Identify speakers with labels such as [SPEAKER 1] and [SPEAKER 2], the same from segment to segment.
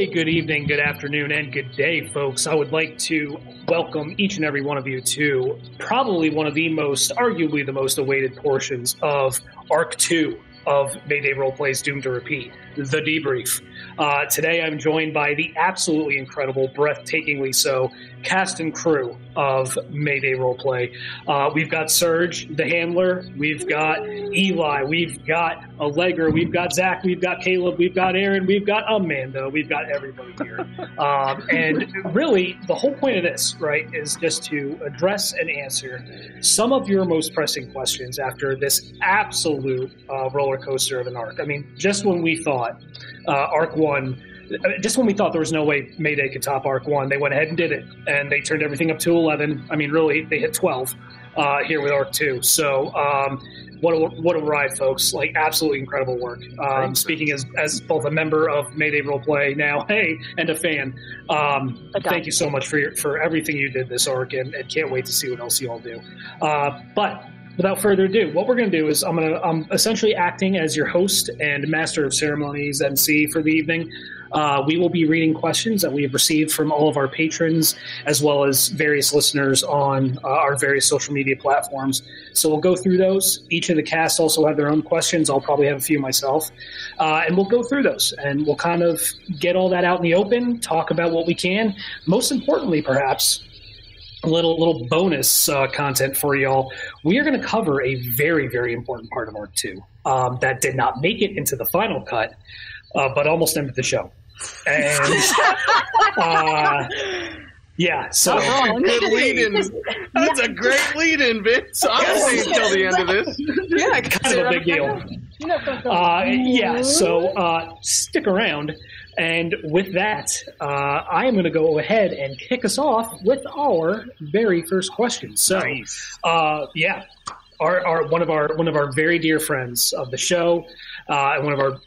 [SPEAKER 1] Hey, good evening, good afternoon, and good day, folks. I would like to welcome each and every one of you to probably one of the most, arguably the most awaited portions of Arc 2 of Mayday Roleplay's Doomed to Repeat, The Debrief. Uh, today I'm joined by the absolutely incredible, breathtakingly so, cast and crew of Mayday Roleplay. Uh, we've got Serge, the handler. We've got Eli. We've got Allegra. We've got Zach. We've got Caleb. We've got Aaron. We've got Amanda. We've got everybody here. Um, and really, the whole point of this, right, is just to address and answer some of your most pressing questions after this absolute uh, roller coaster of an arc. I mean, just when we thought uh, Arc 1 just when we thought there was no way Mayday could top Arc One, they went ahead and did it, and they turned everything up to eleven. I mean, really, they hit twelve uh, here with Arc Two. So, um, what a, what a ride, folks! Like, absolutely incredible work. Um, speaking as as both a member of Mayday Roleplay now, hey, and a fan, um, thank you so much for your, for everything you did this arc, and, and can't wait to see what else you all do. Uh, but without further ado, what we're going to do is I'm going to I'm essentially acting as your host and master of ceremonies MC for the evening. Uh, we will be reading questions that we have received from all of our patrons as well as various listeners on uh, our various social media platforms. So we'll go through those. Each of the cast also have their own questions. I'll probably have a few myself. Uh, and we'll go through those and we'll kind of get all that out in the open, talk about what we can. Most importantly, perhaps, little little bonus uh, content for y'all. We are going to cover a very very important part of Arc Two um, that did not make it into the final cut, uh, but almost ended the show. And uh, yeah, so
[SPEAKER 2] Good lead in. That's a great lead in, Vince. I'm staying until the end of this.
[SPEAKER 3] Yeah,
[SPEAKER 1] kind of a big deal. Uh, yeah, so uh, stick around. And with that, uh, I am going to go ahead and kick us off with our very first question. So, uh, yeah, our, our one of our one of our very dear friends of the show, uh, and one of our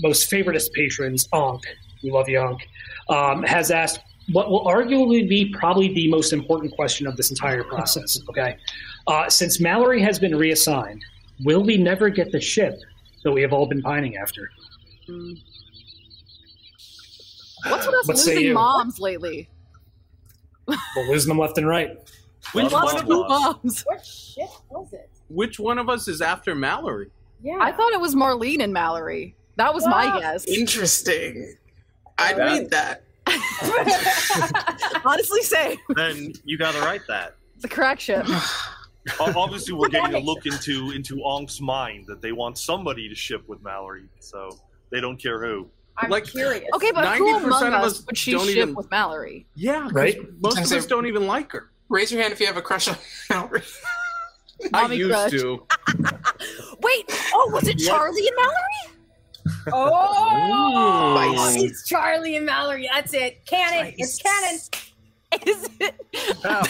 [SPEAKER 1] most favoriteest patrons, Onk, we love you, Onk, um, has asked what will arguably be probably the most important question of this entire process. Okay, uh, since Mallory has been reassigned, will we never get the ship that we have all been pining after?
[SPEAKER 4] What's with us
[SPEAKER 1] What
[SPEAKER 4] losing moms lately?
[SPEAKER 1] We're losing them left and right.
[SPEAKER 2] Which
[SPEAKER 4] Lots
[SPEAKER 2] one,
[SPEAKER 4] of
[SPEAKER 2] of us,
[SPEAKER 4] moms.
[SPEAKER 3] What shit was it?
[SPEAKER 2] which one of us is after Mallory?
[SPEAKER 3] Yeah.
[SPEAKER 4] I thought it was Marlene and Mallory. That was my guess.
[SPEAKER 5] Interesting. I'd
[SPEAKER 2] That-
[SPEAKER 5] read that.
[SPEAKER 4] Honestly, say
[SPEAKER 6] then you got to write that.
[SPEAKER 4] the correction.
[SPEAKER 6] Obviously, we're getting a look into into Onk's mind that they want somebody to ship with Mallory, so they don't care who.
[SPEAKER 3] I'm
[SPEAKER 2] like-
[SPEAKER 3] curious.
[SPEAKER 4] Okay, but who
[SPEAKER 2] 90%
[SPEAKER 4] among
[SPEAKER 2] of
[SPEAKER 4] us
[SPEAKER 2] us
[SPEAKER 4] would she
[SPEAKER 2] don't
[SPEAKER 4] ship
[SPEAKER 2] even-
[SPEAKER 4] with Mallory?
[SPEAKER 2] Yeah,
[SPEAKER 1] Right?
[SPEAKER 2] Most of us don't even like her.
[SPEAKER 5] Raise your hand if you have a crush on Mallory.
[SPEAKER 2] I
[SPEAKER 4] Mommy
[SPEAKER 2] used
[SPEAKER 4] crush.
[SPEAKER 2] to.
[SPEAKER 4] Wait, oh, was it Charlie and Mallory?
[SPEAKER 3] Oh, oh
[SPEAKER 5] Spice.
[SPEAKER 3] it's Charlie and Mallory. That's it. Canon. It's canon.
[SPEAKER 4] Is it?
[SPEAKER 6] How?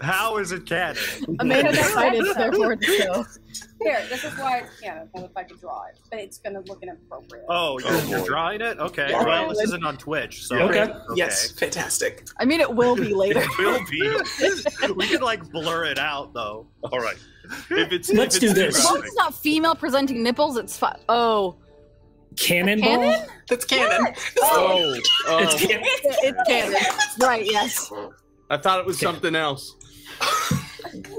[SPEAKER 6] How is it canon?
[SPEAKER 4] Amanda
[SPEAKER 3] Because
[SPEAKER 4] decided
[SPEAKER 3] that's-
[SPEAKER 4] therefore it's so.
[SPEAKER 3] Here, this is why it's canon. Well, if I could draw it, but it's going to look inappropriate.
[SPEAKER 6] Oh, you're,
[SPEAKER 2] Oh,
[SPEAKER 6] you're drawing it? Okay.
[SPEAKER 5] Yeah.
[SPEAKER 6] Well, this isn't on Twitch, so
[SPEAKER 1] Okay.
[SPEAKER 5] Yes, fantastic.
[SPEAKER 4] I mean, it will be later.
[SPEAKER 6] It will be. we can like blur it out though. All right. If it's
[SPEAKER 1] Let's
[SPEAKER 6] if
[SPEAKER 1] do this.
[SPEAKER 4] As long as it's not female presenting nipples, it's fine. Oh,
[SPEAKER 1] Cannonball?
[SPEAKER 4] Cannon?
[SPEAKER 5] That's canon.
[SPEAKER 2] Oh. oh, oh.
[SPEAKER 1] It's can-
[SPEAKER 4] it's canon. Right? Yes.
[SPEAKER 2] I thought it was something else.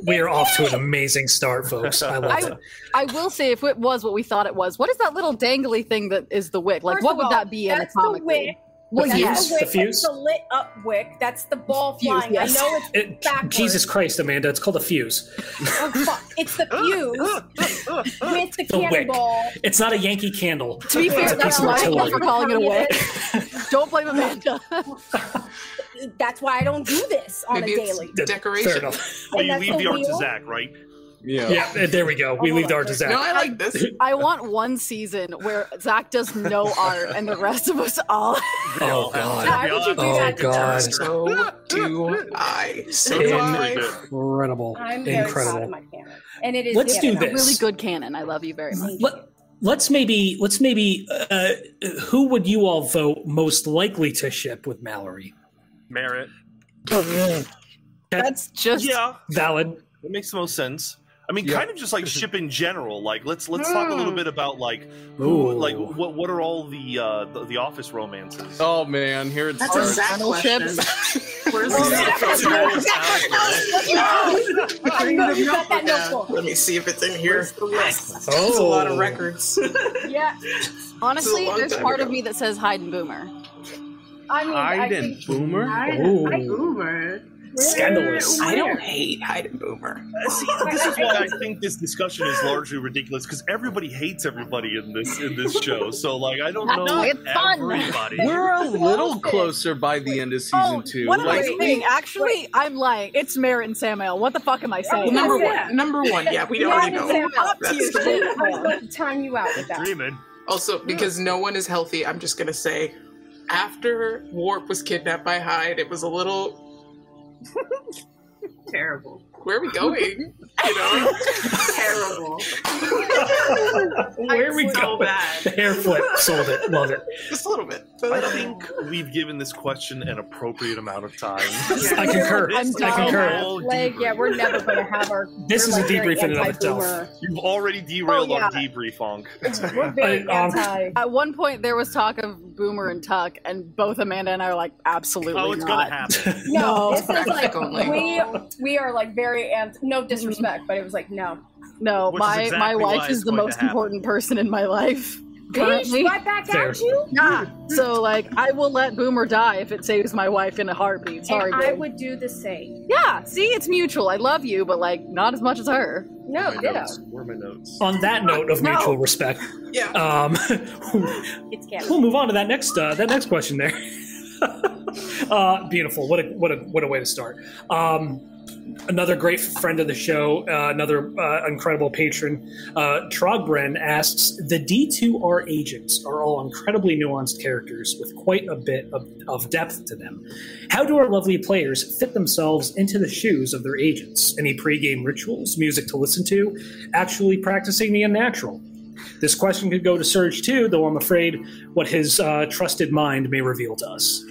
[SPEAKER 1] we are off to an amazing start, folks. I love
[SPEAKER 4] I,
[SPEAKER 1] it.
[SPEAKER 4] I will say, if it was what we thought it was, what is that little dangly thing that is the wick? Like,
[SPEAKER 3] First
[SPEAKER 4] what would
[SPEAKER 3] all,
[SPEAKER 4] that be
[SPEAKER 3] that's the
[SPEAKER 4] anatomically?
[SPEAKER 3] wick.
[SPEAKER 4] Well,
[SPEAKER 1] The
[SPEAKER 4] yes.
[SPEAKER 1] fuse?
[SPEAKER 3] the wick.
[SPEAKER 1] The fuse?
[SPEAKER 3] The lit up wick. That's the ball
[SPEAKER 4] Fuse,
[SPEAKER 3] flying.
[SPEAKER 4] yes.
[SPEAKER 3] I know it's
[SPEAKER 1] It-
[SPEAKER 3] backwards.
[SPEAKER 1] Jesus Christ, Amanda! It's called a fuse.
[SPEAKER 3] Oh, fuck. It's the fuse with the
[SPEAKER 1] The wick.
[SPEAKER 3] cannonball.
[SPEAKER 1] It's not a Yankee candle.
[SPEAKER 4] To be fair,
[SPEAKER 1] It's a
[SPEAKER 4] that's
[SPEAKER 1] piece of
[SPEAKER 4] my fault
[SPEAKER 1] artillery.
[SPEAKER 4] for calling it a wick. Don't blame Amanda.
[SPEAKER 3] That's why I don't do this on
[SPEAKER 5] Maybe
[SPEAKER 3] a
[SPEAKER 5] it's
[SPEAKER 3] daily.
[SPEAKER 1] Fair
[SPEAKER 5] decoration.
[SPEAKER 1] enough.
[SPEAKER 6] Well, you leave
[SPEAKER 3] the
[SPEAKER 6] the art to? Zach, right?
[SPEAKER 2] Yeah.
[SPEAKER 1] Yeah, there we go. We
[SPEAKER 3] Oh,
[SPEAKER 1] leave the art to. Zach.
[SPEAKER 5] No, I like this.
[SPEAKER 4] I want one season where Zach does no art and the rest of us all.
[SPEAKER 1] Oh, God.
[SPEAKER 3] Why would you do
[SPEAKER 1] Oh,
[SPEAKER 3] that?
[SPEAKER 1] God.
[SPEAKER 5] So do I. So.
[SPEAKER 1] Incredible.
[SPEAKER 3] I'm very proud of
[SPEAKER 1] Incredible.
[SPEAKER 3] my canon, and it is.
[SPEAKER 1] Let's do
[SPEAKER 3] canon.
[SPEAKER 1] this.
[SPEAKER 4] really good canon. I love you very much.
[SPEAKER 1] Let, let's maybe let's maybe uh, who would you all vote most likely to ship with Mallory?
[SPEAKER 6] Merit.
[SPEAKER 4] That's just
[SPEAKER 6] Yeah,
[SPEAKER 1] Valid.
[SPEAKER 6] it makes the most sense. I mean,
[SPEAKER 7] Yeah.
[SPEAKER 6] kind of just like ship in general. Like, let's let's talk a little bit about like who,
[SPEAKER 1] Ooh.
[SPEAKER 6] like what what are all the uh the, the office romances?
[SPEAKER 2] Oh man, here it
[SPEAKER 5] That's a
[SPEAKER 2] starts.
[SPEAKER 5] Zach
[SPEAKER 4] Tunnel
[SPEAKER 5] question. Where's the
[SPEAKER 3] I know you got that notebook.
[SPEAKER 5] Let me see if it's in here.
[SPEAKER 3] Where's the list?
[SPEAKER 5] There's a lot of
[SPEAKER 1] Oh.
[SPEAKER 5] records.
[SPEAKER 3] Yeah,
[SPEAKER 4] Honestly, there's part
[SPEAKER 5] ago.
[SPEAKER 4] of me that says Hyde and Boomer.
[SPEAKER 3] I mean, I
[SPEAKER 2] Hyde
[SPEAKER 3] think
[SPEAKER 2] and Boomer.
[SPEAKER 1] Ooh.
[SPEAKER 8] Boomer.
[SPEAKER 1] Scandalous.
[SPEAKER 5] I don't hate Hyde and Boomer.
[SPEAKER 6] See, this is why I think this discussion is largely ridiculous because everybody hates everybody in this in this show. So like, I don't know
[SPEAKER 4] It's fun.
[SPEAKER 6] everybody.
[SPEAKER 2] We're a little closer by the end of oh, season
[SPEAKER 4] Oh,
[SPEAKER 2] two.
[SPEAKER 4] what am
[SPEAKER 2] Like,
[SPEAKER 4] I saying? Actually, I'm lying. It's Merritt and Samuel. What the fuck am I
[SPEAKER 5] Well,
[SPEAKER 4] saying?
[SPEAKER 5] number
[SPEAKER 8] Yeah.
[SPEAKER 5] one, number one, yeah, we already know.
[SPEAKER 3] Sam,
[SPEAKER 5] That's
[SPEAKER 4] you.
[SPEAKER 5] the-
[SPEAKER 3] I'm going to time you out with that.
[SPEAKER 6] Dreaming.
[SPEAKER 5] Also, because no one is healthy, I'm just gonna say, after Warp was kidnapped by Hyde, it was a little.
[SPEAKER 8] Terrible.
[SPEAKER 5] Where are we going? You know,
[SPEAKER 8] Terrible.
[SPEAKER 1] Where we
[SPEAKER 8] So
[SPEAKER 1] go?
[SPEAKER 8] bad.
[SPEAKER 1] The hair flip sold it. Love it.
[SPEAKER 5] just a little bit.
[SPEAKER 6] I think we've given this question an appropriate amount of time.
[SPEAKER 1] I concur.
[SPEAKER 4] I'm
[SPEAKER 6] This
[SPEAKER 1] I
[SPEAKER 6] is
[SPEAKER 1] concur.
[SPEAKER 6] all
[SPEAKER 3] Like, yeah, we're never going to have our.
[SPEAKER 1] This is a
[SPEAKER 3] like, very
[SPEAKER 1] debrief in and of itself.
[SPEAKER 3] anti-boomer.
[SPEAKER 6] You've already derailed
[SPEAKER 4] Oh,
[SPEAKER 6] our
[SPEAKER 4] yeah.
[SPEAKER 6] debrief, Funk.
[SPEAKER 3] We're very
[SPEAKER 1] I, um,
[SPEAKER 3] anti.
[SPEAKER 4] At one point, there was talk of Boomer and Tuck, and both Amanda and I are like, absolutely
[SPEAKER 6] Oh, it's
[SPEAKER 4] not.
[SPEAKER 6] gonna happen.
[SPEAKER 3] No,
[SPEAKER 4] No.
[SPEAKER 3] this is like
[SPEAKER 5] Only.
[SPEAKER 3] we we are like very anti. No disrespect, but it was like no.
[SPEAKER 4] No,
[SPEAKER 6] Which is
[SPEAKER 4] my
[SPEAKER 6] exactly
[SPEAKER 4] my
[SPEAKER 6] why
[SPEAKER 4] wife
[SPEAKER 6] it's
[SPEAKER 4] is the
[SPEAKER 6] going to
[SPEAKER 4] most
[SPEAKER 6] happen.
[SPEAKER 4] important person in my life.
[SPEAKER 3] Bitch,
[SPEAKER 4] Currently.
[SPEAKER 3] right back
[SPEAKER 1] Fair.
[SPEAKER 3] at you.
[SPEAKER 4] Yeah. So like, I will let Boomer die if it saves my wife in a heartbeat. Sorry,
[SPEAKER 3] and I
[SPEAKER 4] babe.
[SPEAKER 3] would do the same.
[SPEAKER 4] Yeah. See, it's mutual. I love you, but like, not as much as her.
[SPEAKER 3] No,
[SPEAKER 6] Where are my
[SPEAKER 3] ditto.
[SPEAKER 6] notes? Where are my notes?
[SPEAKER 1] On that note of
[SPEAKER 4] No.
[SPEAKER 1] mutual respect,
[SPEAKER 5] Yeah.
[SPEAKER 1] um,
[SPEAKER 3] It's canon.
[SPEAKER 1] we'll move on to that next uh, that next question there. uh, beautiful. What a what a what a way to start. Um, another great friend of the show, uh, another uh, incredible patron, uh, Trogbren asks: The D two R agents are all incredibly nuanced characters with quite a bit of, of depth to them. How do our lovely players fit themselves into the shoes of their agents? Any pregame rituals, music to listen to, actually practicing the unnatural? This question could go to Serge too, though I'm afraid what his uh, trusted mind may reveal to us.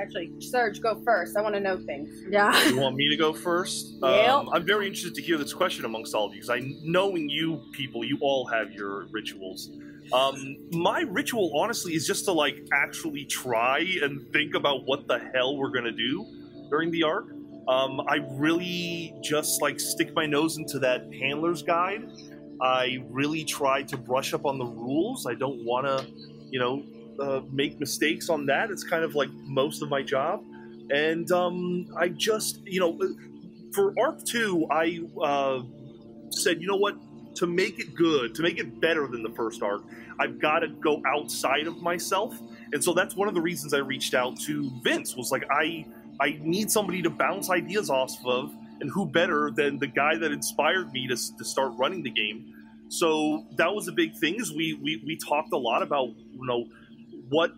[SPEAKER 3] Actually, Serge, go first. I want to know things.
[SPEAKER 4] Yeah.
[SPEAKER 6] You want me to go first?
[SPEAKER 3] Yep.
[SPEAKER 6] Um, I'm very interested to hear this question amongst all of you because I, knowing you people, you all have your rituals. Um, my ritual, honestly, is just to like actually try and think about what the hell we're gonna do during the arc. Um, I really just like stick my nose into that handler's guide. I really try to brush up on the rules. I don't want to, you know, uh, make mistakes on that. It's kind of like most of my job. And um, I just you know for arc two I uh, said you know what? To make it good to make it better than the first arc I've got to go outside of myself. And so that's one of the reasons I reached out to Vince was like I I need somebody to bounce ideas off of and who better than the guy that inspired me to, to start running the game? So that was a big thing is we, we we talked a lot about you know what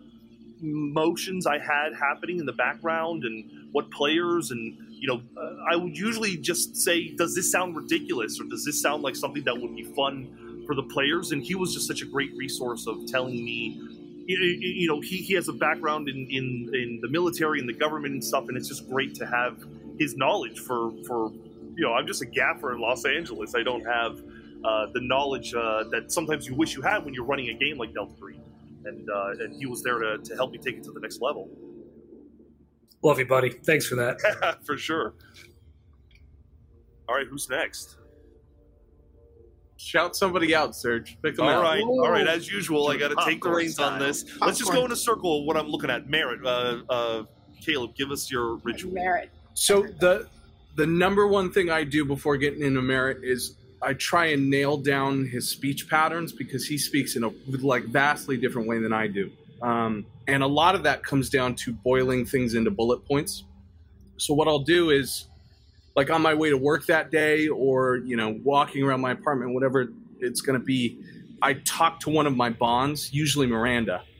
[SPEAKER 6] motions I had happening in the background and what players and you know uh, I would usually just say does this sound ridiculous or does this sound like something that would be fun for the players? And he was just such a great resource of telling me you know he, he has a background in, in in the military and the government and stuff and it's just great to have his knowledge for for you know I'm just a gaffer in Los Angeles. I don't have uh, the knowledge uh, that sometimes you wish you had when you're running a game like Delta Green and uh, and he was there to, to help me take it to the next level
[SPEAKER 1] Love you, buddy. Thanks for that.
[SPEAKER 6] for sure. All right, who's next?
[SPEAKER 2] Shout somebody out, Serge. Pick them
[SPEAKER 6] All
[SPEAKER 2] out.
[SPEAKER 6] right, all right. As usual, I got to take the reins on
[SPEAKER 5] style.
[SPEAKER 6] this. Let's just go in a circle of what I'm looking at. Merit, uh, uh, Caleb, give us your ritual.
[SPEAKER 3] Merit.
[SPEAKER 2] So the the number one thing I do before getting into Merit is I try and nail down his speech patterns because he speaks in a like vastly different way than I do. Um, and a lot of that comes down to boiling things into bullet points. So what I'll do is like on my way to work that day or you know walking around my apartment whatever it's going to be i talk to one of my bonds usually miranda and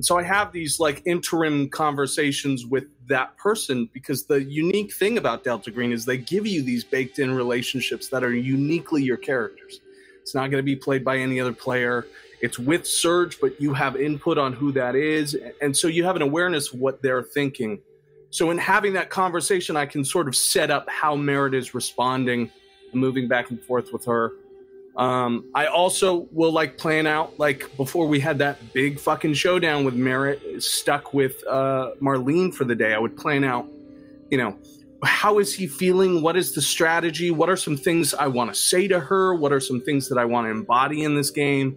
[SPEAKER 2] so i have these like interim conversations with that person because the unique thing about delta green is they give you these baked in relationships that are uniquely your characters. It's not going to be played by any other player. It's with Serge but you have input on who that is and so you have an awareness of what they're thinking. So in having that conversation, I can sort of set up how Merritt is responding moving back and forth with her. Um, I also will like plan out like before we had that big fucking showdown with Merritt stuck with uh, Marlene for the day. I would plan out, you know, how is he feeling? What is the strategy? What are some things I want to say to her? What are some things that I want to embody in this game?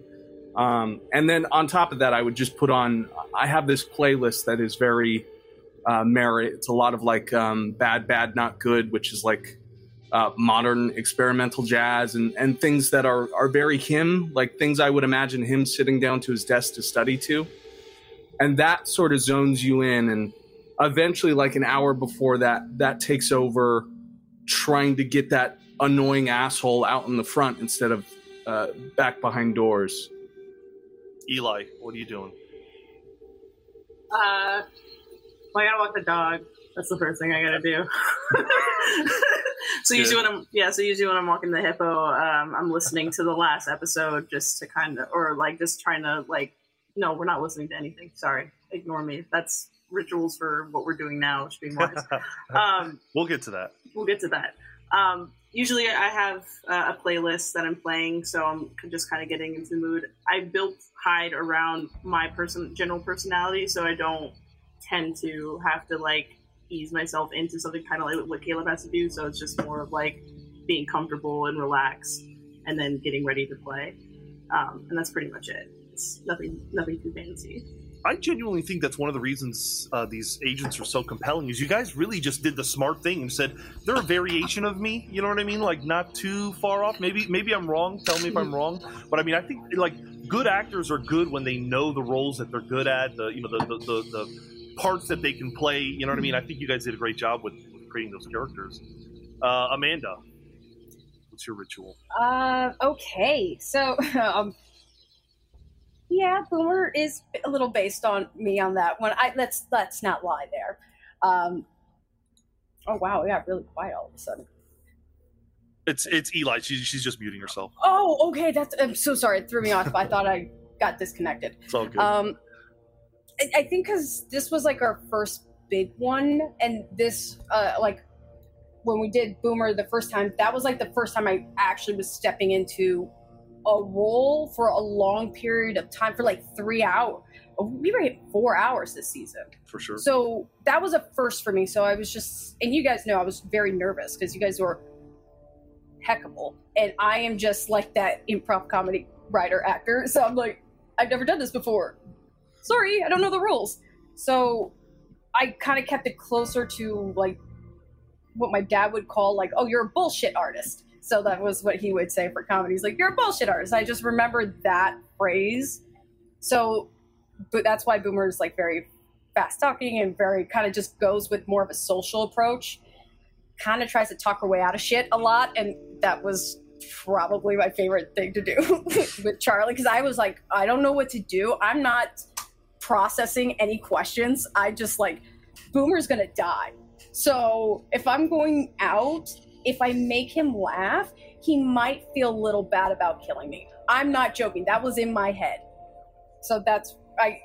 [SPEAKER 2] Um, and then on top of that, I would just put on. I have this playlist that is very uh, Merritt. It's a lot of like um, bad, bad, not good, which is like uh, modern experimental jazz and, and things that are, are very him, like things I would imagine him sitting down to his desk to study to. And that sort of zones you in. And eventually, like an hour before that, that takes over trying to get that annoying asshole out in the front instead of uh, back behind doors.
[SPEAKER 6] Eli, what are you doing?
[SPEAKER 8] Uh, well, I gotta walk the dog. That's the first thing I gotta do. so usually when I'm yeah, so usually when I'm walking the hippo, um, I'm listening to the last episode just to kind of or like just trying to like no, we're not listening to anything. Sorry, ignore me. That's rituals for what we're doing now, which being wise. um,
[SPEAKER 6] We'll get to that.
[SPEAKER 8] we'll get to that. Um, usually, I have uh, a playlist that I'm playing, so I'm just kind of getting into the mood. I built Hyde around my person, general personality, so I don't tend to have to like ease myself into something kind of like what Caleb has to do. So it's just more of like being comfortable and relaxed, and then getting ready to play. Um, and that's pretty much it. It's nothing, nothing too fancy.
[SPEAKER 6] I genuinely think that's one of the reasons uh, these agents are so compelling. Is you guys really just did the smart thing and said they're a variation of me. You know what I mean? Like not too far off. Maybe maybe I'm wrong. Tell me if I'm wrong. But I mean, I think like good actors are good when they know the roles that they're good at. The you know the the, the, the parts that they can play. You know what I mean? I think you guys did a great job with, with creating those characters. Uh, Amanda, what's your ritual?
[SPEAKER 3] Uh, okay. So, um, yeah, Boomer is a little based on me on that one. I let's let's not lie there. Um, oh wow, it got really quiet all of a sudden.
[SPEAKER 6] It's it's Eli. She's she's just muting herself.
[SPEAKER 3] Oh, okay. That's. I'm so sorry. It threw me off. I thought I got disconnected.
[SPEAKER 6] It's all good.
[SPEAKER 3] Um, I, I think because this was like our first big one, and this, uh, like, when we did Boomer the first time, that was like the first time I actually was stepping into a role for a long period of time for like three hours. We were at four hours this season.
[SPEAKER 6] for sure.
[SPEAKER 3] So that was a first for me. So I was just, and you guys know I was very nervous because you guys were heckable. And I am just like that improv comedy writer actor. So I'm like, I've never done this before. Sorry, I don't know the rules. So I kind of kept it closer to like what my dad would call like, oh, you're a bullshit artist. So that was what he would say for comedy. He's like, you're a bullshit artist. I just remembered that phrase. So, but that's why Boomer is like very fast talking and very kind of just goes with more of a social approach. Kind of tries to talk her way out of shit a lot, and that was probably my favorite thing to do with Charlie because I was like, I don't know what to do. I'm not processing any questions. I just like, Boomer's gonna die. So if I'm going out, if I make him laugh, he might feel a little bad about killing me. I'm not joking. That was in my head. So that's I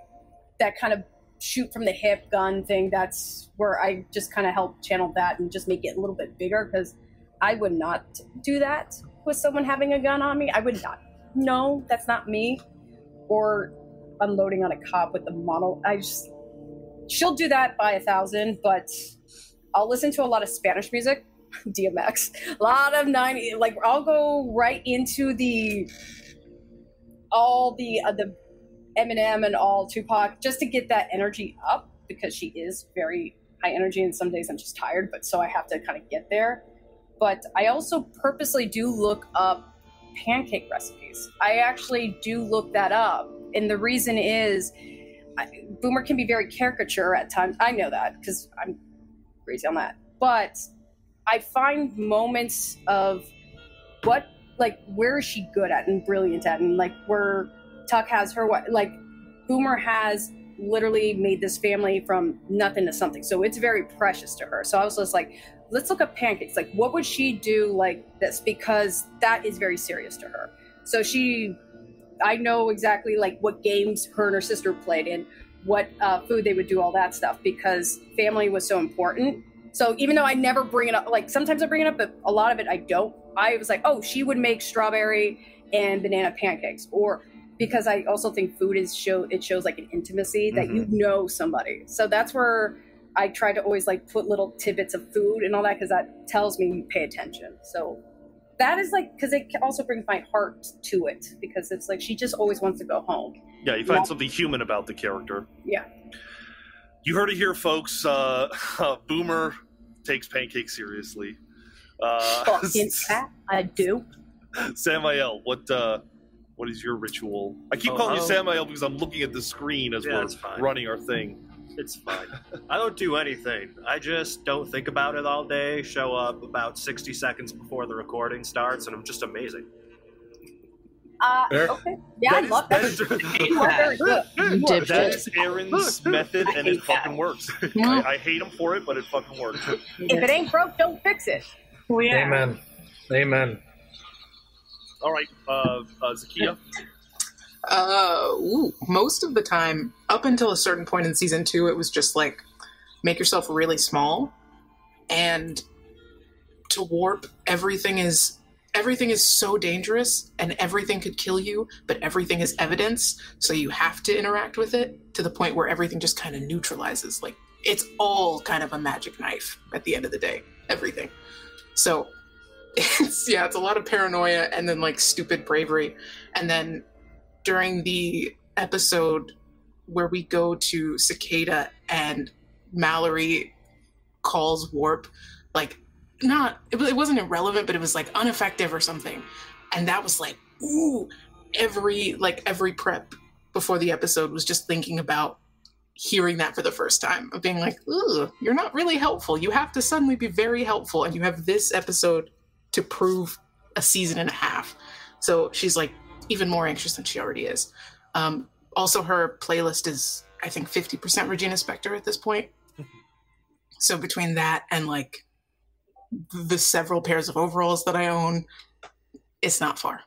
[SPEAKER 3] that kind of shoot from the hip gun thing. That's where I just kind of help channel that and just make it a little bit bigger because I would not do that with someone having a gun on me. I would not. No, that's not me. Or unloading on a cop with the model. I just she'll do that by a thousand, but I'll listen to a lot of Spanish music, DMX, a lot of 90 like I'll go right into the all the uh, the Eminem and all Tupac just to get that energy up because she is very high energy and some days I'm just tired, but so I have to kind of get there. But I also purposely do look up pancake recipes. I actually do look that up. And the reason is Boomer can be very caricature at times. I know that because I'm crazy on that. But I find moments of what, like, where is she good at and brilliant at, and like where Tuck has her, what, like, Boomer has literally made this family from nothing to something. So it's very precious to her. So I was just like, let's look up pancakes. Like, what would she do like this? Because that is very serious to her. So she, I know exactly like what games her and her sister played in, what uh, food they would do, all that stuff, because family was so important. So even though I never bring it up, like sometimes I bring it up, but a lot of it I don't I was like, oh, she would make strawberry and banana pancakes, or because I also think food is show it shows like an intimacy that you know somebody. So that's where I try to always like put little tidbits of food and all that because that tells me you pay attention. So that is like because it also brings my heart to it because it's like she just always wants to go home.
[SPEAKER 6] Yeah, you find
[SPEAKER 3] Yeah.
[SPEAKER 6] something human about the character.
[SPEAKER 3] Yeah.
[SPEAKER 6] You heard it here, folks. Uh, Boomer takes pancakes seriously. Uh,
[SPEAKER 3] Fucking fat, I do.
[SPEAKER 6] Samael, what uh, what is your ritual? I keep
[SPEAKER 7] Oh,
[SPEAKER 6] calling you. Samael because I'm looking at the screen as
[SPEAKER 7] Yeah,
[SPEAKER 6] we're running our thing.
[SPEAKER 7] It's fine. I don't do anything. I just don't think about it all day, show up about 60 seconds before the recording starts, and I'm just amazing.
[SPEAKER 3] Uh, okay. Yeah, I
[SPEAKER 6] That is-
[SPEAKER 3] love
[SPEAKER 6] that
[SPEAKER 3] that.
[SPEAKER 6] is-
[SPEAKER 3] You very good. You are
[SPEAKER 4] Dipshit.
[SPEAKER 6] that
[SPEAKER 3] good.
[SPEAKER 6] is Aaron's method, and it fucking works. I, I hate him for it, but it fucking works.
[SPEAKER 3] If it ain't broke, don't fix it.
[SPEAKER 8] Well, yeah.
[SPEAKER 1] Amen. Amen.
[SPEAKER 6] All right, uh, uh, Zakia.
[SPEAKER 5] Uh, ooh, most of the time, up until a certain point in season two, it was just like make yourself really small, and to warp everything is everything is so dangerous, and everything could kill you, but everything is evidence, so you have to interact with it to the point where everything just kind of neutralizes. Like it's all kind of a magic knife at the end of the day, everything. So it's yeah, it's a lot of paranoia and then like stupid bravery, and then during the episode where we go to Cicada and Mallory calls Warp, like, not, it, it wasn't irrelevant, but it was like ineffective or something. And that was like, ooh, every, like, every prep before the episode was just thinking about hearing that for the first time, of being like, ooh, you're not really helpful. You have to suddenly be very helpful, and you have this episode to prove a season and a half. So she's like, even more anxious than she already is. Um, also, her playlist is, I think, 50% Regina Spektor at this point. so between that and like the several pairs of overalls that I own, it's not far.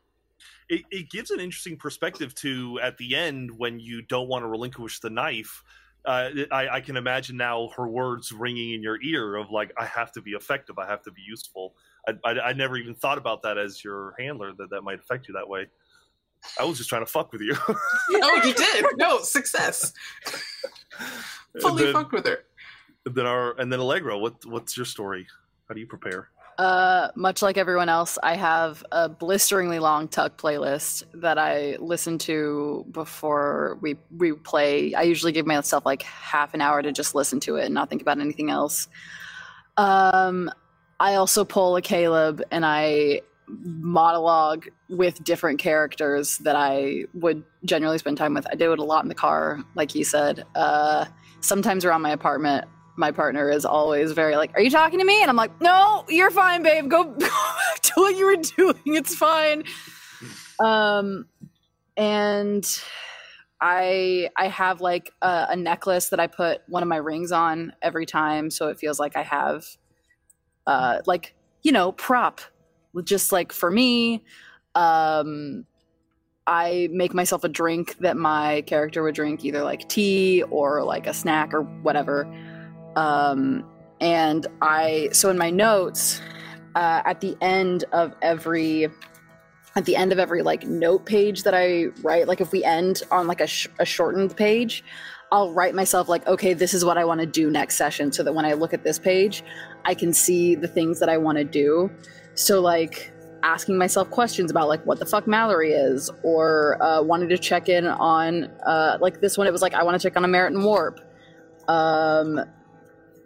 [SPEAKER 6] It, it gives an interesting perspective to at the end when you don't want to relinquish the knife. Uh, I, I can imagine now her words ringing in your ear of like, "I have to be effective. I have to be useful." I, I, I never even thought about that as your handler that that might affect you that way. I was just trying to fuck with you.
[SPEAKER 5] oh, you did? No, success. Fully
[SPEAKER 6] then,
[SPEAKER 5] fucked with her.
[SPEAKER 6] then our and then Allegra, What what's your story? How do you prepare?
[SPEAKER 4] Uh, much like everyone else, I have a blisteringly long Tuck playlist that I listen to before we we play. I usually give myself like half an hour to just listen to it and not think about anything else. Um, I also pull a Caleb and I monologue with different characters that I would generally spend time with. I do it a lot in the car, like he said. Uh, sometimes around my apartment my partner is always very like, "Are you talking to me?" And I'm like, "No, you're fine, babe. Go, go back to what you were doing. It's fine." Um, and I I have like a, a necklace that I put one of my rings on every time, so it feels like I have, uh, like you know, prop, just like for me. Um, I make myself a drink that my character would drink, either like tea or like a snack or whatever um, and I so in my notes uh, at the end of every at the end of every like note page that I write, like if we end on like a, sh- a shortened page, I'll write myself like, okay, this is what I want to do next session, so that when I look at this page, I can see the things that I want to do. So like asking myself questions about like what the fuck Mallory is, or uh, wanting to check in on uh, like this one. It was like I want to check on a Merit and Warp. Um,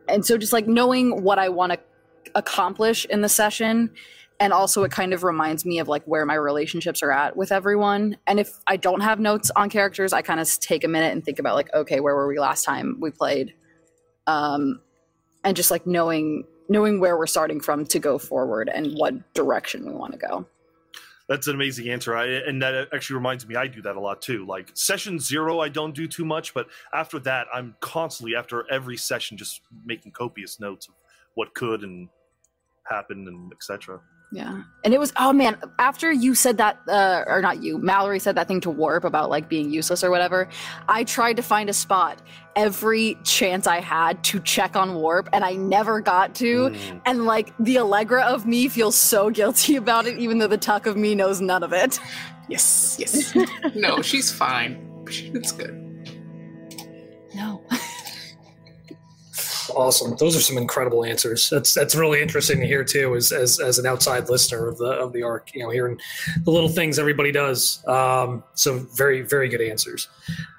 [SPEAKER 4] and so just like knowing what I want to accomplish in the session and also it kind of reminds me of like where my relationships are at with everyone and if I don't have notes on characters I kind of take a minute and think about like okay where were we last time we played um and just like knowing knowing where we're starting from to go forward and what direction we want to go
[SPEAKER 6] That's an amazing answer. I, and that actually reminds me, I do that a lot too. Like session zero, I don't do too much, but after that, I'm constantly, after every session, just making copious notes of what could and happened and etc.
[SPEAKER 4] Yeah. And it was oh man, after you said that uh or not you, Mallory said that thing to Warp about like being useless or whatever, I tried to find a spot every chance I had to check on Warp and I never got to.
[SPEAKER 6] Mm.
[SPEAKER 4] And like the Allegra of me feels so guilty about it, even though the Tuck of me knows none of it.
[SPEAKER 5] Yes, yes. no, she's fine. It's good.
[SPEAKER 1] Awesome. Those are some incredible answers. That's that's really interesting to hear too, as as, as an outside listener of the of the arc. You know, hearing the little things everybody does. Um, so very very good answers.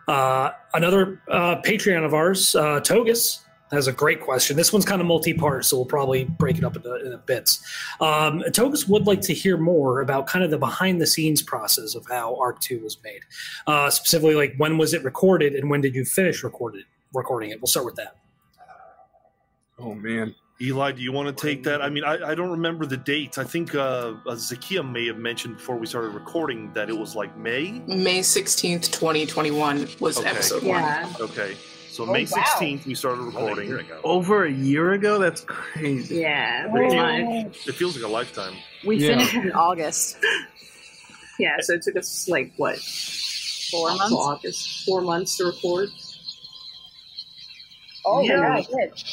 [SPEAKER 1] Uh, another uh, Patreon of ours, uh, Togus, has a great question. This one's kind of multi-part, so we'll probably break it up into, into bits. Um, Togus would like to hear more about kind of the behind-the-scenes process of how Arc Two was made. Uh, specifically, like when was it recorded and when did you finish recorded recording it? We'll start with that.
[SPEAKER 2] Oh man.
[SPEAKER 6] Eli, do you want to take that? I mean, I, I don't remember the dates. I think uh, uh, Zakia may have mentioned before we started recording that it was like May.
[SPEAKER 5] May 16th, 2021 was
[SPEAKER 6] Okay.
[SPEAKER 5] episode
[SPEAKER 8] Yeah.
[SPEAKER 6] Okay, so
[SPEAKER 3] Oh,
[SPEAKER 6] May
[SPEAKER 3] wow.
[SPEAKER 6] 16th we started recording.
[SPEAKER 2] Over a year ago? That's crazy.
[SPEAKER 8] Yeah, pretty much.
[SPEAKER 6] It feels like a lifetime.
[SPEAKER 4] We
[SPEAKER 2] Yeah.
[SPEAKER 4] finished in August.
[SPEAKER 8] Yeah, so it took us like what
[SPEAKER 4] Four
[SPEAKER 8] up
[SPEAKER 4] months.
[SPEAKER 8] August, four months to record.
[SPEAKER 3] Oh,
[SPEAKER 8] Yeah.
[SPEAKER 3] yeah, I did.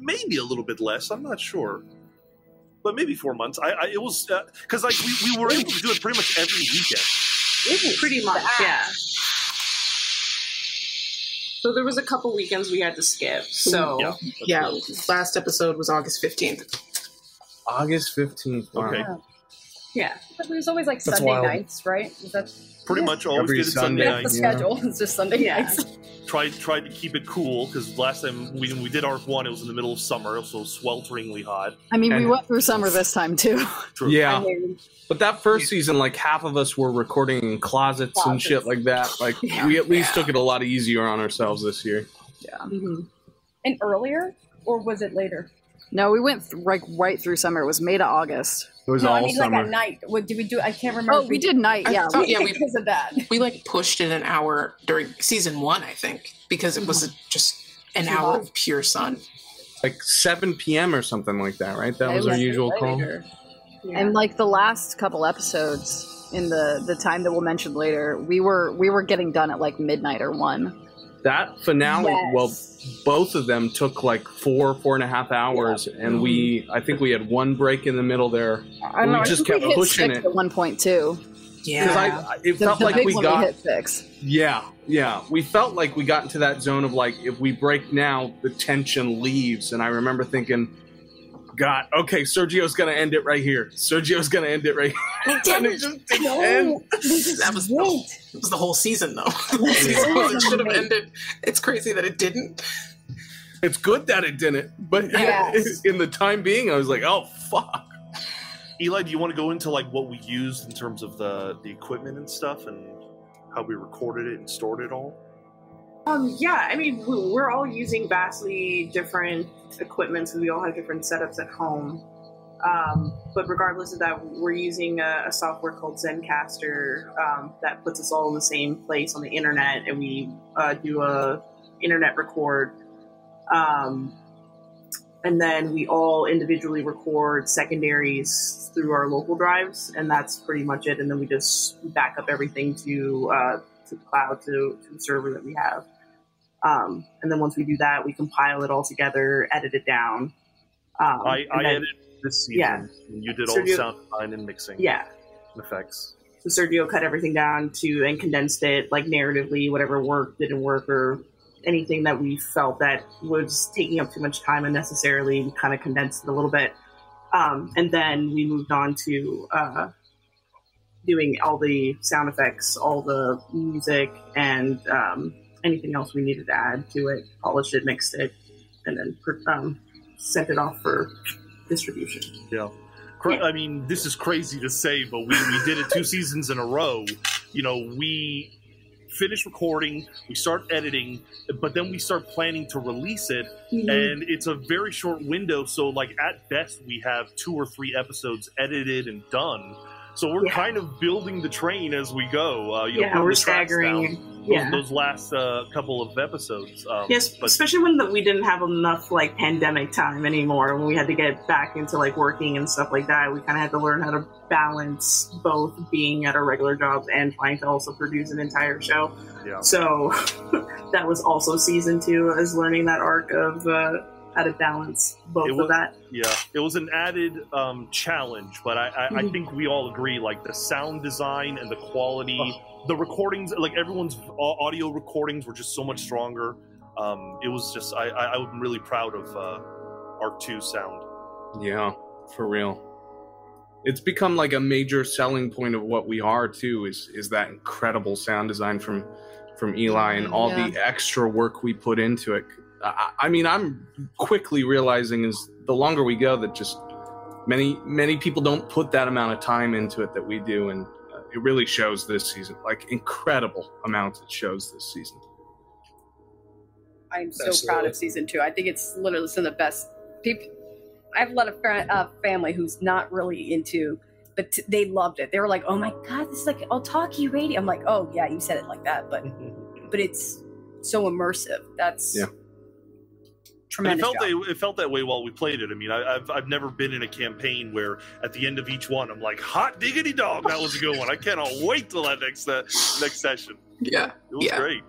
[SPEAKER 6] Maybe a little bit less. I'm not sure, but maybe four months. I, I it was uh, because like we, we were able to do it pretty much every weekend.
[SPEAKER 8] Pretty much, yeah. So there was a couple weekends we had to skip. Mm-hmm. So
[SPEAKER 6] Yeah.
[SPEAKER 5] Yeah, last episode was August 15th.
[SPEAKER 2] August 15th. Wow.
[SPEAKER 6] Okay.
[SPEAKER 8] yeah,
[SPEAKER 3] But it was always like
[SPEAKER 1] That's
[SPEAKER 3] Sunday
[SPEAKER 1] wild.
[SPEAKER 3] nights, right? Is that
[SPEAKER 6] Pretty much always
[SPEAKER 2] Every
[SPEAKER 6] did it Sunday,
[SPEAKER 2] Sunday.
[SPEAKER 6] night.
[SPEAKER 3] that's the
[SPEAKER 2] Yeah.
[SPEAKER 3] schedule? It's just Sunday
[SPEAKER 8] Yeah.
[SPEAKER 3] nights.
[SPEAKER 6] Tried tried to keep it cool because last time we we did arc one, it was in the middle of summer, so swelteringly hot.
[SPEAKER 4] I mean, we went through summer this time too.
[SPEAKER 6] True.
[SPEAKER 2] Yeah.
[SPEAKER 3] I mean,
[SPEAKER 2] But that first season, like half of us were recording in closets and shit like that. Like
[SPEAKER 5] Yeah.
[SPEAKER 2] we at least
[SPEAKER 5] Yeah.
[SPEAKER 2] took it a lot easier on ourselves this year.
[SPEAKER 8] Mhm.
[SPEAKER 3] and earlier, or was it later?
[SPEAKER 4] No, we went th- like right through summer. It was May to August.
[SPEAKER 2] It was
[SPEAKER 3] no,
[SPEAKER 2] all
[SPEAKER 3] I mean
[SPEAKER 2] summer.
[SPEAKER 3] like at night. What did we do? I can't remember.
[SPEAKER 4] Oh,
[SPEAKER 3] if
[SPEAKER 4] we did night. Yeah,
[SPEAKER 5] thought-
[SPEAKER 4] we-
[SPEAKER 5] yeah, we-
[SPEAKER 3] because of that.
[SPEAKER 5] We like pushed it an hour during season one, I think, because it was mm-hmm. just an
[SPEAKER 3] Too
[SPEAKER 5] hour
[SPEAKER 3] hot.
[SPEAKER 5] of pure sun.
[SPEAKER 2] like 7 p.m. or something like that, right? That
[SPEAKER 4] it
[SPEAKER 2] was our usual call.
[SPEAKER 8] Yeah.
[SPEAKER 4] And like the last couple episodes in the the time that we'll mention later, we were we were getting done at like midnight or one.
[SPEAKER 2] That finale,
[SPEAKER 3] Yes.
[SPEAKER 2] well, both of them took like four, four and a half hours, and we, I think we had one break in the middle there
[SPEAKER 4] I
[SPEAKER 2] We
[SPEAKER 4] know, I
[SPEAKER 2] just
[SPEAKER 4] think we
[SPEAKER 2] kept
[SPEAKER 4] hit
[SPEAKER 2] pushing
[SPEAKER 4] six
[SPEAKER 2] it.
[SPEAKER 4] at one point too.
[SPEAKER 5] Yeah.
[SPEAKER 2] I, I- it
[SPEAKER 4] The,
[SPEAKER 2] felt
[SPEAKER 4] the
[SPEAKER 2] like
[SPEAKER 4] big
[SPEAKER 2] we
[SPEAKER 4] one
[SPEAKER 2] got,
[SPEAKER 4] we hit six.
[SPEAKER 2] yeah, yeah, we felt like we got into that zone of like if we break now, the tension leaves, and I remember thinking. God, okay, Sergio's gonna end it right here. Sergio's gonna end it right here. and it just didn't end.
[SPEAKER 5] that was the, whole- it was the whole season, though. season one, it should have ended. It's crazy that it didn't.
[SPEAKER 2] It's good that it didn't, but
[SPEAKER 3] Yes.
[SPEAKER 2] in the time being, I was like, oh fuck.
[SPEAKER 6] Eli, do you want to go into like what we used in terms of the the equipment and stuff, and how we recorded it and stored it all?
[SPEAKER 8] Um, yeah, I mean, we- we're all using vastly different equipment, so we all have different setups at home. Um, but regardless of that, we're using a, a software called Zencastr um, that puts us all in the same place on the internet, and we uh, do a internet record. Um, and then we all individually record secondaries through our local drives, and that's pretty much it. And then we just back up everything to uh, to the cloud to, to the server that we have. Um, and then once we do that, we compile it all together, edit it down. Um,
[SPEAKER 6] I,
[SPEAKER 8] and
[SPEAKER 6] I
[SPEAKER 8] then-
[SPEAKER 6] edited this season,
[SPEAKER 8] yeah.
[SPEAKER 6] and you did all the sound design and mixing,
[SPEAKER 8] Yeah.
[SPEAKER 6] and effects.
[SPEAKER 8] So Sergio cut everything down to and condensed it like narratively, whatever worked, didn't work, or anything that we felt that was taking up too much time unnecessarily. We kind of condensed it a little bit. Um, and then we moved on to uh, doing all the sound effects, all the music, and um, anything else we needed to add to it. Polished it, mixed it, and then um, sent it off for distribution.
[SPEAKER 6] Yeah. I mean, this is crazy to say, but we, we did it two seasons in a row. You know, we finish recording, we start editing, but then we start planning to release it, and it's a very short window. So, like, at best, we have two or three episodes edited and done. So we're
[SPEAKER 8] Yeah.
[SPEAKER 6] kind of building the train as we go. Uh, you
[SPEAKER 8] yeah,
[SPEAKER 6] putting
[SPEAKER 8] we're staggering. Yeah.
[SPEAKER 6] those, those last uh, couple of episodes. Um,
[SPEAKER 8] Yes,
[SPEAKER 6] but
[SPEAKER 8] especially when the, we didn't have enough like pandemic time anymore. When we had to get back into like working and stuff like that, we kind of had to learn how to balance both being at our regular jobs and trying to also produce an entire show.
[SPEAKER 6] yeah.
[SPEAKER 8] So that was also season two, is learning that arc of uh, how to balance both
[SPEAKER 6] It
[SPEAKER 8] of that.
[SPEAKER 6] Yeah, it was an added um, challenge, but I, I, I think we all agree like the sound design and the quality, the recordings, like everyone's audio recordings were just so much stronger. Um, it was just I, I, I'm really proud of uh, Arc Two sound.
[SPEAKER 2] Yeah, for real. It's become like a major selling point of what we are too. Is is that incredible sound design from from Eli and all the extra work we put into it. I, I mean, I'm quickly realizing is the longer we go that just many many people don't put that amount of time into it that we do, and uh, it really shows this season. Like incredible amounts it shows this season.
[SPEAKER 3] I'm so
[SPEAKER 1] Absolutely.
[SPEAKER 3] proud of season two. I think it's literally some of the best people. I have a lot of fa- uh, family who's not really into, but t- they loved it. They were like, "Oh my god, this is like all talkie radio." I'm like, "Oh yeah, you said it like that," but but it's so immersive. That's
[SPEAKER 2] Yeah.
[SPEAKER 6] And it felt
[SPEAKER 3] job.
[SPEAKER 6] that, it felt that way while we played it. I mean, I, I've I've never been in a campaign where at the end of each one I'm like, hot diggity dog, that was a good one. I cannot wait till that next uh, next session.
[SPEAKER 5] Yeah.
[SPEAKER 6] It was
[SPEAKER 5] Yeah.
[SPEAKER 6] great.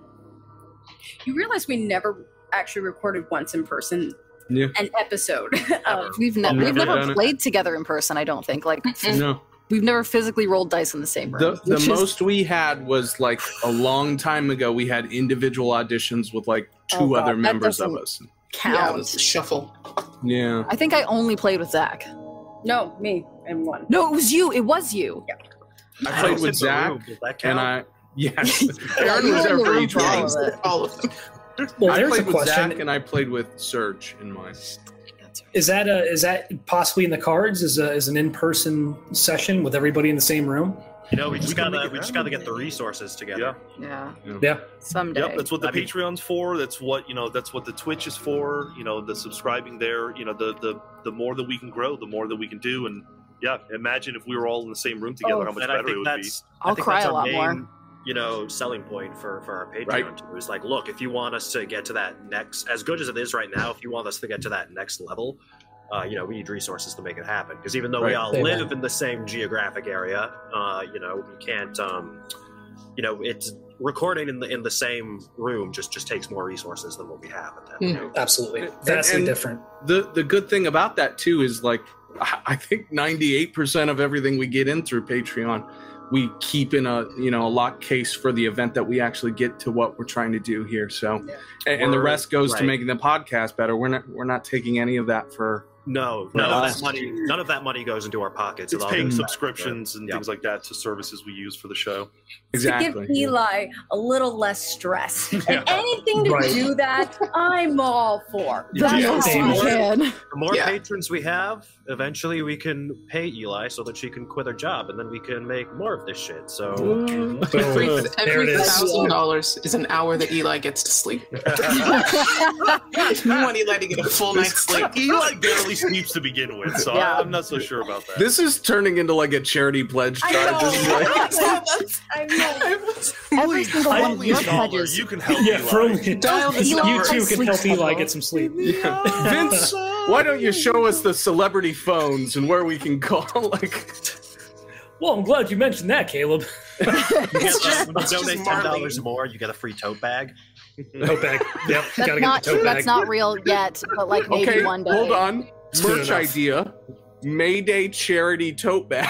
[SPEAKER 3] You realize we never actually recorded once in person
[SPEAKER 2] Yeah.
[SPEAKER 3] an episode of
[SPEAKER 4] We've, ne-
[SPEAKER 2] I've
[SPEAKER 4] we've
[SPEAKER 2] never
[SPEAKER 4] never
[SPEAKER 2] done it.
[SPEAKER 4] played together in person. I don't think. Like
[SPEAKER 2] No.
[SPEAKER 4] we've never physically rolled dice in the same room.
[SPEAKER 2] The, the
[SPEAKER 4] is-
[SPEAKER 2] most we had was like a long time ago. We had individual auditions with like two
[SPEAKER 3] Oh,
[SPEAKER 2] other
[SPEAKER 3] that
[SPEAKER 2] members of us.
[SPEAKER 4] Count.
[SPEAKER 5] Yeah, it was a shuffle.
[SPEAKER 2] Yeah.
[SPEAKER 4] I think I only played with Zach.
[SPEAKER 3] no me and one.
[SPEAKER 4] No, it was you. It was you.
[SPEAKER 2] I played with Zach, and I yes, Aaron was
[SPEAKER 4] were
[SPEAKER 2] there for each one.
[SPEAKER 5] All of them.
[SPEAKER 1] Well,
[SPEAKER 2] I
[SPEAKER 1] there's a
[SPEAKER 2] played with
[SPEAKER 1] question.
[SPEAKER 2] Zach and I played with Serge in mine.
[SPEAKER 1] Is that a, is that possibly in the cards? Is a, is an in person session with everybody in the same room?
[SPEAKER 7] You know, we just
[SPEAKER 6] We
[SPEAKER 7] gotta we just gotta get the resources together.
[SPEAKER 6] Yeah.
[SPEAKER 4] Yeah,
[SPEAKER 1] Yeah.
[SPEAKER 4] someday.
[SPEAKER 6] Yep, that's what the
[SPEAKER 7] I mean-
[SPEAKER 6] Patreon's for. That's what you know. That's what the Twitch is for. You know, the subscribing there. You know, the the the more that we can grow, the more that we can do. And yeah, imagine if we were all in the same room together,
[SPEAKER 3] Oh.
[SPEAKER 6] how much
[SPEAKER 7] and I
[SPEAKER 6] better it
[SPEAKER 7] think
[SPEAKER 6] would be.
[SPEAKER 7] that's
[SPEAKER 4] I'll
[SPEAKER 7] I think
[SPEAKER 4] cry
[SPEAKER 7] that's
[SPEAKER 4] a lot
[SPEAKER 7] main,
[SPEAKER 4] more.
[SPEAKER 7] You know, selling point for for our Patreon
[SPEAKER 2] Right.
[SPEAKER 7] too. Is like, look, if you want us to get to that next, as good as it is right now, if you want us to get to that next level, uh, you know, we need resources to make it happen. Because even though we all
[SPEAKER 1] Amen.
[SPEAKER 7] live in the same geographic area, uh, you know, we can't. Um, you know, it's recording in the in the same room just just takes more resources than what we have. At that point.
[SPEAKER 1] Absolutely.
[SPEAKER 2] And-
[SPEAKER 1] Vastly
[SPEAKER 2] and-
[SPEAKER 1] different.
[SPEAKER 2] The the good thing about that too is like I I think ninety eight percent of everything we get in through Patreon, we keep in a you know a lock case for the event that we actually get to what we're trying to do here. So, and, and the rest goes to making the podcast better. We're not we're not taking any of that for
[SPEAKER 7] No,
[SPEAKER 2] For
[SPEAKER 7] none of that money. None of that money goes into our pockets. It
[SPEAKER 6] It's paying
[SPEAKER 7] goes
[SPEAKER 6] subscriptions and
[SPEAKER 7] yeah.
[SPEAKER 6] things like that to services we use for the show.
[SPEAKER 2] exactly.
[SPEAKER 3] To give Eli a little less stress. And anything to
[SPEAKER 1] Right.
[SPEAKER 3] do that, I'm all for.
[SPEAKER 4] The
[SPEAKER 1] Yeah.
[SPEAKER 4] most
[SPEAKER 1] Same
[SPEAKER 4] we
[SPEAKER 1] here.
[SPEAKER 4] can.
[SPEAKER 7] The more
[SPEAKER 5] Yeah.
[SPEAKER 7] patrons we have, eventually we can pay Eli so that she can quit her job, and then we can make more of this shit. So
[SPEAKER 1] Boom.
[SPEAKER 5] Every, every thousand dollars is an hour that Eli gets to sleep. you want Eli to get a full night's sleep.
[SPEAKER 6] Eli barely sleeps to begin with, so
[SPEAKER 4] Yeah.
[SPEAKER 6] I'm not so sure about that.
[SPEAKER 2] This is turning into like a charity pledge
[SPEAKER 3] I
[SPEAKER 2] drive.
[SPEAKER 3] know.
[SPEAKER 2] Like-
[SPEAKER 3] I know.
[SPEAKER 4] Every single
[SPEAKER 1] I-
[SPEAKER 4] one of your pledges.
[SPEAKER 6] you can help
[SPEAKER 1] Yeah,
[SPEAKER 6] Eli.
[SPEAKER 1] for only,
[SPEAKER 5] Dial this
[SPEAKER 4] Eli
[SPEAKER 1] you
[SPEAKER 5] number.
[SPEAKER 1] too can help Eli get some sleep.
[SPEAKER 2] Yeah. Vince, why don't you show us the celebrity phones and where we can call? Like,
[SPEAKER 1] Well, I'm glad you mentioned that, Caleb.
[SPEAKER 7] you get,
[SPEAKER 5] It's just
[SPEAKER 7] donate ten dollars
[SPEAKER 5] Marlene.
[SPEAKER 7] more, you get a free tote bag.
[SPEAKER 1] Tote bag. Yep,
[SPEAKER 4] That's
[SPEAKER 1] gotta
[SPEAKER 4] not
[SPEAKER 1] get the tote
[SPEAKER 4] that's
[SPEAKER 1] bag.
[SPEAKER 4] not real yet, but like maybe
[SPEAKER 2] okay,
[SPEAKER 4] one day.
[SPEAKER 2] hold on.
[SPEAKER 1] It's
[SPEAKER 2] Merch
[SPEAKER 1] enough.
[SPEAKER 2] idea: Mayday charity tote bag,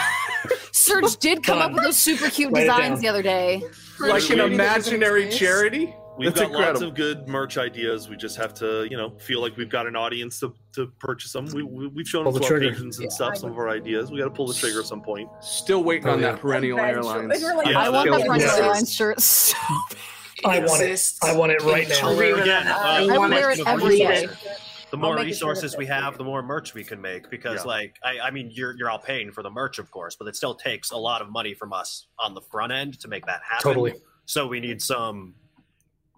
[SPEAKER 4] Serge did come up with those super cute
[SPEAKER 1] Write it
[SPEAKER 4] designs
[SPEAKER 1] down.
[SPEAKER 4] the other day.
[SPEAKER 2] like an imaginary charity.
[SPEAKER 6] We've
[SPEAKER 2] That's
[SPEAKER 6] got lots of good merch ideas. We just have to, you know, feel like we've got an audience to, to purchase them. We, we, we've shown
[SPEAKER 1] Pull
[SPEAKER 6] them
[SPEAKER 1] the
[SPEAKER 6] to
[SPEAKER 1] trigger.
[SPEAKER 6] and
[SPEAKER 3] Yeah,
[SPEAKER 6] stuff some of our ideas. We got to pull the trigger at some point.
[SPEAKER 2] Still waiting
[SPEAKER 1] Oh,
[SPEAKER 2] on
[SPEAKER 1] yeah.
[SPEAKER 2] that perennial
[SPEAKER 3] Eventually.
[SPEAKER 2] airlines.
[SPEAKER 3] We're like,
[SPEAKER 6] Yeah,
[SPEAKER 4] I want
[SPEAKER 6] that
[SPEAKER 4] the
[SPEAKER 6] would
[SPEAKER 4] Airlines shirt. So
[SPEAKER 1] I want it. I want it right now.
[SPEAKER 7] Again, uh,
[SPEAKER 5] I
[SPEAKER 4] I
[SPEAKER 5] want
[SPEAKER 4] wear
[SPEAKER 5] it.
[SPEAKER 4] it every
[SPEAKER 8] Read
[SPEAKER 4] day.
[SPEAKER 8] it.
[SPEAKER 7] the more
[SPEAKER 3] make it sure
[SPEAKER 7] resources we have, the more merch we can make. Because,
[SPEAKER 6] Yeah.
[SPEAKER 7] like, I, I mean, you're you're all paying for the merch, of course, but it still takes a lot of money from us on the front end to make that happen.
[SPEAKER 1] Totally.
[SPEAKER 7] So we need some.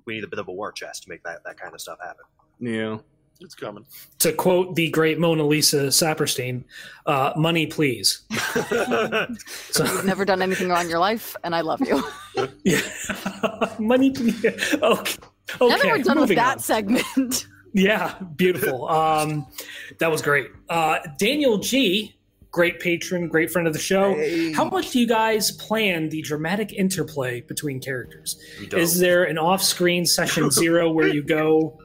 [SPEAKER 7] We need a bit of a war chest to make that that kind of stuff happen.
[SPEAKER 2] Yeah.
[SPEAKER 6] It's coming.
[SPEAKER 1] To quote the great Mona Lisa Saperstein, uh, "Money, please." so,
[SPEAKER 4] You've never done anything wrong in your life, and I love you.
[SPEAKER 1] yeah. money, please. Okay.
[SPEAKER 4] now that we're done with that
[SPEAKER 1] on.
[SPEAKER 4] segment.
[SPEAKER 1] Yeah, beautiful. Um, that was great. Uh, Daniel G, great patron, great friend of the show. How much do you guys plan the dramatic interplay between characters? Is there an off-screen session zero where you go,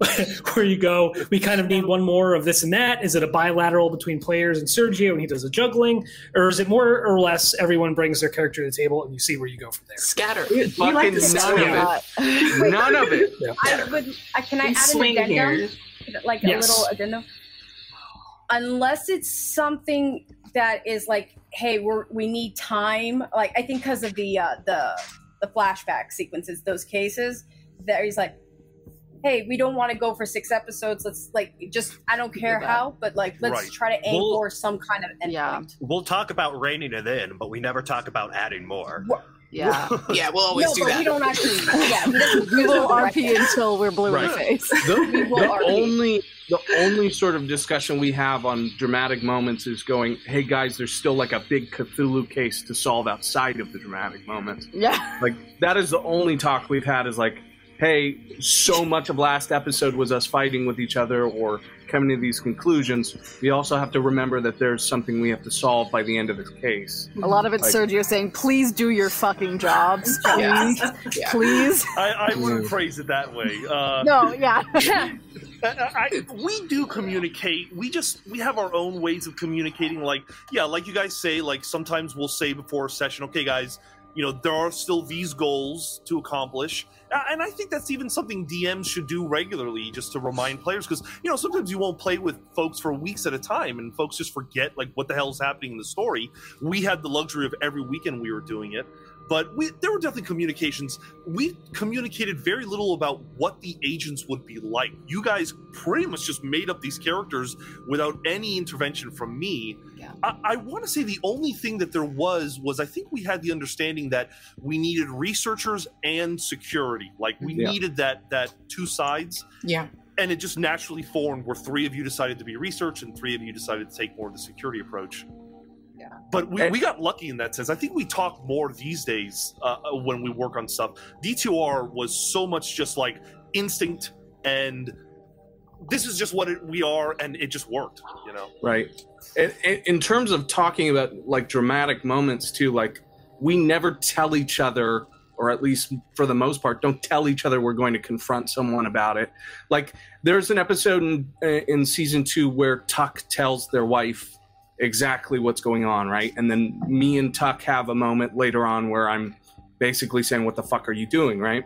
[SPEAKER 1] where you go? We kind of need one more of this and that. Is it a bilateral between players and Sergio, and he does the juggling, or is it more or less everyone brings their character to the table and you see where you go from there?
[SPEAKER 5] Scatter.
[SPEAKER 2] Fucking
[SPEAKER 3] like to
[SPEAKER 2] none
[SPEAKER 3] say
[SPEAKER 2] of it. None of it.
[SPEAKER 3] I would. I, can I
[SPEAKER 8] We
[SPEAKER 3] add an addendum?
[SPEAKER 8] here.
[SPEAKER 3] Like a
[SPEAKER 1] Yes.
[SPEAKER 3] little addendum. Unless it's something that is like, hey, we're we need time. Like I think because of the uh, the the flashback sequences, those cases that he's like, hey, we don't want to go for six episodes. Let's like just I don't care
[SPEAKER 4] that.
[SPEAKER 3] how, but like let's
[SPEAKER 6] Right.
[SPEAKER 3] try to aim
[SPEAKER 7] Well-
[SPEAKER 3] for some kind of endpoint.
[SPEAKER 4] Yeah.
[SPEAKER 7] We'll talk about reining it in, but we never talk about adding more.
[SPEAKER 4] Yeah.
[SPEAKER 5] Yeah, we'll always
[SPEAKER 3] no,
[SPEAKER 5] do
[SPEAKER 3] but
[SPEAKER 5] that.
[SPEAKER 3] we don't actually. Yeah, he.
[SPEAKER 4] We will RP until we're blue in the face.
[SPEAKER 2] the,
[SPEAKER 3] will
[SPEAKER 2] the
[SPEAKER 3] RP.
[SPEAKER 2] only the only sort of discussion we have on dramatic moments is going, hey guys, there's still like a big Cthulhu case to solve outside of the dramatic moments.
[SPEAKER 4] Yeah.
[SPEAKER 2] Like that is the only talk we've had is like, hey, so much of last episode was us fighting with each other or coming to these conclusions. We also have to remember that there's something we have to solve by the end of this case.
[SPEAKER 4] A lot of it's
[SPEAKER 2] Like-
[SPEAKER 4] Sergio saying, please do your fucking jobs. Please.
[SPEAKER 5] Yeah.
[SPEAKER 4] Please.
[SPEAKER 6] I, I wouldn't
[SPEAKER 2] Mm.
[SPEAKER 6] phrase it that way. Uh,
[SPEAKER 4] No, yeah.
[SPEAKER 6] I, I, we do communicate. We just we have our own ways of communicating. Like yeah, like you guys say. Like sometimes we'll say before a session, okay, guys, you know there are still these goals to accomplish, Uh, and I think that's even something DMs should do regularly, just to remind players. Because you know sometimes you won't play with folks for weeks at a time, and folks just forget like what the hell is happening in the story. We had the luxury of every weekend we were doing it. But we, there were definitely communications. We communicated very little about what the agents would be like. You guys pretty much just made up these characters without any intervention from me.
[SPEAKER 4] Yeah.
[SPEAKER 6] I, I want to say the only thing that there was was I think we had the understanding that we needed researchers and security. Like we
[SPEAKER 2] Yeah.
[SPEAKER 6] needed that that two sides,
[SPEAKER 5] Yeah.
[SPEAKER 6] and it just naturally formed where three of you decided to be research and three of you decided to take more of the security approach.
[SPEAKER 4] Yeah.
[SPEAKER 6] But we,
[SPEAKER 2] And-
[SPEAKER 6] we got lucky in that sense. I think we talk more these days uh, uh, when we work on stuff. D2R was so much just like instinct and this is just what it, we are and it just worked, you know.
[SPEAKER 2] Right. And, and in terms of talking about like dramatic moments too, like we never tell each other, or at least for the most part, don't tell each other we're going to confront someone about it. Like there's an episode in in season two where Tuck tells their wife exactly what's going on, right? And then me and Tuck have a moment later on where I'm basically saying, "What the fuck are you doing?" Right?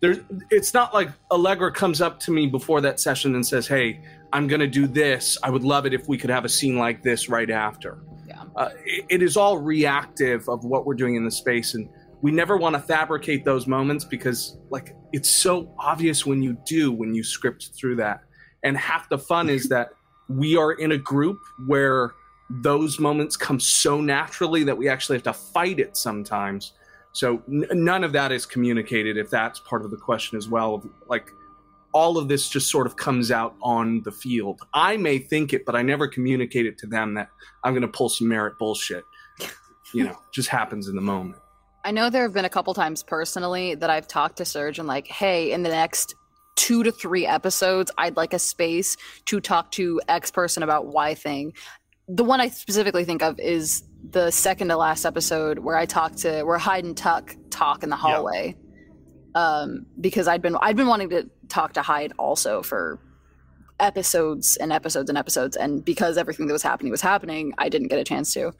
[SPEAKER 2] There's, it's not like Allegra comes up to me before that session and says, "Hey, I'm going to do this. I would love it if we could have a scene like this right after."
[SPEAKER 4] Yeah.
[SPEAKER 2] Uh, it, it is all reactive of what we're doing in the space, and we never want to fabricate those moments because, like, it's so obvious when you do when you script through that. And half the fun is that we are in a group where those moments come so naturally that we actually have to fight it sometimes. So n- none of that is communicated if that's part of the question as well. Like all of this just sort of comes out on the field. I may think it, but I never communicate it to them that I'm going to pull some Merritt bullshit. You know, just happens in the moment.
[SPEAKER 4] I know there have been a couple times personally that I've talked to Serge and like, hey, in the next two to three episodes, I'd like a space to talk to X person about Y thing. The one I specifically think of is the second to last episode where I talked to where Hyde and Tuck talk in the hallway. Um, because I'd been I'd been wanting to talk to Hyde also for episodes and episodes and episodes. And because everything that was happening was happening i didn't get a chance to.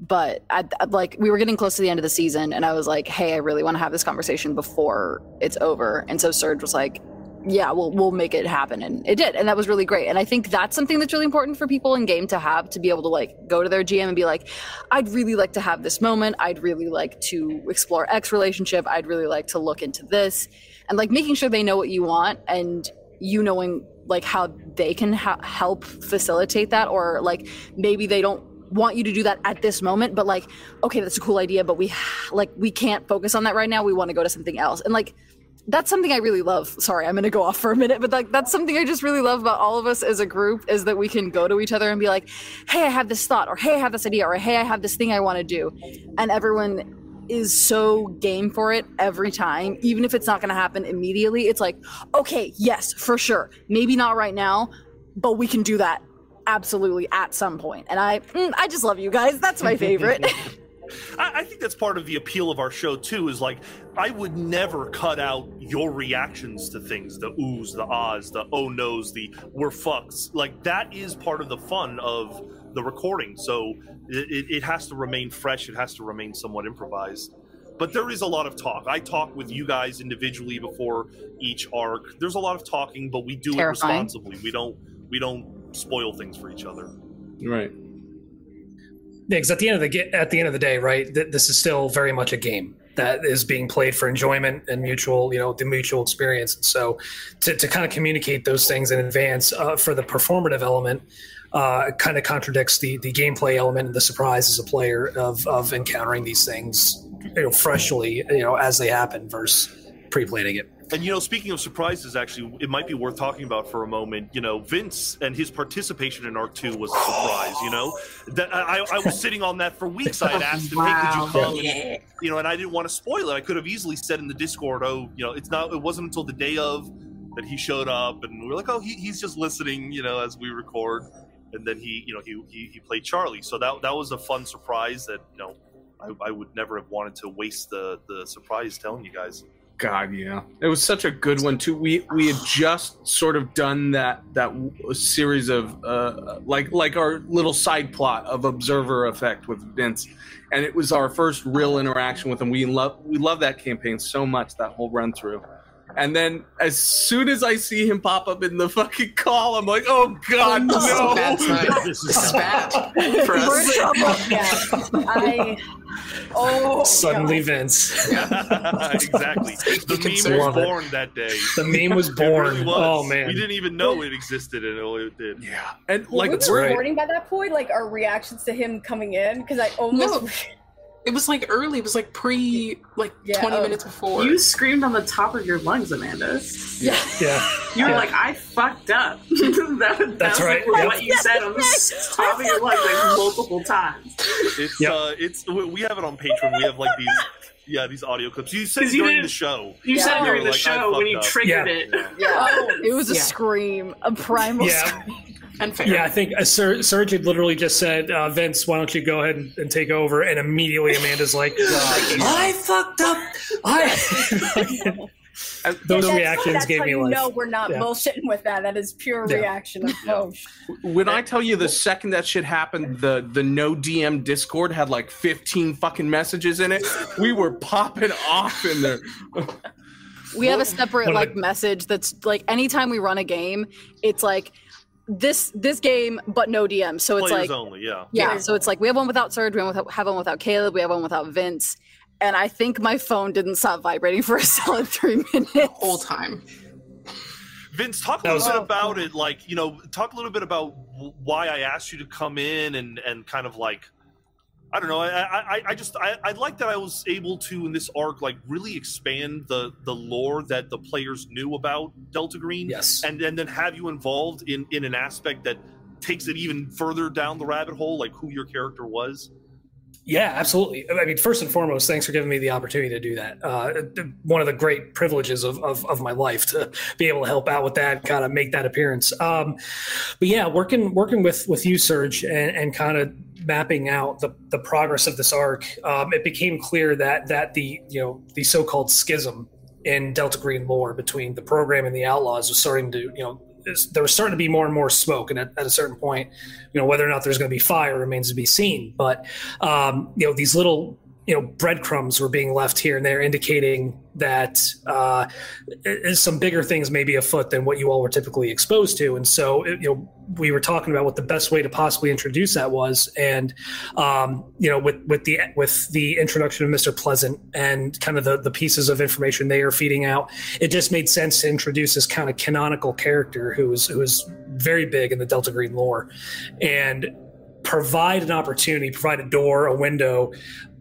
[SPEAKER 4] But I, I- like we were getting close to the end of the season and i was like hey i really want to have this conversation before it's over. And so serge was like yeah we'll we'll make it happen. And it did. And that was really great. And i think that's something that's really important for people in game to have to be able to like go to their gm and be like i'd really like to have this moment. I'd really like to explore x relationship. I'd really like to look into this. And like making sure they know what you want and you knowing like how they can ha- help facilitate that or like maybe they don't want you to do that at this moment but like okay that's a cool idea but we like we can't focus on that right now. We want to go to something else. And like that's something I really love. Sorry, I'm going to go off for a minute, but like that's something I just really love about all of us as a group is that we can go to each other and be like, "Hey, I have this thought," or "Hey, I have this idea," or "Hey, I have this thing I want to do," and everyone is so game for it every time, even if it's not going to happen immediately. It's like, okay, yes, for sure, maybe not right now, but we can do that absolutely at some point. And I, mm, I just love you guys. That's my favorite.
[SPEAKER 6] I, I think that's part of the appeal of our show too. Is like I would never cut out your reactions to things, the oohs, the ahs, the oh no's, the we're fucks. Like that is part of the fun of the recording. So it, it has to remain fresh. It has to remain somewhat improvised. But there is a lot of talk. I talk with you guys individually before each arc. There's a lot of talking, but we do it responsibly. We don't we don't spoil things for each other.
[SPEAKER 2] Right.
[SPEAKER 1] Because at the end of the at the end of the day, right? Th- this is still very much a game that is being played for enjoyment and mutual, you know, the mutual experience. And So, to, to kind of communicate those things in advance uh, for the performative element, uh, kind of contradicts the the gameplay element and the surprise as a player of of encountering these things, you know, freshly, you know, as they happen versus pre-planning it.
[SPEAKER 6] And you know, speaking of surprises, actually, it might be worth talking about for a moment. You know, Vince and his participation in Arc Two was a surprise. You know, that I, I was sitting on that for weeks. I had asked him, "Hey, could you come?" And, you know, and I didn't want to spoil it. I could have easily said in the Discord, "Oh, you know, it's not." It wasn't until the day of that he showed up, and we are like, "Oh, he, he's just listening," you know, as we record. And then he, you know, he, he he played Charlie. So that that was a fun surprise that you know I, I would never have wanted to waste the the surprise telling you guys.
[SPEAKER 2] God, yeah, it was such a good one too. We we had just sort of done that that series of uh, like like our little side plot of Observer Effect with Vince, and it was our first real interaction with him. We love we love that campaign so much that whole run through. And then as soon as I see him pop up in the fucking call, I'm like, oh God, oh,
[SPEAKER 5] This is
[SPEAKER 2] no!
[SPEAKER 5] bad sign.
[SPEAKER 7] This is
[SPEAKER 5] This is bad for
[SPEAKER 4] We're in trouble.
[SPEAKER 3] Yeah. I. Oh.
[SPEAKER 1] Suddenly,
[SPEAKER 3] God.
[SPEAKER 1] Vince,
[SPEAKER 6] exactly. The meme
[SPEAKER 5] concerned.
[SPEAKER 6] was born that day.
[SPEAKER 1] the meme was born.
[SPEAKER 6] really was.
[SPEAKER 1] Oh man,
[SPEAKER 6] we didn't even know it existed until it did.
[SPEAKER 2] Yeah, and like
[SPEAKER 3] we
[SPEAKER 1] That's
[SPEAKER 3] were
[SPEAKER 1] right.
[SPEAKER 3] recording by that point, like our reactions to him coming in, because I almost.
[SPEAKER 5] No. It was like early. It was like pre, like
[SPEAKER 3] Yeah,
[SPEAKER 5] 20
[SPEAKER 3] oh.
[SPEAKER 5] minutes before.
[SPEAKER 8] You screamed on the top of your lungs, Amanda.
[SPEAKER 1] yeah. yeah.
[SPEAKER 8] You were
[SPEAKER 1] Yeah.
[SPEAKER 8] like, "I fucked up." that,
[SPEAKER 1] That's
[SPEAKER 8] was
[SPEAKER 1] right.
[SPEAKER 8] Like
[SPEAKER 1] Yep.
[SPEAKER 8] what you said on the top of your lungs like multiple times.
[SPEAKER 6] It's
[SPEAKER 1] Yep.
[SPEAKER 6] uh, it's we we have it on Patreon. We have like these, yeah, these audio clips. You said
[SPEAKER 8] you
[SPEAKER 6] during
[SPEAKER 8] didn't-
[SPEAKER 6] the show.
[SPEAKER 8] You
[SPEAKER 3] Yeah.
[SPEAKER 8] said
[SPEAKER 3] You
[SPEAKER 8] during
[SPEAKER 6] were
[SPEAKER 8] the
[SPEAKER 6] like,
[SPEAKER 8] show when you
[SPEAKER 6] up."
[SPEAKER 8] triggered
[SPEAKER 1] Yeah.
[SPEAKER 8] it.
[SPEAKER 2] yeah.
[SPEAKER 3] Oh,
[SPEAKER 4] It was a
[SPEAKER 5] Yeah.
[SPEAKER 4] scream, a primal
[SPEAKER 1] Yeah.
[SPEAKER 4] scream.
[SPEAKER 5] And fair.
[SPEAKER 1] Yeah, I think uh, Ser- Serge had literally just said, uh, "Vince, why don't you go ahead and, and take over?" And immediately Amanda's like, "I fucked up. I." Those
[SPEAKER 3] that's-
[SPEAKER 1] reactions
[SPEAKER 3] that's
[SPEAKER 1] gave
[SPEAKER 3] how
[SPEAKER 1] me
[SPEAKER 3] you
[SPEAKER 1] life.
[SPEAKER 3] know we're not
[SPEAKER 1] Yeah.
[SPEAKER 3] bullshitting with that. That is pure
[SPEAKER 1] Yeah.
[SPEAKER 3] reaction of oh, sh-
[SPEAKER 2] When I tell you the second that shit happened, the the no DM Discord had like 15 fucking messages in it. We were popping off in there.
[SPEAKER 4] We have a separate like message that's like anytime we run a game, it's like this this game but no DM. So it's
[SPEAKER 6] Players
[SPEAKER 4] like
[SPEAKER 6] only, yeah.
[SPEAKER 4] yeah, so it's like we have one without Serge, we have one without, have one without Caleb, we have one without Vince. And I think my phone didn't stop vibrating for a solid three minutes.
[SPEAKER 5] whole time.
[SPEAKER 6] Vince, talk a little
[SPEAKER 1] was-
[SPEAKER 6] bit about it. Like, you know, talk a little bit about why I asked you to come in and and kind of like, I don't know. I I, I just I, I like that I was able to in this arc like really expand the the lore that the players knew about Delta Green.
[SPEAKER 1] Yes.
[SPEAKER 6] and and then have you involved in in an aspect that takes it even further down the rabbit hole, like who your character was.
[SPEAKER 1] Yeah, absolutely. I mean, first and foremost, thanks for giving me the opportunity to do that. Uh, one of the great privileges of, of, of my life to be able to help out with that, kind of make that appearance. Um, but yeah, working working with with you, Serge, and, and kind of mapping out the, the progress of this arc, um, it became clear that that the you know the so called schism in Delta Green lore between the program and the Outlaws was starting to you know there was starting to be more and more smoke, and at, at a certain point, you know whether or not there's going to be fire remains to be seen. But um, you know these little you know breadcrumbs were being left here and there, indicating that uh, some bigger things may be afoot than what you all were typically exposed to. And so you know we were talking about what the best way to possibly introduce that was, and um, you know with with the with the introduction of Mr. Pleasant and kind of the the pieces of information they are feeding out, it just made sense to introduce this kind of canonical character who was who was very big in the Delta Green lore, and provide an opportunity, provide a door, a window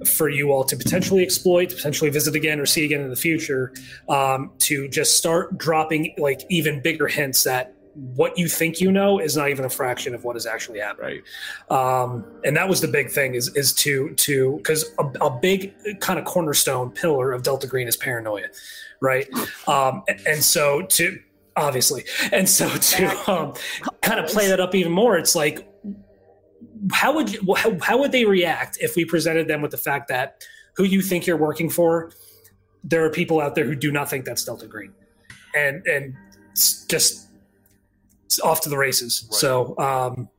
[SPEAKER 1] for you all to potentially exploit, to potentially visit again or see again in the future, um, to just start dropping like even bigger hints that what you think you know is not even a fraction of what is actually happening. Um, and that was the big thing is is to to because a, a big kind of cornerstone pillar of Delta Green is paranoia, right? Um, and, and so to obviously, and so to um, kind of play that up even more, it's like how would you how, how would they react if we presented them with the fact that who you think you're working for there are people out there who do not think that's delta green and and just it's off to the races
[SPEAKER 6] Right.
[SPEAKER 1] so um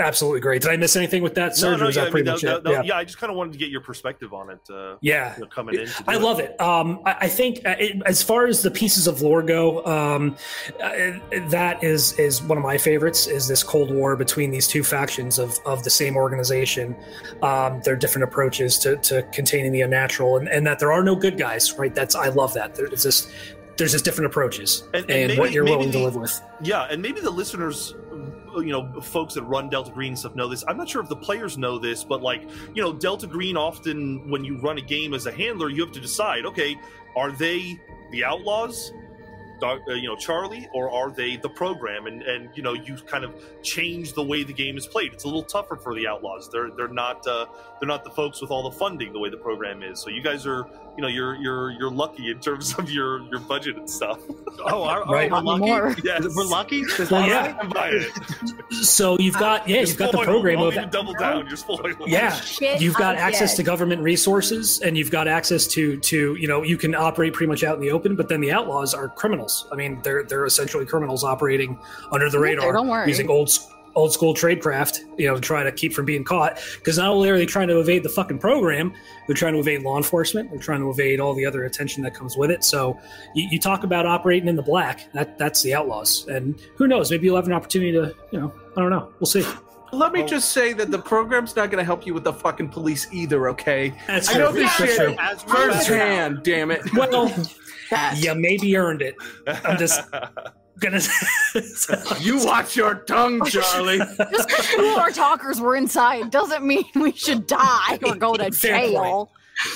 [SPEAKER 1] absolutely great did i miss anything with that Serge, or was
[SPEAKER 6] yeah,
[SPEAKER 1] that
[SPEAKER 6] I
[SPEAKER 1] pretty
[SPEAKER 6] mean,
[SPEAKER 1] much
[SPEAKER 6] that-
[SPEAKER 1] it?
[SPEAKER 6] that-
[SPEAKER 1] yeah.
[SPEAKER 6] yeah, I just kind of wanted to get your perspective on it. Uh,
[SPEAKER 1] yeah
[SPEAKER 6] you know, coming in.
[SPEAKER 1] I love it. Um, I, I think uh, it, as far as the pieces of lore go, um, uh, that is is one of my favorites. Is this Cold War between these two factions of, of the same organization? Um, their different approaches to, to containing the unnatural, and, and that there are no good guys. Right? That's I love that. There's just there's just different approaches
[SPEAKER 6] And-
[SPEAKER 1] and,
[SPEAKER 6] and maybe-
[SPEAKER 1] what you're willing to live with.
[SPEAKER 6] Yeah, and maybe the listeners, you know, folks that run Delta Green and stuff know this. I'm not sure if the players know this, but like, you know, Delta Green often, when you run a game as a handler, you have to decide, okay, are they the outlaws, uh, you know, Charlie, or are they the program? And and you know, you kind of change the way the game is played. It's a little tougher for the outlaws. They're they're not uh, they're not the folks with all the funding the way the program is. So you guys are, you know, you're you're you're lucky in terms of your your budget and stuff.
[SPEAKER 7] Oh, are, oh,
[SPEAKER 1] Right.
[SPEAKER 7] we're lucky.
[SPEAKER 4] More.
[SPEAKER 6] Yes.
[SPEAKER 7] We're lucky.
[SPEAKER 1] Well, yeah.
[SPEAKER 7] right?
[SPEAKER 6] I'm buying it.
[SPEAKER 1] So you've got yeah,
[SPEAKER 6] You're
[SPEAKER 1] you've got the program of
[SPEAKER 6] double down. You're spoiling.
[SPEAKER 1] yeah
[SPEAKER 3] Shit,
[SPEAKER 1] you've got
[SPEAKER 3] I'm
[SPEAKER 1] access
[SPEAKER 3] dead.
[SPEAKER 1] to government resources and you've got access to to you know you can operate pretty much out in the open but then the outlaws are criminals i mean they're they're essentially criminals operating under the
[SPEAKER 4] Okay,
[SPEAKER 1] radar
[SPEAKER 4] don't worry.
[SPEAKER 1] using old s- old school tradecraft you know to try to keep from being caught because not only are they trying to evade the fucking program they're trying to evade law enforcement they're trying to evade all the other attention that comes with it so you, you talk about operating in the black that that's the outlaws and who knows maybe you'll have an opportunity to you know i don't know we'll see
[SPEAKER 2] Let me just say that the program's not going to help you with the fucking police either. Okay,
[SPEAKER 1] that's
[SPEAKER 2] I know
[SPEAKER 1] true.
[SPEAKER 2] this
[SPEAKER 1] That's
[SPEAKER 2] shit
[SPEAKER 1] true.
[SPEAKER 7] As we found out.
[SPEAKER 2] firsthand. Damn it.
[SPEAKER 1] well
[SPEAKER 5] That.
[SPEAKER 1] you maybe earned it I'm just- gonna
[SPEAKER 2] You watch your tongue, Charlie.
[SPEAKER 4] Just because two of our talkers were inside doesn't mean we should die or go to
[SPEAKER 1] Fair
[SPEAKER 4] jail.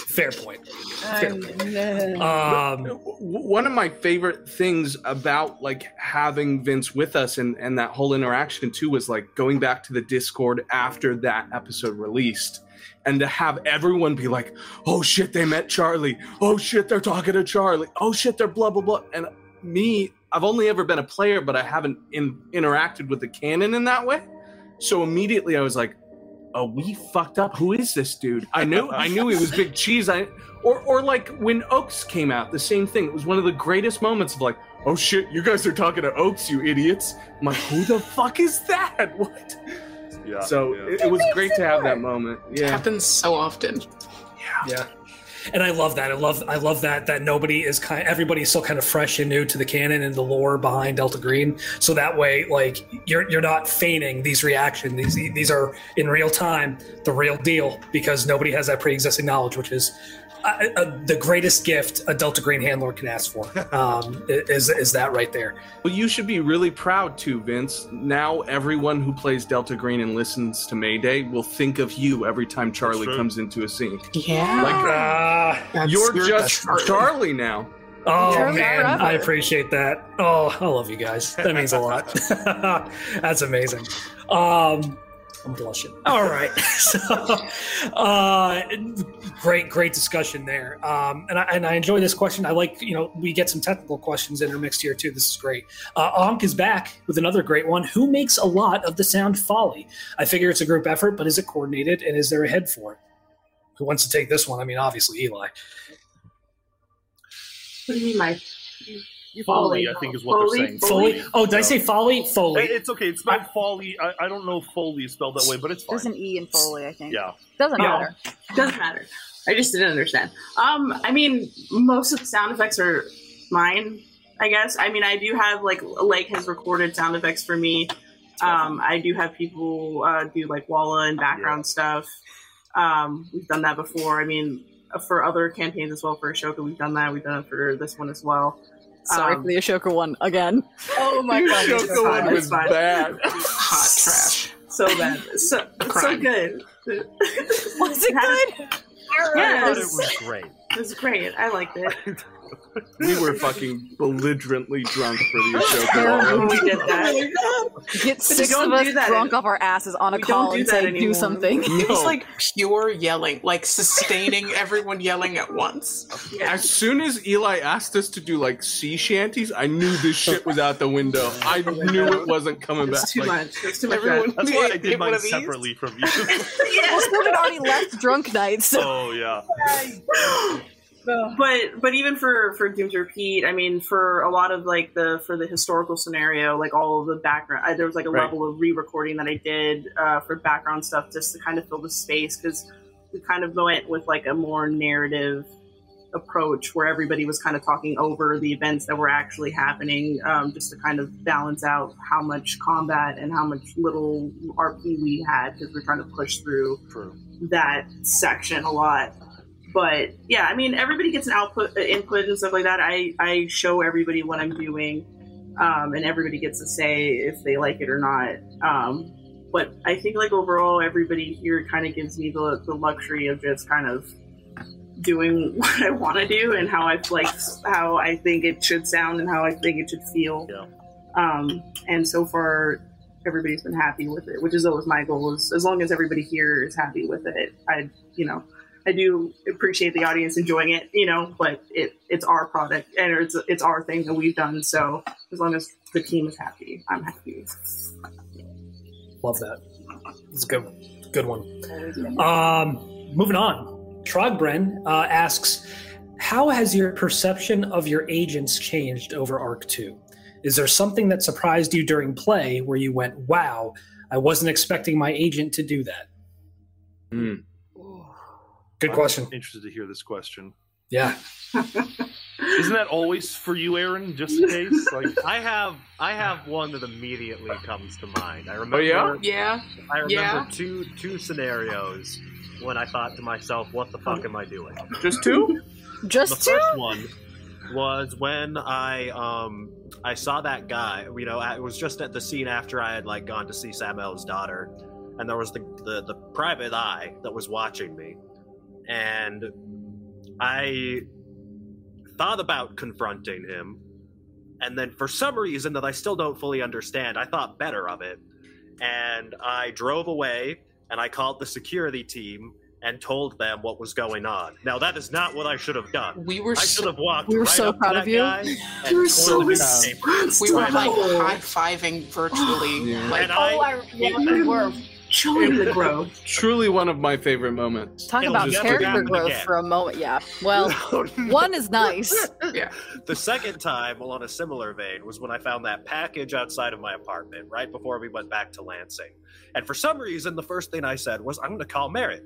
[SPEAKER 1] fair point fair point
[SPEAKER 3] Um,
[SPEAKER 1] um
[SPEAKER 2] one of my favorite things about like having Vince with us and and that whole interaction too was like going back to the Discord after that episode released and to have everyone be like, "Oh shit, they met Charlie. Oh shit, they're talking to Charlie. Oh shit, they're blah blah blah." And me, I've only ever been a player, but I haven't in, interacted with the canon in that way. So immediately I was like, "Oh, we fucked up. Who is this dude?" I knew I knew he was Big Cheese. I or or like when Oaks came out, the same thing. It was one of the greatest moments of like, "Oh shit, you guys are talking to Oaks, you idiots." I'm like, "Who the fuck is that?" What?
[SPEAKER 6] yeah.
[SPEAKER 2] So
[SPEAKER 6] yeah.
[SPEAKER 2] it, it was great to have that moment. Yeah.
[SPEAKER 5] It happens so often.
[SPEAKER 1] Yeah. Yeah and i love that i love i love that that nobody is kind everybody's still kind of fresh and new to the canon and the lore behind delta green so that way like you're you're not feigning these reactions these these are in real time the real deal because nobody has that pre-existing knowledge which is uh, uh, the greatest gift a delta green handler can ask for um, is is that right there
[SPEAKER 2] Well, you should be really proud too, Vince. Now everyone who plays Delta Green and listens to Mayday will think of you every time Charlie comes into a scene.
[SPEAKER 5] Yeah.
[SPEAKER 2] Like
[SPEAKER 5] That's-
[SPEAKER 2] you're
[SPEAKER 5] you're
[SPEAKER 2] just
[SPEAKER 5] the Charlie.
[SPEAKER 2] Charlie now.
[SPEAKER 1] Oh
[SPEAKER 4] Charlie
[SPEAKER 1] man,
[SPEAKER 4] forever.
[SPEAKER 1] I appreciate that. Oh, I love you guys. That means a lot. That's amazing. Um, I'm blushing. All right. so, uh, great, great discussion there. Um, and I, and I enjoy this question. I like, you know, we get some technical questions intermixed here too. This is great. Uh, Onk is back with another great one. Who makes a lot of the sound folly? I figure it's a group effort, but is it coordinated and is there a head for it? Who wants to take this one? I mean, obviously Eli.
[SPEAKER 8] What do you mean, Mike?
[SPEAKER 6] Foley, I think is what
[SPEAKER 8] Foley?
[SPEAKER 6] they're saying.
[SPEAKER 1] Foley. Oh, did I say folly? Foley.
[SPEAKER 6] It- It's okay. It's spelled Foley. I, I don't know if Foley is spelled that way, but it's fine.
[SPEAKER 4] There's an E in Foley, I think.
[SPEAKER 6] Yeah.
[SPEAKER 4] Doesn't
[SPEAKER 8] No.
[SPEAKER 4] matter.
[SPEAKER 8] Doesn't matter. I just didn't understand. Um, I mean, most of the sound effects are mine. I guess. I mean, I do have like Lake has recorded sound effects for me. Um, I do have people uh, do like Walla and background stuff. Um, we've done that before. I mean, for other campaigns as well. For Ashoka, we've done that. We've done it for this one as well.
[SPEAKER 4] Sorry
[SPEAKER 8] Um,
[SPEAKER 4] for the Ashoka one again.
[SPEAKER 3] oh my god,
[SPEAKER 2] Ashoka
[SPEAKER 8] it's
[SPEAKER 2] one
[SPEAKER 8] it's
[SPEAKER 2] was
[SPEAKER 8] fine.
[SPEAKER 2] bad.
[SPEAKER 5] Hot trash.
[SPEAKER 8] so bad, so so good.
[SPEAKER 4] Was it good?
[SPEAKER 7] I
[SPEAKER 8] Yeah,
[SPEAKER 7] thought
[SPEAKER 8] it
[SPEAKER 7] it
[SPEAKER 8] was,
[SPEAKER 7] was great.
[SPEAKER 8] it was great. I liked it.
[SPEAKER 2] We were fucking belligerently drunk for the show.
[SPEAKER 8] We did that.
[SPEAKER 4] Oh Get six of us
[SPEAKER 8] that
[SPEAKER 4] drunk
[SPEAKER 8] any-
[SPEAKER 4] off our asses on a
[SPEAKER 8] We don't
[SPEAKER 4] call
[SPEAKER 8] do
[SPEAKER 4] and
[SPEAKER 8] that
[SPEAKER 4] say, do
[SPEAKER 8] anymore.
[SPEAKER 4] something.
[SPEAKER 5] It was like pure yelling, like sustaining everyone yelling at once.
[SPEAKER 2] As soon as Eli asked us to do like sea shanties, I knew this shit was out the window. I knew it wasn't coming back.
[SPEAKER 8] It's too
[SPEAKER 2] Like,
[SPEAKER 8] much. It's too much.
[SPEAKER 5] Everyone-
[SPEAKER 6] That's why I
[SPEAKER 5] Hit
[SPEAKER 6] did
[SPEAKER 5] one
[SPEAKER 6] mine
[SPEAKER 5] of these?
[SPEAKER 6] separately from you.
[SPEAKER 4] Well, Stephen already left drunk nights, so
[SPEAKER 6] oh yeah.
[SPEAKER 8] but but even for for Doom to Repeat, I mean, for a lot of like the for the historical scenario, like all of the background, I, there was like a
[SPEAKER 2] Right.
[SPEAKER 8] level of re-recording that I did uh, for background stuff just to kind of fill the space because we kind of went with like a more narrative approach where everybody was kind of talking over the events that were actually happening, um, just to kind of balance out how much combat and how much little RP we had because we're trying to push through
[SPEAKER 6] True.
[SPEAKER 8] that section a lot. But yeah, I mean, everybody gets an output, uh, input, and stuff like that. I I show everybody what I'm doing, um, and everybody gets to say if they like it or not. Um, but I think like overall, everybody here kind of gives me the the luxury of just kind of doing what I want to do and how I like how I think it should sound and how I think it should feel.
[SPEAKER 6] Yeah.
[SPEAKER 8] Um, and so far, everybody's been happy with it, which is always my goal. Is as long as everybody here is happy with it, I you know I do appreciate the audience enjoying it, you know, but it it's our product and it's it's our thing that we've done. So as long as the team is happy, I'm happy.
[SPEAKER 1] Love that. It's a good, one. good one. Um, moving on. Trogbren uh, asks, "How has your perception of your agents changed over Arc Two? Is there something that surprised you during play where you went, "Wow, I wasn't expecting my agent to do that"?
[SPEAKER 2] Hmm.
[SPEAKER 1] Good question.
[SPEAKER 6] I'm interested to hear this question.
[SPEAKER 1] Yeah.
[SPEAKER 6] Isn't that always for you, Aaron? Just in case, like
[SPEAKER 7] I have I have one that immediately comes to mind. I remember
[SPEAKER 2] Oh, yeah?
[SPEAKER 5] Yeah.
[SPEAKER 7] I remember
[SPEAKER 5] Yeah.
[SPEAKER 7] two two scenarios when I thought to myself, "What the fuck am I doing?"
[SPEAKER 2] Just two?
[SPEAKER 7] The
[SPEAKER 4] just two?
[SPEAKER 7] first one was when I um I saw that guy. You know, it was just at the scene after I had like gone to see Samuel's daughter, and there was the the, the private eye that was watching me, and I thought about confronting him, and then for some reason that I still don't fully understand, I thought better of it, and I drove away and I called the security team and told them what was going on. Now that is not what I should have done.
[SPEAKER 5] We were
[SPEAKER 7] I should
[SPEAKER 5] so,
[SPEAKER 7] have walked.
[SPEAKER 4] We were
[SPEAKER 7] right
[SPEAKER 4] so
[SPEAKER 7] up
[SPEAKER 4] proud of you.
[SPEAKER 7] guy
[SPEAKER 8] You were so
[SPEAKER 7] the newspaper.
[SPEAKER 5] we were like high fiving virtually.
[SPEAKER 2] Yeah.
[SPEAKER 5] Like
[SPEAKER 7] And I,
[SPEAKER 3] oh, I, yeah, we were.
[SPEAKER 8] Showing the growth.
[SPEAKER 2] Truly one of my favorite moments.
[SPEAKER 4] Talk
[SPEAKER 7] It'll
[SPEAKER 4] about
[SPEAKER 2] just
[SPEAKER 4] character growth
[SPEAKER 7] again.
[SPEAKER 4] for a moment. Yeah. Well, one is nice. Yeah.
[SPEAKER 7] The second time, well, on a similar vein, was when I found that package outside of my apartment right before we went back to Lansing. And for some reason, the first thing I said was, "I'm going to call Merritt."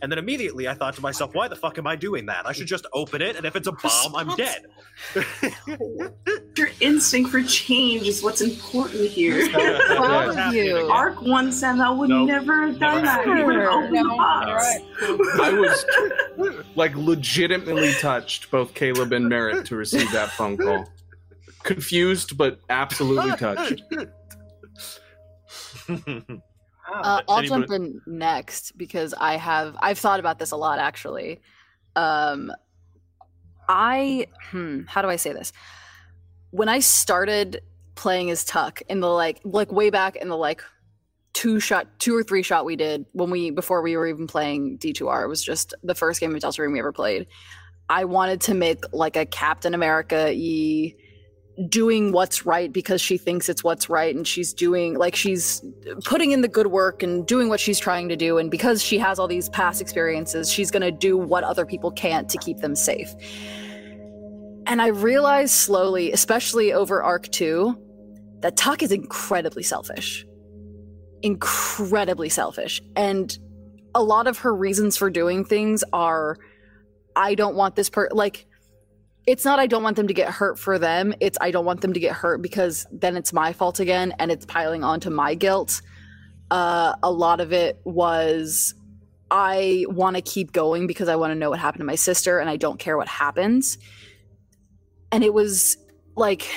[SPEAKER 7] And then immediately I thought to myself, "Why the fuck am I doing that? I should just open it, and if it's a bomb, I'm dead."
[SPEAKER 8] Your instinct for change is what's important here.
[SPEAKER 4] Proud
[SPEAKER 7] Yeah.
[SPEAKER 4] of you.
[SPEAKER 8] Arc one Samuel would
[SPEAKER 6] Nope.
[SPEAKER 8] never have done
[SPEAKER 6] Never
[SPEAKER 8] that. He would have opened the
[SPEAKER 3] No,
[SPEAKER 8] box.
[SPEAKER 2] I was like legitimately touched, both Caleb and Merritt, to receive that phone call. Confused, but absolutely touched.
[SPEAKER 4] Uh, I'll
[SPEAKER 6] Anybody-
[SPEAKER 4] jump in next because I have I've thought about this a lot actually. Um, I hmm, how do I say this? When I started playing as Tuck in the like like way back in the like two shot two or three shot we did when we before we were even playing D2R it was just the first game of Delta Green we ever played. I wanted to make like a Captain America e doing what's right because she thinks it's what's right and she's doing like she's putting in the good work and doing what she's trying to do. And because she has all these past experiences she's going to do what other people can't to keep them safe. And i realized slowly especially over arc 2 that tuck is incredibly selfish. Incredibly selfish. And a lot of her reasons for doing things are i don't want this per like it's not I don't want them to get hurt for them. It's I don't want them to get hurt because then it's my fault again and it's piling onto my guilt. Uh, a lot of it was I want to keep going because I want to know what happened to my sister and I don't care what happens. And it was like,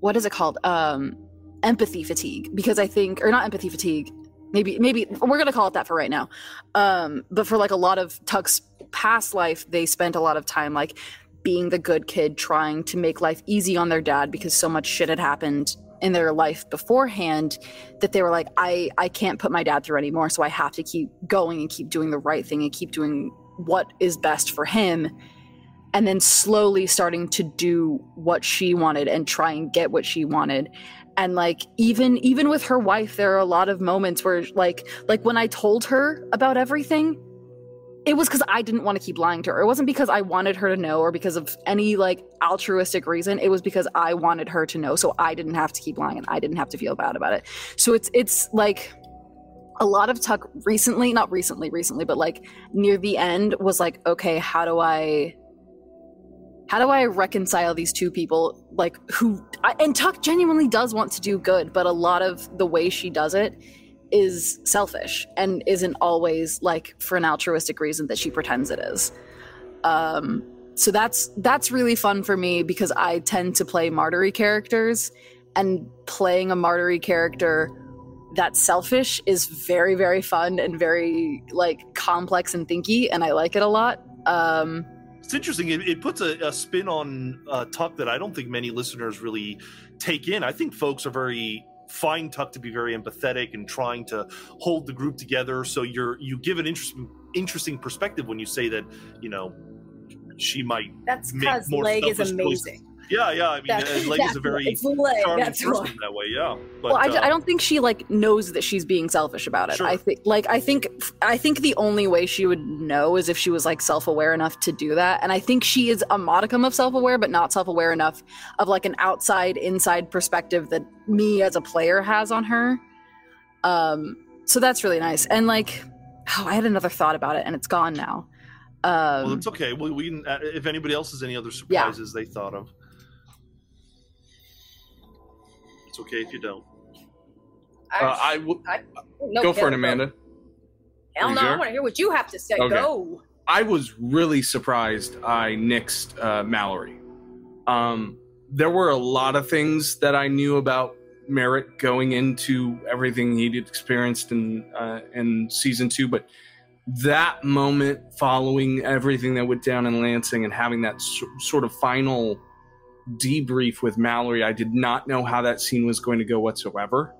[SPEAKER 4] what is it called? Um, empathy fatigue because I think, or not empathy fatigue, maybe maybe we're gonna call it that for right now. Um, but for like a lot of Tuck's past life, they spent a lot of time like being the good kid, trying to make life easy on their dad because so much shit had happened in their life beforehand that they were like, I I can't put my dad through anymore, so I have to keep going and keep doing the right thing and keep doing what is best for him. And then slowly starting to do what she wanted and try and get what she wanted. And like even even with her wife there are a lot of moments where like like when i told her about everything it was because i didn't want to keep lying to her. It wasn't because i wanted her to know or because of any like altruistic reason. It was because i wanted her to know so i didn't have to keep lying and i didn't have to feel bad about it. So it's it's like a lot of tuck recently not recently recently but like near the end was like okay how do i how do I reconcile these two people like who I, and Tuck genuinely does want to do good, but a lot of the way she does it is selfish and isn't always like for an altruistic reason that she pretends it is. Um so that's that's really fun for me because I tend to play martyry characters and playing a martyry character that's selfish is very very fun and very like complex and thinky and I like it a lot. Um
[SPEAKER 6] it's interesting. It, it puts a, a, spin on uh, Tuck that I don't think many listeners really take in. I think folks are very find Tuck to be very empathetic and trying to hold the group together. So you're you give an interesting interesting perspective when you say that you know she might.
[SPEAKER 3] That's because Leg is amazing.
[SPEAKER 6] Choices. Yeah, yeah. I mean, Leg is a very charming that's person why. that way. Yeah.
[SPEAKER 4] But, well, I, uh, I, don't think she like knows that she's being selfish about it. Sure. I think, like, I think, I think the only way she would know is if she was like self-aware enough to do that. And I think she is a modicum of self-aware, but not self-aware enough of like an outside, inside perspective that me as a player has on her. Um, so that's really nice. And like, oh, I had another thought about it, and it's gone now. Um,
[SPEAKER 6] well, it's okay. Well, we can, uh, if anybody else has any other surprises yeah. they thought of. It's okay if you don't.
[SPEAKER 2] Uh, I will no, go for it, Amanda.
[SPEAKER 3] Hell no! Sure? I want to hear what you have to say. Okay. Go.
[SPEAKER 2] I was really surprised I nixed uh, Mallory. Um, there were a lot of things that I knew about Merritt going into everything he'd experienced in uh, in season two, but that moment following everything that went down in Lansing and having that so- sort of final debrief with Mallory, I did not know how that scene was going to go whatsoever.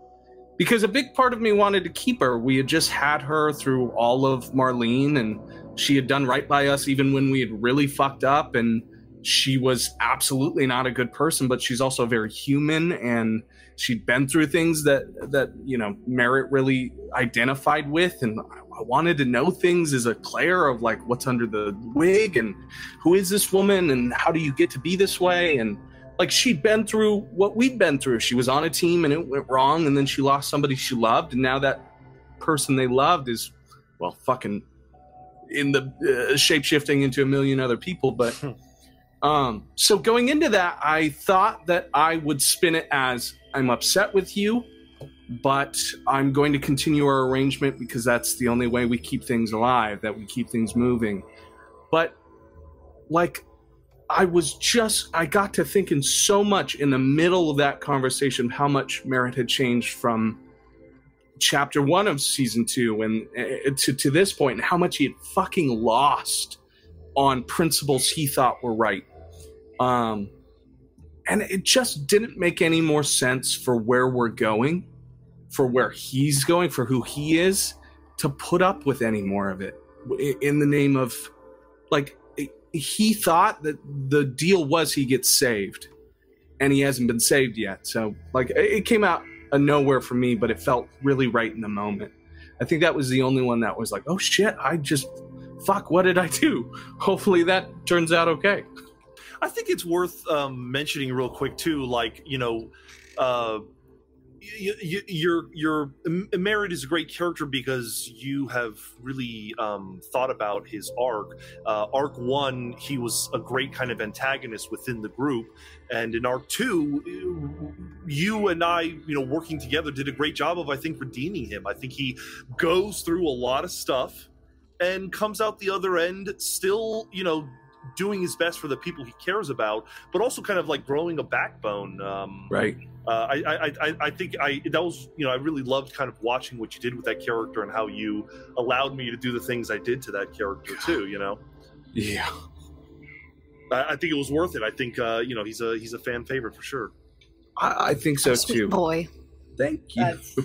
[SPEAKER 2] Because a big part of me wanted to keep her. We had just had her through all of Marlene, and she had done right by us even when we had really fucked up. And she was absolutely not a good person, but she's also very human, and she'd been through things that that you know Merritt really identified with, and I wanted to know things as a player of like what's under the wig and who is this woman and how do you get to be this way and like she'd been through what we'd been through. She was on a team and it went wrong and then she lost somebody she loved and now that person they loved is well fucking in the uh, shape shifting into a million other people but. um so going into that I thought that I would spin it as I'm upset with you but I'm going to continue our arrangement because that's the only way we keep things alive, that we keep things moving. But like I was just I got to thinking so much in the middle of that conversation how much Merritt had changed from chapter 1 of season 2 and uh, to to this point and how much he had fucking lost on principles he thought were right. Um and it just didn't make any more sense for where we're going for where he's going, for who he is, to put up with any more of it in the name of like he thought that the deal was he gets saved and he hasn't been saved yet so like it came out of nowhere for me but it felt really right in the moment i think that was the only one that was like oh shit i just fuck what did i do hopefully that turns out okay
[SPEAKER 6] i think it's worth um, mentioning real quick too like you know uh, you, you're you're Merritt is a great character because you have really um, thought about his arc. Uh, arc one, he was a great kind of antagonist within the group, and in arc two, you and I, you know, working together, did a great job of I think redeeming him. I think he goes through a lot of stuff and comes out the other end still, you know, doing his best for the people he cares about, but also kind of like growing a backbone. Um,
[SPEAKER 2] Right.
[SPEAKER 6] uh, I, I, I, I think I that was you know I really loved kind of watching what you did with that character and how you allowed me to do the things I did to that character too. You know,
[SPEAKER 2] Yeah.
[SPEAKER 6] I, I think it was worth it. I think uh, you know he's a he's a fan favorite for sure.
[SPEAKER 2] I, I think so
[SPEAKER 4] Sweet
[SPEAKER 2] too.
[SPEAKER 4] boy.
[SPEAKER 2] Thank you.
[SPEAKER 3] That's,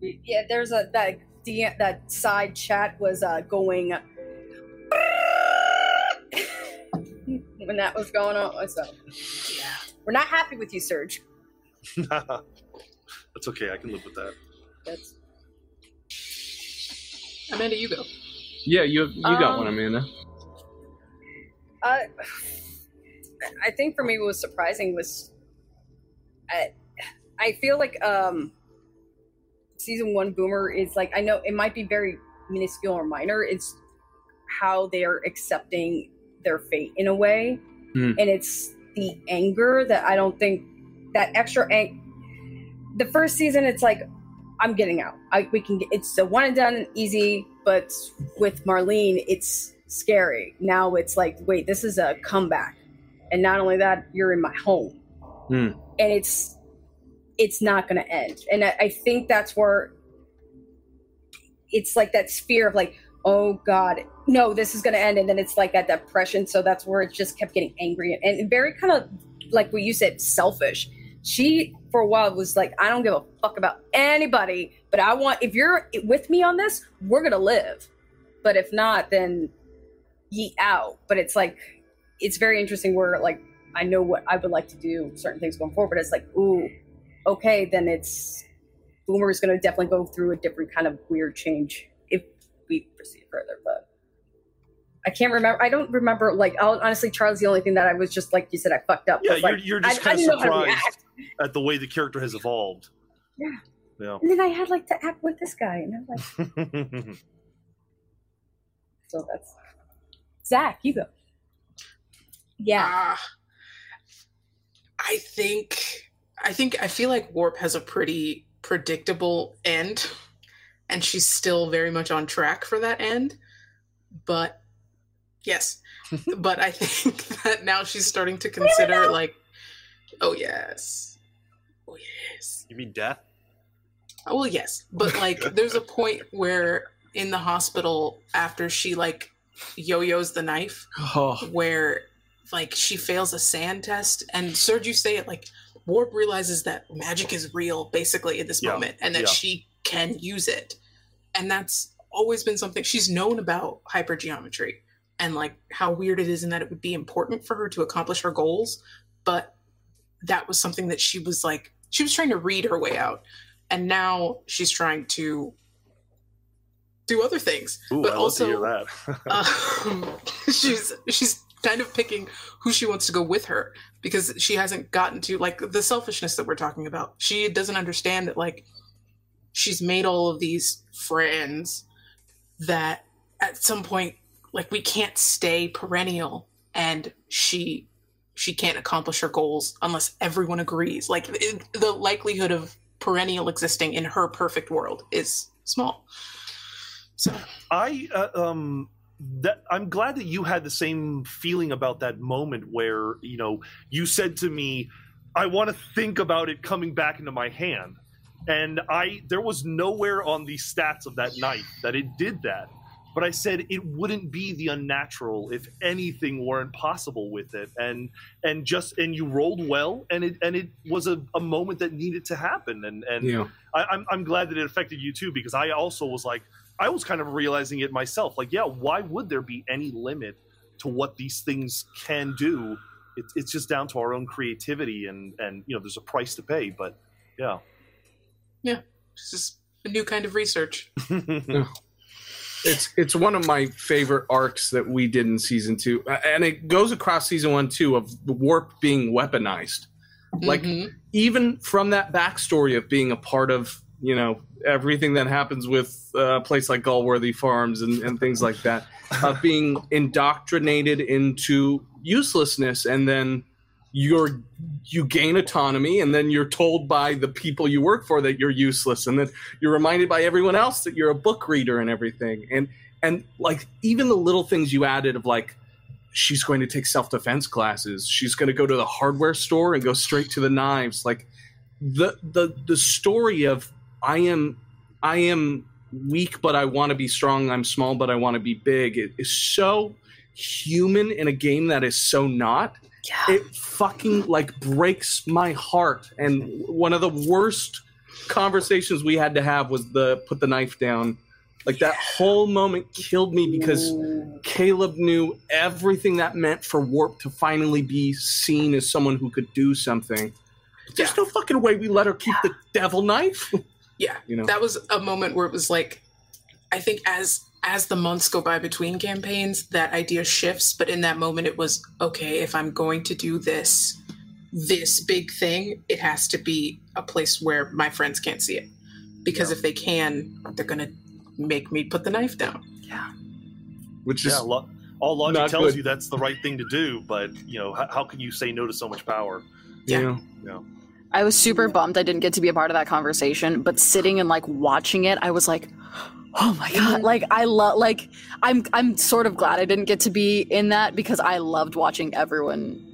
[SPEAKER 3] yeah, there's a that D- that side chat was uh, going when that was going on. So
[SPEAKER 5] Yeah.
[SPEAKER 3] we're not happy with you, Serge.
[SPEAKER 6] That's okay. I can live with that.
[SPEAKER 3] That's
[SPEAKER 5] Amanda, you go.
[SPEAKER 2] yeah, you you got
[SPEAKER 3] Um,
[SPEAKER 2] one, Amanda.
[SPEAKER 3] uh, I think for me, what was surprising was I I feel like um season one Boomer is like I know it might be very minuscule or minor. It's how they're accepting their fate in a way,
[SPEAKER 2] Hmm.
[SPEAKER 3] and it's the anger that I don't think that extra ang- The first season, it's like I'm getting out. I we can get it's a one and done, easy. But with Marlene, it's scary. Now it's like, wait, this is a comeback, and not only that, you're in my home,
[SPEAKER 2] Hmm.
[SPEAKER 3] and it's it's not going to end. And I, I think that's where it's like that fear of like, oh God, no, this is going to end, and then it's like that depression. So that's where it just kept getting angry and, very kind of like what you said, selfish. She for a while was like, I don't give a fuck about anybody, but I want if you're with me on this, we're gonna live. But if not, then ye out. But it's like it's very interesting where like I know what I would like to do certain things going forward, but it's like, ooh, okay, then it's Boomer is gonna definitely go through a different kind of weird change if we proceed further. But I can't remember. I don't remember. Like, I'll, honestly, Charlie's the only thing that I was just like you said. I fucked up.
[SPEAKER 6] Yeah, you're,
[SPEAKER 3] like,
[SPEAKER 6] you're just
[SPEAKER 3] I
[SPEAKER 6] kind
[SPEAKER 3] didn't
[SPEAKER 6] of
[SPEAKER 3] know
[SPEAKER 6] surprised at the way the character has evolved.
[SPEAKER 3] Yeah.
[SPEAKER 6] Yeah.
[SPEAKER 3] And then I had like to act with this guy, and I'm like, so that's Zach. You go. Yeah.
[SPEAKER 5] Ah, I think I think I feel like Warp has a pretty predictable end, and she's still very much on track for that end. But yes, but I think that now she's starting to consider like, oh yes, oh yes.
[SPEAKER 7] You mean death?
[SPEAKER 5] Oh, Well, yes, but like, there's a point where in the hospital after she like yo-yos the knife,
[SPEAKER 2] Oh,
[SPEAKER 5] where like she fails a SAN test, and Serge, you say it like Warp realizes that magic is real, basically in this
[SPEAKER 6] Yeah,
[SPEAKER 5] moment, and that
[SPEAKER 6] yeah.
[SPEAKER 5] she can use it, and that's always been something she's known about hypergeometry and like how weird it is and that it would be important for her to accomplish her goals but that was something that she was like she was trying to read her way out and now she's trying to do other things
[SPEAKER 6] Ooh,
[SPEAKER 5] But
[SPEAKER 6] I love
[SPEAKER 5] also-
[SPEAKER 6] to hear that.
[SPEAKER 5] um, she's she's kind of picking who she wants to go with her because she hasn't gotten to like the selfishness that we're talking about. She doesn't understand that like she's made all of these friends that at some point like we can't stay perennial and she she can't accomplish her goals unless everyone agrees. Like it, the likelihood of perennial existing in her perfect world is small. So
[SPEAKER 6] I uh, um that I'm glad that you had the same feeling about that moment where you know you said to me, "I want to think about it coming back into my hand," and I there was nowhere on the stats of that night that it did that. But I said it wouldn't be the unnatural if anything weren't possible with it, and and just and you rolled well, and it and it was a, a moment that needed to happen, and and
[SPEAKER 2] yeah.
[SPEAKER 6] I, I'm, I'm glad that it affected you too because I also was like I was kind of realizing it myself like yeah why would there be any limit to what these things can do it, it's just down to our own creativity and and you know there's a price to pay but yeah yeah,
[SPEAKER 5] This is a new kind of research.
[SPEAKER 2] It's it's one of my favorite arcs that we did in season two, Uh, and it goes across season one too of the warp being weaponized. Like
[SPEAKER 5] Mhm.
[SPEAKER 2] even from that backstory of being a part of you know everything that happens with uh, a place like Galworthy Farms and, and things like that, of being indoctrinated into uselessness, and then you're you gain autonomy, and then you're told by the people you work for that you're useless, and then you're reminded by everyone else that you're a book reader and everything, and and like even the little things you added of like she's going to take self defense classes. She's going to go to the hardware store and go straight to the knives. Like the the the story of I am I am weak, but I want to be strong. I'm small, but I want to be big. It is so human in a game that is so not.
[SPEAKER 4] Yeah.
[SPEAKER 2] It fucking like breaks my heart. And one of the worst conversations we had to have was the put the knife down. Like that whole moment killed me because Caleb knew everything that meant for Warp to finally be seen as someone who could do something. There's no fucking way we let her keep the devil knife.
[SPEAKER 5] Yeah,
[SPEAKER 2] You know.
[SPEAKER 5] that was a moment where it was like, I think as as the months go by between campaigns, that idea shifts. But in that moment, it was okay. If I'm going to do this, this big thing, it has to be a place where my friends can't see it, because if they can, they're gonna make me put the knife down.
[SPEAKER 2] Yeah, which is
[SPEAKER 6] Yeah, lo- all logic
[SPEAKER 2] not
[SPEAKER 6] tells
[SPEAKER 2] good.
[SPEAKER 6] you that's the right thing to do, but you know, how, how can you say no to so much power?
[SPEAKER 2] Yeah. Yeah.
[SPEAKER 4] I was super bummed I didn't get to be a part of that conversation, but sitting and like watching it, I was like, "Oh my god!" Like I love, like I'm, I'm sort of glad I didn't get to be in that because I loved watching everyone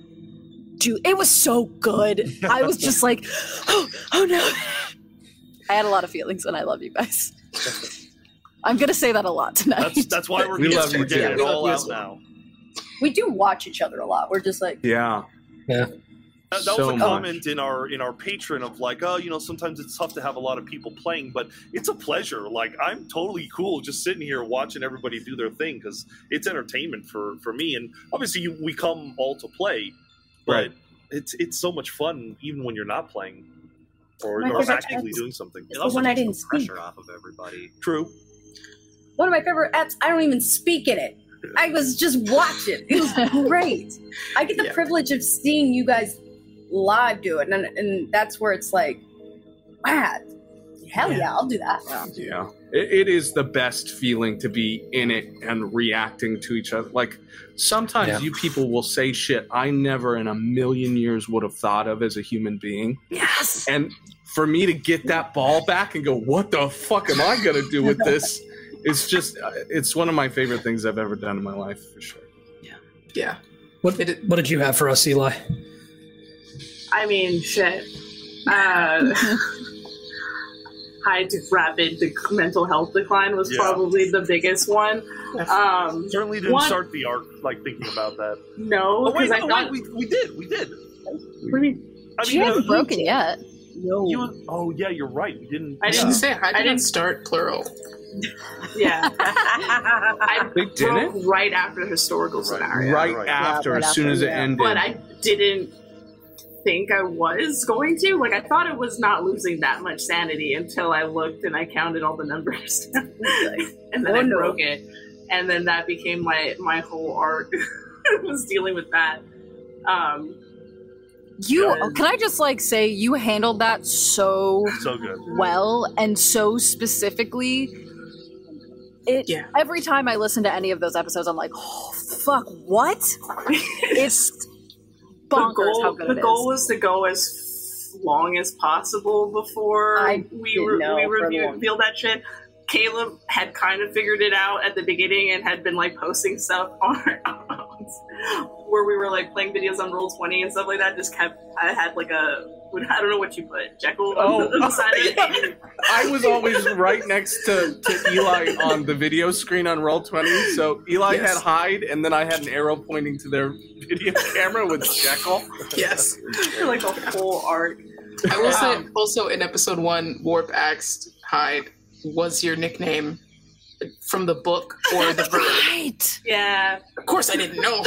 [SPEAKER 4] do. It was so good. I was just like, "Oh, oh no!" I had a lot of feelings, and I love you guys. I'm gonna say that a lot tonight.
[SPEAKER 6] That's that's why we're,
[SPEAKER 2] We
[SPEAKER 6] yes,
[SPEAKER 2] love you
[SPEAKER 6] we're getting
[SPEAKER 2] too.
[SPEAKER 6] it
[SPEAKER 5] We
[SPEAKER 6] all
[SPEAKER 5] you
[SPEAKER 6] out
[SPEAKER 5] as
[SPEAKER 6] now.
[SPEAKER 3] We do watch each other a lot. We're just like,
[SPEAKER 2] Yeah. Yeah.
[SPEAKER 6] That, that
[SPEAKER 2] So
[SPEAKER 6] was a
[SPEAKER 2] much.
[SPEAKER 6] comment in our in our Patreon of like, oh, you know, sometimes it's tough to have a lot of people playing, but it's a pleasure. Like I'm totally cool just sitting here watching everybody do their thing because it's entertainment for for me. And obviously, you, we come all to play, but
[SPEAKER 2] Right.
[SPEAKER 6] it's it's so much fun even when you're not playing or,
[SPEAKER 3] My
[SPEAKER 6] or
[SPEAKER 3] favorite
[SPEAKER 6] actively doing something.
[SPEAKER 7] It
[SPEAKER 3] the
[SPEAKER 7] also
[SPEAKER 3] one I didn't
[SPEAKER 7] the
[SPEAKER 3] speak.
[SPEAKER 7] pressure off of everybody.
[SPEAKER 6] True.
[SPEAKER 3] one of my favorite apps. I don't even speak in it. I was just watching. It was great. I get the
[SPEAKER 5] Yeah.
[SPEAKER 3] privilege of seeing you guys live do it, and, and that's where it's like, wow, hell yeah, I'll do that.
[SPEAKER 2] Yeah. It, it is the best feeling to be in it and reacting to each other. Like sometimes
[SPEAKER 9] Yeah.
[SPEAKER 2] you people will say shit I never in a million years would have thought of as a human being.
[SPEAKER 3] Yes.
[SPEAKER 2] And for me to get that ball back and go, what the fuck am I going to do with this? It's just, uh, it's one of my favorite things I've ever done in my life, for sure.
[SPEAKER 5] Yeah, yeah.
[SPEAKER 9] What,
[SPEAKER 5] It-
[SPEAKER 9] what did you have for us, Eli?
[SPEAKER 8] I mean, shit. Uh, high to rapid dec- mental health decline was
[SPEAKER 6] Yeah.
[SPEAKER 8] probably the biggest one. Um,
[SPEAKER 6] Certainly didn't
[SPEAKER 8] One-
[SPEAKER 6] start the arc like thinking about that.
[SPEAKER 8] no,
[SPEAKER 6] Oh wait,
[SPEAKER 8] because I
[SPEAKER 6] no,
[SPEAKER 8] thought
[SPEAKER 6] wait, we, we did, we did.
[SPEAKER 8] what do you mean?
[SPEAKER 6] I
[SPEAKER 4] she
[SPEAKER 6] mean,
[SPEAKER 4] hasn't broken yet.
[SPEAKER 8] no.
[SPEAKER 6] You, oh yeah, you're right. We didn't.
[SPEAKER 8] I
[SPEAKER 5] I
[SPEAKER 8] didn't
[SPEAKER 5] didn't say I,
[SPEAKER 8] I
[SPEAKER 5] didn't
[SPEAKER 8] didn't-
[SPEAKER 5] start plural.
[SPEAKER 8] yeah, I
[SPEAKER 2] They
[SPEAKER 8] broke
[SPEAKER 2] didn't?
[SPEAKER 8] right after historical
[SPEAKER 6] Right.
[SPEAKER 8] scenario.
[SPEAKER 2] right,
[SPEAKER 6] right.
[SPEAKER 2] after,
[SPEAKER 4] Yeah, right
[SPEAKER 2] as soon
[SPEAKER 4] after,
[SPEAKER 2] as it
[SPEAKER 4] yeah.
[SPEAKER 2] ended.
[SPEAKER 8] but I didn't think I was going to. Like I thought I was not losing that much sanity until I looked and I counted all the numbers, and then
[SPEAKER 3] Oh,
[SPEAKER 8] I
[SPEAKER 3] no.
[SPEAKER 8] broke it, and then that became my my whole arc was dealing with that. Um,
[SPEAKER 4] You
[SPEAKER 8] Yeah.
[SPEAKER 4] can I just like say you handled that so
[SPEAKER 6] So good.
[SPEAKER 4] well and so specifically. It
[SPEAKER 5] Yeah.
[SPEAKER 4] every time I listen to any of those episodes, I'm like, oh fuck, what? It's
[SPEAKER 8] the
[SPEAKER 4] bonkers
[SPEAKER 8] goal,
[SPEAKER 4] how good
[SPEAKER 8] the
[SPEAKER 4] it is.
[SPEAKER 8] goal was to go as long as possible before
[SPEAKER 3] I
[SPEAKER 8] we re- we
[SPEAKER 3] for
[SPEAKER 8] review,
[SPEAKER 3] long.
[SPEAKER 8] revealed that shit. Caleb had kind of figured it out at the beginning and had been like posting stuff on our accounts where we were like playing videos on Roll Twenty and stuff like that. Just kept I had like a I don't know what you put Jekyll
[SPEAKER 2] Oh,
[SPEAKER 8] on the side of it.
[SPEAKER 2] I was always right next to, to Eli on the video screen on Roll20. So Eli
[SPEAKER 5] Yes.
[SPEAKER 2] had Hyde, and then I had an arrow pointing to their video camera with Jekyll.
[SPEAKER 5] Yes.
[SPEAKER 8] for like the whole art.
[SPEAKER 5] I will say
[SPEAKER 8] Um,
[SPEAKER 5] also in episode one, Warp asked Hyde, was your nickname from the book or the verb?
[SPEAKER 4] Right.
[SPEAKER 8] Yeah,
[SPEAKER 5] Of course I didn't know.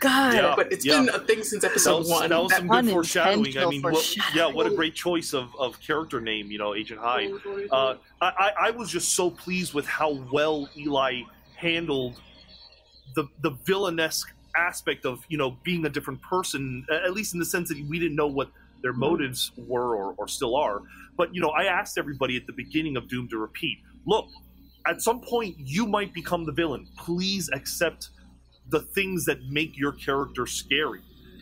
[SPEAKER 4] God.
[SPEAKER 6] Yeah.
[SPEAKER 5] but it's
[SPEAKER 6] yeah.
[SPEAKER 5] been a thing since
[SPEAKER 6] That
[SPEAKER 5] episode
[SPEAKER 6] was,
[SPEAKER 5] one.
[SPEAKER 6] that was
[SPEAKER 5] That-
[SPEAKER 6] some good foreshadowing. I
[SPEAKER 4] Unintentional
[SPEAKER 6] mean, what, yeah, what a great choice of, of character name, you know, Agent Hyde. Uh, I, I, I was just so pleased with how well Eli handled the the villainesque aspect of you know being a different person, at least in the sense that we didn't know what their motives were or, or still are. But you know, I asked everybody at the beginning of Doom to repeat: Look, at some point you might become the villain. Please accept the things that make your character scary.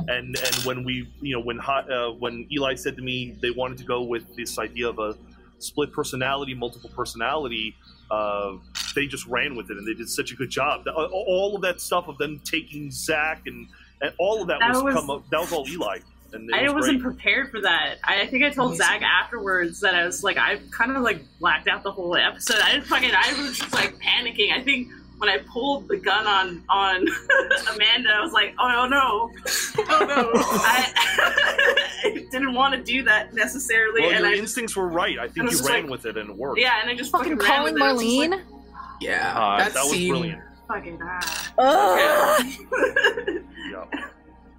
[SPEAKER 6] And and when we you know when uh, when Eli said to me they wanted to go with this idea of a split personality, multiple personality. Uh, they just ran with it, and they did such a good job. All of that stuff of them taking Zach and and all of that,
[SPEAKER 8] That
[SPEAKER 6] was,
[SPEAKER 8] was-
[SPEAKER 6] come up. That was all Eli. And it
[SPEAKER 8] I
[SPEAKER 6] was
[SPEAKER 8] wasn't
[SPEAKER 6] great.
[SPEAKER 8] prepared for that. I, I think I told Zach afterwards that I was like, I kind of like blacked out the whole episode. I didn't fucking, I was just like panicking. I think when I pulled the gun on on Amanda, I was like, oh no, oh no. I, I didn't want to do that necessarily,
[SPEAKER 6] Well,
[SPEAKER 8] and
[SPEAKER 6] your
[SPEAKER 8] I
[SPEAKER 6] instincts were right. I
[SPEAKER 8] I
[SPEAKER 6] think
[SPEAKER 8] was
[SPEAKER 6] you ran
[SPEAKER 8] like-
[SPEAKER 6] with it, and it worked.
[SPEAKER 8] yeah, and I just
[SPEAKER 4] Fucking
[SPEAKER 8] fucking ran
[SPEAKER 4] calling
[SPEAKER 8] with it. Just
[SPEAKER 4] Marlene.
[SPEAKER 8] like,
[SPEAKER 5] Yeah,
[SPEAKER 6] Uh,
[SPEAKER 5] that,
[SPEAKER 6] that was brilliant.
[SPEAKER 8] fucking ah.
[SPEAKER 4] Ugh.
[SPEAKER 6] Yeah.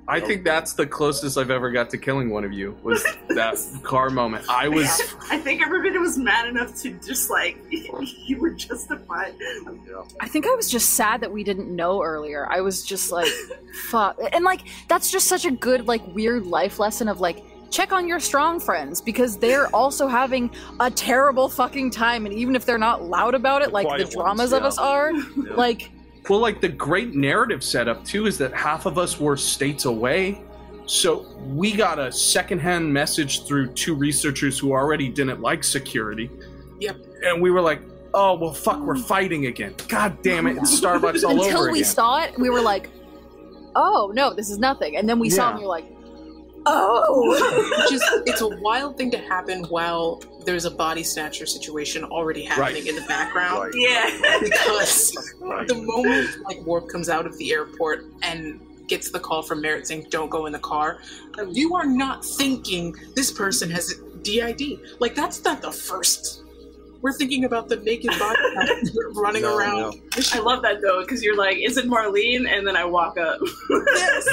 [SPEAKER 2] I think that's the closest I've ever got to killing one of you was that car moment. I was
[SPEAKER 8] I think everybody was mad enough to just like you were justified.
[SPEAKER 6] yeah.
[SPEAKER 4] I think I was just sad that we didn't know earlier. I was just like, fuck. And like, that's just such a good, like, weird life lesson of like, check on your strong friends because they're also having a terrible fucking time. And even if they're not loud about it, like the dramas
[SPEAKER 6] ones,
[SPEAKER 4] of us are, like,
[SPEAKER 2] well, like the great narrative setup too is that half of us were states away, so we got a secondhand message through two researchers who already didn't like security.
[SPEAKER 5] Yep.
[SPEAKER 2] and we were like, "Oh well, fuck, we're mm. fighting again. God damn it, it's Starbucks all
[SPEAKER 4] until
[SPEAKER 2] over again.
[SPEAKER 4] Until we
[SPEAKER 2] again."
[SPEAKER 4] saw it, we were like, oh, no, this is nothing. And then we saw it
[SPEAKER 2] Yeah.
[SPEAKER 4] and you're like, oh.
[SPEAKER 5] Which is, it's a wild thing to happen while there's a body snatcher situation already happening
[SPEAKER 2] Right.
[SPEAKER 5] in the background.
[SPEAKER 6] Right.
[SPEAKER 8] Yeah.
[SPEAKER 5] Because
[SPEAKER 6] Right.
[SPEAKER 5] the moment like Warp comes out of the airport and gets the call from Merritt saying, "Don't go in the car," you are not thinking this person has DID. Like that's not the first. We're thinking about the naked body running
[SPEAKER 6] No,
[SPEAKER 5] around.
[SPEAKER 8] I love that though, because you're like, is it Marlene? And then I walk up.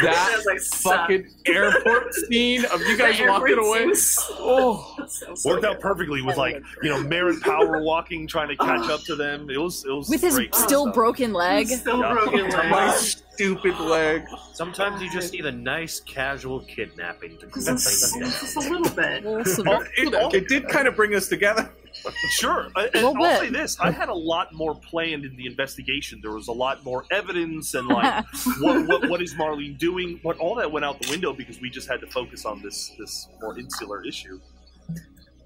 [SPEAKER 2] That
[SPEAKER 8] was like.
[SPEAKER 2] Fucking airport scene of you guys walking away.
[SPEAKER 8] scene
[SPEAKER 2] Oh,
[SPEAKER 8] so- so
[SPEAKER 6] Worked
[SPEAKER 8] good.
[SPEAKER 6] out perfectly with like you know Merritt Power walking, trying to catch oh. up to them. It was it was
[SPEAKER 4] With his
[SPEAKER 6] great
[SPEAKER 4] still
[SPEAKER 6] stuff.
[SPEAKER 4] broken leg.
[SPEAKER 8] Still
[SPEAKER 6] Yeah.
[SPEAKER 8] broken
[SPEAKER 2] my stupid leg.
[SPEAKER 7] Sometimes you just need a nice casual kidnapping to
[SPEAKER 8] Just, just a little bit.
[SPEAKER 6] Oh,
[SPEAKER 2] It,
[SPEAKER 6] it-
[SPEAKER 2] it did kind of bring us together.
[SPEAKER 6] Sure. I, and I'll
[SPEAKER 4] bit.
[SPEAKER 6] say this: I had a lot more planned in the investigation. There was a lot more evidence and like what, what what is Marlene doing? But all that went out the window because we just had to focus on this this more insular issue.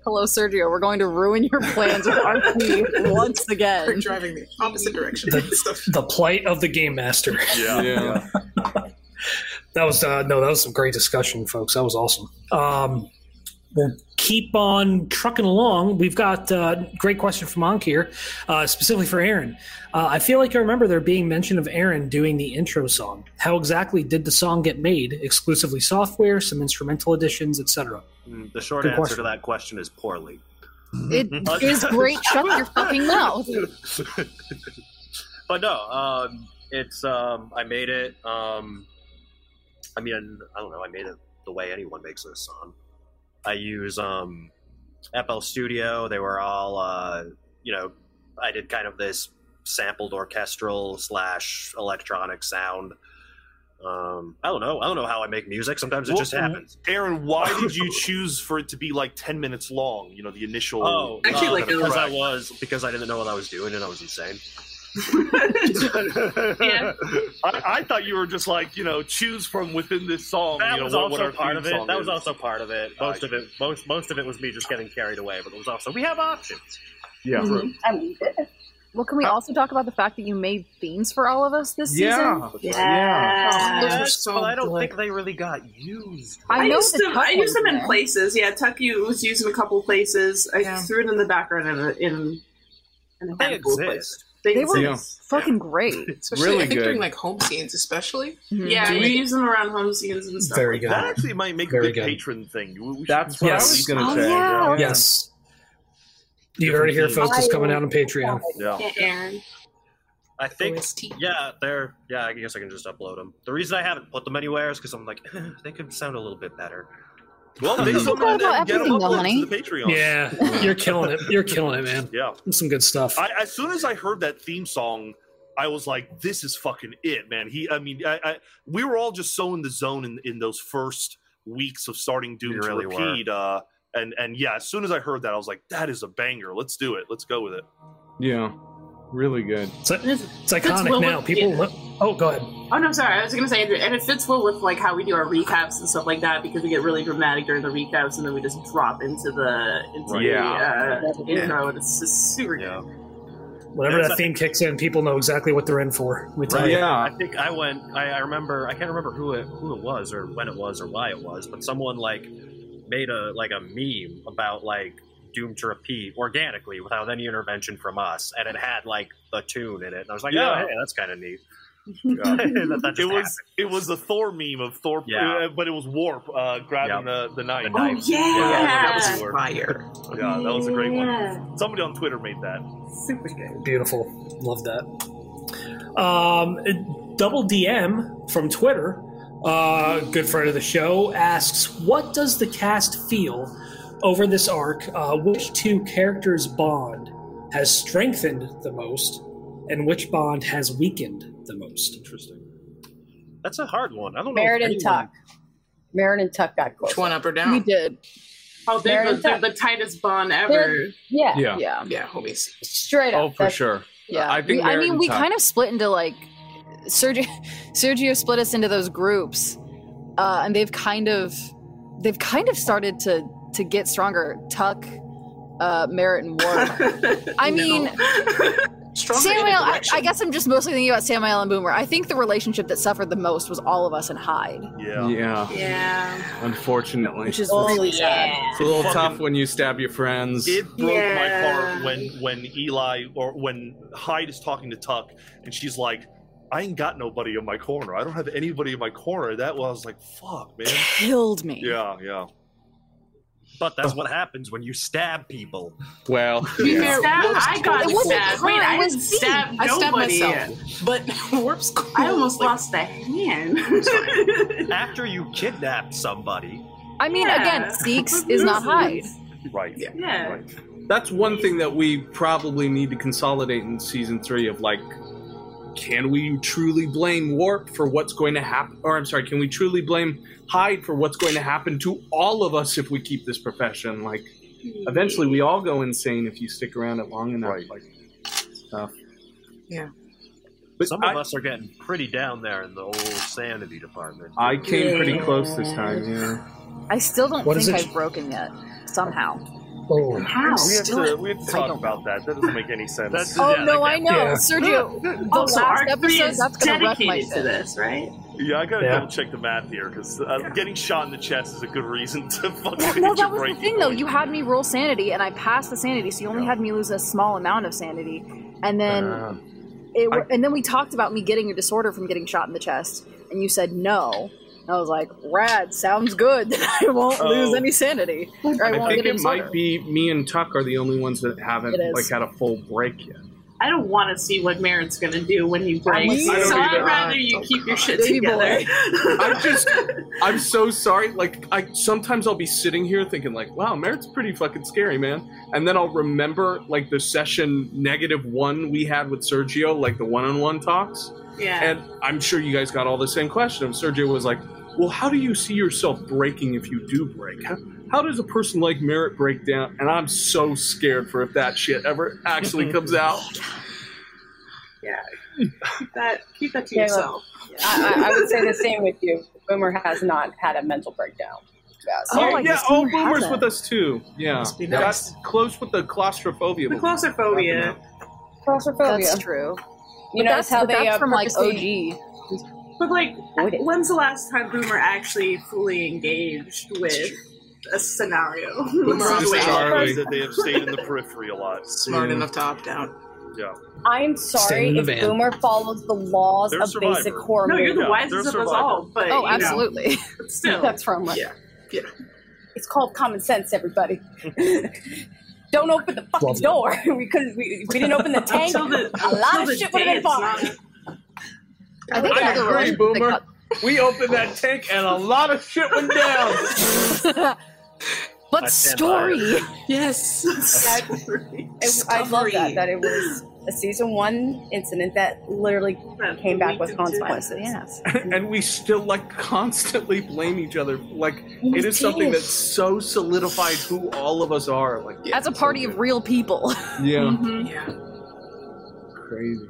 [SPEAKER 4] Hello, Sergio. We're going to ruin your plans with RP once again.
[SPEAKER 5] We're
[SPEAKER 4] again.
[SPEAKER 5] driving the opposite direction.
[SPEAKER 1] The, the plight of the game master.
[SPEAKER 2] Yeah.
[SPEAKER 1] That was uh, no, that was some great discussion, folks. That was awesome. Um, we'll keep on trucking along. We've got uh, great question from Ankh here, uh, specifically for Aaron. Uh, I feel like I remember there being mention of Aaron doing the intro song. How exactly did the song get made? Exclusively software, some instrumental additions, etc.
[SPEAKER 7] Mm, The short
[SPEAKER 1] Good
[SPEAKER 7] answer
[SPEAKER 1] question.
[SPEAKER 7] to that question is poorly.
[SPEAKER 4] It is great. Shut your fucking mouth.
[SPEAKER 7] but no, um, it's um, I made it. Um, I mean, I don't know. I made it the way anyone makes a song. I use um, FL Studio. They were all, uh, you know, I did kind of this sampled orchestral slash electronic sound. Um, I don't know. I don't know how I make music. Sometimes it
[SPEAKER 6] Well,
[SPEAKER 7] just happens.
[SPEAKER 6] Aaron, why did you choose for it to be like ten minutes long? You know, the initial.
[SPEAKER 7] Oh,
[SPEAKER 8] Actually,
[SPEAKER 7] uh,
[SPEAKER 8] like,
[SPEAKER 7] because
[SPEAKER 8] was-
[SPEAKER 7] I was because I didn't know what I was doing and I was insane.
[SPEAKER 8] Yeah.
[SPEAKER 6] I, I thought you were just like you know choose from within this song.
[SPEAKER 7] That
[SPEAKER 6] you know,
[SPEAKER 7] was
[SPEAKER 6] what, what
[SPEAKER 7] also
[SPEAKER 6] our
[SPEAKER 7] part of it.
[SPEAKER 6] song
[SPEAKER 7] That was also part of it. Most
[SPEAKER 6] I-
[SPEAKER 7] of it, most most of it was me just getting carried away. But it was also we have options.
[SPEAKER 2] Yeah. Mm-hmm.
[SPEAKER 3] I mean,
[SPEAKER 4] Well, can we uh, also talk about the fact that you made themes for all of us this
[SPEAKER 2] Yeah.
[SPEAKER 4] season?
[SPEAKER 3] yeah.
[SPEAKER 5] Oh, those were
[SPEAKER 7] Yes,
[SPEAKER 5] so
[SPEAKER 7] but I don't
[SPEAKER 5] good.
[SPEAKER 7] think they really got used.
[SPEAKER 4] I,
[SPEAKER 8] I,
[SPEAKER 4] know
[SPEAKER 8] used them. I used them in
[SPEAKER 4] there.
[SPEAKER 8] places. Yeah, Tuck you was used in a couple places. I
[SPEAKER 5] Yeah.
[SPEAKER 8] threw it in the background in a, in, in a
[SPEAKER 7] They
[SPEAKER 8] handful of places. They,
[SPEAKER 4] They were
[SPEAKER 8] exist.
[SPEAKER 4] Fucking great.
[SPEAKER 5] Especially,
[SPEAKER 2] Really
[SPEAKER 5] I think
[SPEAKER 2] good.
[SPEAKER 5] during like home scenes, especially.
[SPEAKER 4] Mhm.
[SPEAKER 8] Yeah,
[SPEAKER 2] Do
[SPEAKER 8] you
[SPEAKER 2] we-
[SPEAKER 8] use them around home scenes and stuff.
[SPEAKER 1] Very
[SPEAKER 8] like
[SPEAKER 1] good.
[SPEAKER 6] That actually might make
[SPEAKER 1] Very
[SPEAKER 6] a good
[SPEAKER 1] good.
[SPEAKER 6] Patreon thing. We- we
[SPEAKER 2] That's what
[SPEAKER 1] Yes.
[SPEAKER 2] I was going to
[SPEAKER 4] Oh,
[SPEAKER 2] say.
[SPEAKER 4] yeah.
[SPEAKER 1] Yes. You heard it here, folks. It's coming out on Patreon.
[SPEAKER 6] Yeah.
[SPEAKER 8] Yeah, Aaron.
[SPEAKER 7] I think.
[SPEAKER 5] OST.
[SPEAKER 7] Yeah, they're. Yeah, I guess I can just upload them. The reason I haven't put them anywhere is because I'm like, they could sound a little bit better.
[SPEAKER 6] Well, make
[SPEAKER 4] You
[SPEAKER 6] some
[SPEAKER 4] forgot
[SPEAKER 6] and
[SPEAKER 4] about
[SPEAKER 6] get them
[SPEAKER 4] everything, though,
[SPEAKER 6] uploaded to the Patreon.
[SPEAKER 1] Yeah, you're killing it. You're killing it, man.
[SPEAKER 6] Yeah.
[SPEAKER 1] Some good stuff.
[SPEAKER 6] I, as soon as I heard that theme song, I was like, "This is fucking it, man." He, I mean, I, I, we were all just so in the zone in, in those first weeks of starting Doom
[SPEAKER 7] We
[SPEAKER 6] to
[SPEAKER 7] really
[SPEAKER 6] repeat. Uh, and and yeah, as soon as I heard that, I was like, "That is a banger. Let's do it. Let's go with it."
[SPEAKER 2] Yeah. Really good.
[SPEAKER 1] It's, it's
[SPEAKER 8] Fits
[SPEAKER 1] iconic
[SPEAKER 8] well
[SPEAKER 1] now.
[SPEAKER 8] with-
[SPEAKER 1] People.
[SPEAKER 8] yeah.
[SPEAKER 1] Oh, go ahead.
[SPEAKER 8] Oh no, sorry. I was gonna say, and it fits well with like how we do our recaps and stuff like that because we get really dramatic during the recaps, and then we just drop into the into
[SPEAKER 2] Yeah.
[SPEAKER 8] the uh, intro, and it's just super good.
[SPEAKER 7] Yeah.
[SPEAKER 1] Whenever that theme kicks in, people know exactly what they're in for. Let me tell you.
[SPEAKER 2] Yeah.
[SPEAKER 7] I think I went. I, I remember. I can't remember who it who it was or when it was or why it was, but someone like made a like a meme about like doomed to repeat organically without any intervention from us, and it had like the tune in it. And I was like,
[SPEAKER 6] Yeah.
[SPEAKER 7] oh, hey, that's kind of neat. That- that
[SPEAKER 6] It
[SPEAKER 7] just
[SPEAKER 6] was it was a Thor meme of Thor,
[SPEAKER 7] Yeah.
[SPEAKER 6] uh, but it was Warp uh, grabbing the the knife.
[SPEAKER 7] The
[SPEAKER 8] Oh
[SPEAKER 7] knife.
[SPEAKER 8] yeah,
[SPEAKER 6] that was
[SPEAKER 5] fire.
[SPEAKER 6] Yeah, that was a great one. Somebody on Twitter made that.
[SPEAKER 8] Super good.
[SPEAKER 1] Beautiful. Love that. Um, Double DM from Twitter, uh, good friend of the show, asks, "What does the cast feel over this arc? Uh, which two characters' bond has strengthened the most, and which bond has weakened the most?"
[SPEAKER 7] Interesting. That's a hard one. I don't know. if
[SPEAKER 3] Merritt and
[SPEAKER 7] anyone-
[SPEAKER 3] Tuck. Merritt and Tuck got close.
[SPEAKER 5] Which one up or down?
[SPEAKER 4] We did.
[SPEAKER 8] Oh, they're,
[SPEAKER 3] Very
[SPEAKER 8] the, they're the tightest bond ever.
[SPEAKER 3] They're- Yeah,
[SPEAKER 2] Yeah.
[SPEAKER 4] Yeah.
[SPEAKER 5] Yeah, homies.
[SPEAKER 3] straight up.
[SPEAKER 2] Oh, for sure.
[SPEAKER 4] Yeah.
[SPEAKER 2] I think
[SPEAKER 4] we, I mean, we
[SPEAKER 2] Tuck.
[SPEAKER 4] kind of split into like Sergio. Sergio split us into those groups, uh, and they've kind of they've kind of started to to get stronger. Tuck, uh, Merritt, and Ward. I mean,
[SPEAKER 5] Stronger
[SPEAKER 4] Samael. I. I guess I'm just mostly thinking about Samael and Boomer. I think the relationship that suffered the most was all of us and Hyde,
[SPEAKER 6] Yeah.
[SPEAKER 2] Yeah.
[SPEAKER 8] yeah.
[SPEAKER 2] Unfortunately.
[SPEAKER 4] which is
[SPEAKER 3] Oh,
[SPEAKER 4] really sad.
[SPEAKER 3] yeah.
[SPEAKER 2] It's a little
[SPEAKER 6] Fucking-
[SPEAKER 2] tough when you stab your friends.
[SPEAKER 6] It broke my heart when when Eli or when Hyde is talking to Tuck and she's like, "I ain't got nobody in my corner. I don't have anybody in my corner." That was like, "Fuck, man."
[SPEAKER 4] Killed me.
[SPEAKER 6] Yeah, yeah.
[SPEAKER 7] But that's what uh-huh. happens when you stab people.
[SPEAKER 2] well,
[SPEAKER 8] Stab- I got
[SPEAKER 4] It wasn't
[SPEAKER 8] stabbed. Wait, I
[SPEAKER 4] was
[SPEAKER 8] didn't
[SPEAKER 4] me.
[SPEAKER 8] stab
[SPEAKER 5] I stabbed
[SPEAKER 8] nobody.
[SPEAKER 5] myself. But Warp's cool.
[SPEAKER 8] I almost
[SPEAKER 5] Like,
[SPEAKER 8] lost a hand.
[SPEAKER 7] After you kidnapped somebody,
[SPEAKER 4] I mean,
[SPEAKER 8] Yeah.
[SPEAKER 4] again, Seeks is not Hyde.
[SPEAKER 6] Right.
[SPEAKER 5] Yeah.
[SPEAKER 8] yeah.
[SPEAKER 6] Right.
[SPEAKER 2] that's one thing that we probably need to consolidate in season three of like can we truly blame warp for what's going to happen or i'm sorry can we truly blame hyde for what's going to happen to all of us if we keep this profession like eventually we all go insane if you stick around it long enough
[SPEAKER 6] Right.
[SPEAKER 2] like stuff
[SPEAKER 5] Yeah.
[SPEAKER 2] but
[SPEAKER 7] some
[SPEAKER 2] I,
[SPEAKER 7] of us are getting pretty down there in the old sanity department.
[SPEAKER 2] I came pretty close this time yeah
[SPEAKER 4] I still don't
[SPEAKER 1] What is
[SPEAKER 4] think? I've broken yet. Somehow.
[SPEAKER 1] Oh,
[SPEAKER 8] How?
[SPEAKER 6] We have to we have to talk about that. That doesn't make any sense.
[SPEAKER 7] That's-
[SPEAKER 4] Oh
[SPEAKER 7] Yeah,
[SPEAKER 4] no,
[SPEAKER 7] that
[SPEAKER 4] I know,
[SPEAKER 1] yeah.
[SPEAKER 4] Sergio. The
[SPEAKER 8] Also,
[SPEAKER 4] last
[SPEAKER 8] Arc 3
[SPEAKER 4] episode, that's gonna wreck my
[SPEAKER 8] dedicated to this, right?
[SPEAKER 6] yeah, I gotta
[SPEAKER 1] Yeah.
[SPEAKER 6] double check the math here because uh, getting shot in the chest is a good reason to fucking.
[SPEAKER 4] Well,
[SPEAKER 6] hit
[SPEAKER 4] no, that was the
[SPEAKER 6] breaking
[SPEAKER 4] thing, though. You had me roll sanity, and I passed the sanity, so you only
[SPEAKER 6] Yeah.
[SPEAKER 4] had me lose a small amount of sanity, and then
[SPEAKER 2] Uh,
[SPEAKER 4] it,
[SPEAKER 2] I-
[SPEAKER 4] and then we talked about me getting a disorder from getting shot in the chest, and you said no. And I was like, "Rad, sounds good. I won't
[SPEAKER 6] Oh.
[SPEAKER 4] lose any sanity, or I,
[SPEAKER 2] i
[SPEAKER 4] won't
[SPEAKER 2] think
[SPEAKER 4] get
[SPEAKER 2] it might be me and tuck are the only ones that haven't like had a full break yet
[SPEAKER 8] I don't want to see what Merritt's gonna do when he breaks.
[SPEAKER 2] I don't
[SPEAKER 8] So I'd rather you oh, keep your shit
[SPEAKER 4] Baby
[SPEAKER 8] together.
[SPEAKER 4] boy.
[SPEAKER 2] I'm just, I'm so sorry. Like, I sometimes I'll be sitting here thinking, like, wow, Merritt's pretty fucking scary, man. And then I'll remember, like, the session negative one we had with Sergio, like the one-on-one talks.
[SPEAKER 8] yeah.
[SPEAKER 2] And I'm sure you guys got all the same question. Sergio was like, well, how do you see yourself breaking if you do break? How, how does a person like Merritt break down? And I'm so scared for if that shit ever actually comes out.
[SPEAKER 8] keep that keep that to
[SPEAKER 3] Yeah,
[SPEAKER 8] yourself.
[SPEAKER 3] I, I, I would say the same with you. Boomer has not had a mental breakdown. Yeah, so-
[SPEAKER 4] Oh,
[SPEAKER 2] yeah,
[SPEAKER 4] I
[SPEAKER 2] yeah.
[SPEAKER 4] guess
[SPEAKER 2] Oh, Boomer's with us too. Yeah,
[SPEAKER 5] Must be
[SPEAKER 2] that's close with the claustrophobia.
[SPEAKER 8] The claustrophobia.
[SPEAKER 3] claustrophobia.
[SPEAKER 4] That's true.
[SPEAKER 3] You
[SPEAKER 4] But
[SPEAKER 3] notice
[SPEAKER 4] that's,
[SPEAKER 3] how they
[SPEAKER 4] that's
[SPEAKER 3] uh,
[SPEAKER 4] from like
[SPEAKER 3] purposely-
[SPEAKER 4] OG.
[SPEAKER 8] But like,
[SPEAKER 3] Avoid
[SPEAKER 8] when's the last time Boomer actually fully engaged with a scenario?
[SPEAKER 5] Boomer
[SPEAKER 6] It's
[SPEAKER 5] also
[SPEAKER 6] just
[SPEAKER 2] Charlie.
[SPEAKER 6] that they have stayed in the periphery a lot.
[SPEAKER 5] smart
[SPEAKER 2] Yeah.
[SPEAKER 5] enough to opt out.
[SPEAKER 3] I'm
[SPEAKER 1] Stay
[SPEAKER 3] sorry
[SPEAKER 1] the
[SPEAKER 3] if
[SPEAKER 1] van.
[SPEAKER 3] Boomer follows the laws
[SPEAKER 6] They're a
[SPEAKER 3] of basic
[SPEAKER 6] survivor.
[SPEAKER 3] horror
[SPEAKER 8] no, you're the
[SPEAKER 6] Yeah,
[SPEAKER 8] wisest
[SPEAKER 6] they're a
[SPEAKER 8] of us
[SPEAKER 6] survivor.
[SPEAKER 8] all. But
[SPEAKER 4] Oh,
[SPEAKER 8] you know,
[SPEAKER 4] absolutely.
[SPEAKER 8] but still,
[SPEAKER 3] That's from
[SPEAKER 5] Yeah. Yeah.
[SPEAKER 3] It's called common sense, everybody. Don't open the fucking
[SPEAKER 1] Love that.
[SPEAKER 3] door. we couldn't. We, we didn't open the tank.
[SPEAKER 8] until the
[SPEAKER 3] a lot
[SPEAKER 8] until
[SPEAKER 3] of
[SPEAKER 8] the
[SPEAKER 3] shit would have been
[SPEAKER 8] day it's
[SPEAKER 3] fine.
[SPEAKER 8] not-
[SPEAKER 4] I think
[SPEAKER 2] I
[SPEAKER 4] that's
[SPEAKER 2] agree, Boomer.
[SPEAKER 4] cut-
[SPEAKER 2] We opened that tank and a lot of shit went down.
[SPEAKER 4] but
[SPEAKER 7] I stand
[SPEAKER 4] story.
[SPEAKER 5] Yes.
[SPEAKER 3] I, I love that. That it was a season one incident that literally
[SPEAKER 8] that
[SPEAKER 3] came back with
[SPEAKER 8] we did too.
[SPEAKER 3] consequences.
[SPEAKER 4] Yes.
[SPEAKER 2] and we still like constantly blame each other. Like it is something that's so solidified who all of us are. Like
[SPEAKER 4] As a party of real people.
[SPEAKER 2] yeah.
[SPEAKER 8] Mhm.
[SPEAKER 5] Yeah.
[SPEAKER 2] crazy.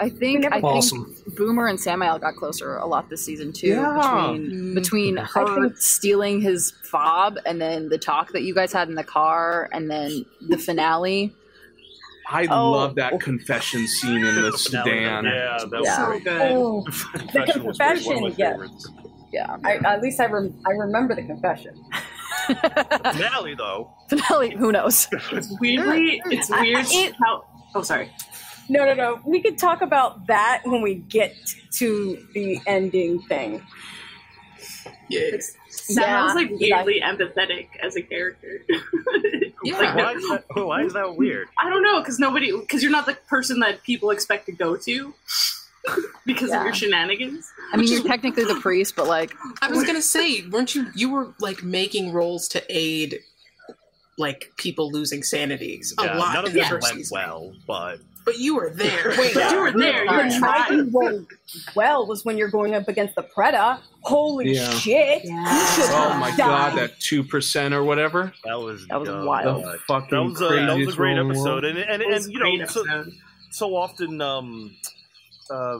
[SPEAKER 4] I think I think Boomer and Samael got closer a lot this season too.
[SPEAKER 2] Yeah.
[SPEAKER 4] Between mm.
[SPEAKER 3] between
[SPEAKER 4] her
[SPEAKER 3] think-
[SPEAKER 4] stealing his fob and then the talk that you guys had in the car and then the finale.
[SPEAKER 2] I
[SPEAKER 3] Oh.
[SPEAKER 2] love that confession scene in the sedan.
[SPEAKER 6] Yeah, that was
[SPEAKER 4] Yeah.
[SPEAKER 6] great.
[SPEAKER 5] good.
[SPEAKER 3] Oh,
[SPEAKER 6] Confession was great. One
[SPEAKER 3] confession, yes.
[SPEAKER 6] favorites.
[SPEAKER 4] Yeah.
[SPEAKER 3] I, at least I, rem- I remember the confession.
[SPEAKER 6] Finale though.
[SPEAKER 4] finale, who knows?
[SPEAKER 8] It's weirdly, it's
[SPEAKER 3] I-
[SPEAKER 8] weird
[SPEAKER 3] it-
[SPEAKER 8] how. Oh, sorry.
[SPEAKER 3] No, no, no. We could talk about that when we get to the ending thing.
[SPEAKER 5] Yes.
[SPEAKER 8] Sounds like
[SPEAKER 3] Yeah.
[SPEAKER 8] weirdly empathetic as a character.
[SPEAKER 5] Yeah.
[SPEAKER 7] Why is that, why is that weird?
[SPEAKER 8] I don't know, because nobody, because you're not the person that people expect to go to because
[SPEAKER 4] Yeah.
[SPEAKER 8] of your shenanigans.
[SPEAKER 4] I mean, you're technically the priest, but like,
[SPEAKER 5] I was gonna say, weren't you? You were like making rolls to aid, like people losing sanities a lot
[SPEAKER 7] none of
[SPEAKER 5] the
[SPEAKER 7] this
[SPEAKER 5] first
[SPEAKER 7] went well, but
[SPEAKER 5] But you were there.
[SPEAKER 8] Wait,
[SPEAKER 4] Yeah.
[SPEAKER 8] you were there. You were
[SPEAKER 4] Fine.
[SPEAKER 8] trying.
[SPEAKER 3] Well, well was when you're going up against the Preda. Holy
[SPEAKER 2] Yeah.
[SPEAKER 3] shit!
[SPEAKER 4] Yeah.
[SPEAKER 3] You should
[SPEAKER 2] Oh my
[SPEAKER 3] died.
[SPEAKER 2] god, that two percent or whatever.
[SPEAKER 7] that was
[SPEAKER 4] That was
[SPEAKER 7] dumb,
[SPEAKER 4] wild.
[SPEAKER 2] The fucking
[SPEAKER 6] That was a, that was a great
[SPEAKER 2] roll in the
[SPEAKER 6] episode,
[SPEAKER 2] world.
[SPEAKER 6] and and,
[SPEAKER 8] It
[SPEAKER 6] and you know, so, so often um, uh,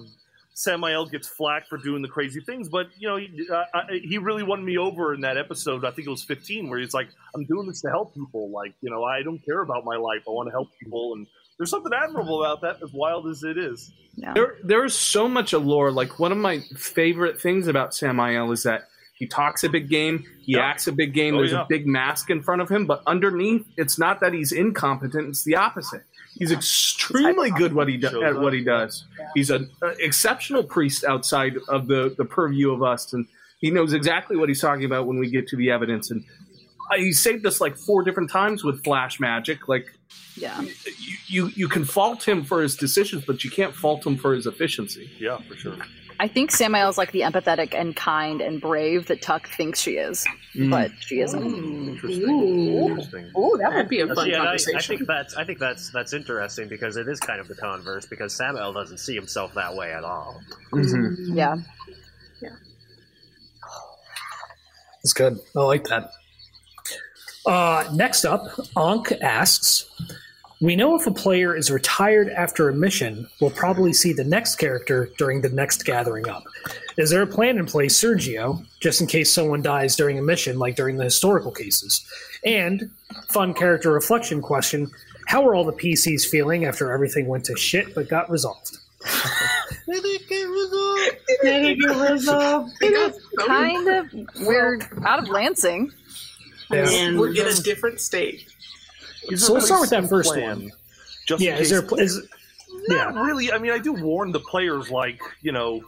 [SPEAKER 6] Samael gets flack for doing the crazy things, but you know he, uh, I, he really won me over in that episode. I think it was 15, where he's like, "I'm doing this to help people. Like, you know, I don't care about my life. I want to help people." And there's something admirable about that, as wild as it is.
[SPEAKER 4] yeah.
[SPEAKER 2] There, there is so much allure. Like one of my favorite things about Samael is that he talks a big game, he
[SPEAKER 6] Yeah.
[SPEAKER 2] acts a big game.
[SPEAKER 6] Oh,
[SPEAKER 2] There's
[SPEAKER 6] yeah.
[SPEAKER 2] a big mask in front of him, but underneath, it's not that he's incompetent. It's the opposite. He's extremely good what he do-
[SPEAKER 6] Shows
[SPEAKER 2] at what he does. He's an uh, exceptional priest outside of the the purview of us, and he knows exactly what he's talking about when we get to the evidence. And he saved us like four different times with flash magic. Like
[SPEAKER 4] Yeah.
[SPEAKER 2] you, you, you can fault him for his decisions, but you can't fault him for his efficiency.
[SPEAKER 6] Yeah, for sure.
[SPEAKER 4] I think Samael's like the empathetic and kind and brave that Tuck thinks she is,
[SPEAKER 2] Mm.
[SPEAKER 4] but she isn't.
[SPEAKER 6] Interesting.
[SPEAKER 3] Ooh.
[SPEAKER 6] Interesting.
[SPEAKER 3] Oh, that
[SPEAKER 5] That'd be a fun
[SPEAKER 7] See, and I, I think that's I think that's that's interesting because it is kind of the converse because Samael doesn't see himself that way at all.
[SPEAKER 2] Mhm.
[SPEAKER 4] Yeah.
[SPEAKER 1] That's good. I like that. Uh, next up, Ankh asks We know if a player is retired after a mission, we'll probably see the next character during the next gathering up. Is there a plan in place, Sergio, just in case someone dies during a mission, like during the historical cases? And, fun character reflection question How are all the PCs feeling after everything went to shit but got resolved?
[SPEAKER 5] Because
[SPEAKER 4] Kind of. We're out of Lansing.
[SPEAKER 8] And
[SPEAKER 5] we're in a different state.
[SPEAKER 6] Is
[SPEAKER 1] So
[SPEAKER 6] there
[SPEAKER 1] let's start with that first
[SPEAKER 6] plan,
[SPEAKER 1] one.
[SPEAKER 6] Just
[SPEAKER 1] Yeah,
[SPEAKER 6] in
[SPEAKER 1] is there. a pl- Is,
[SPEAKER 6] Not
[SPEAKER 1] yeah.
[SPEAKER 6] really. I mean, I do warn the players, like you know,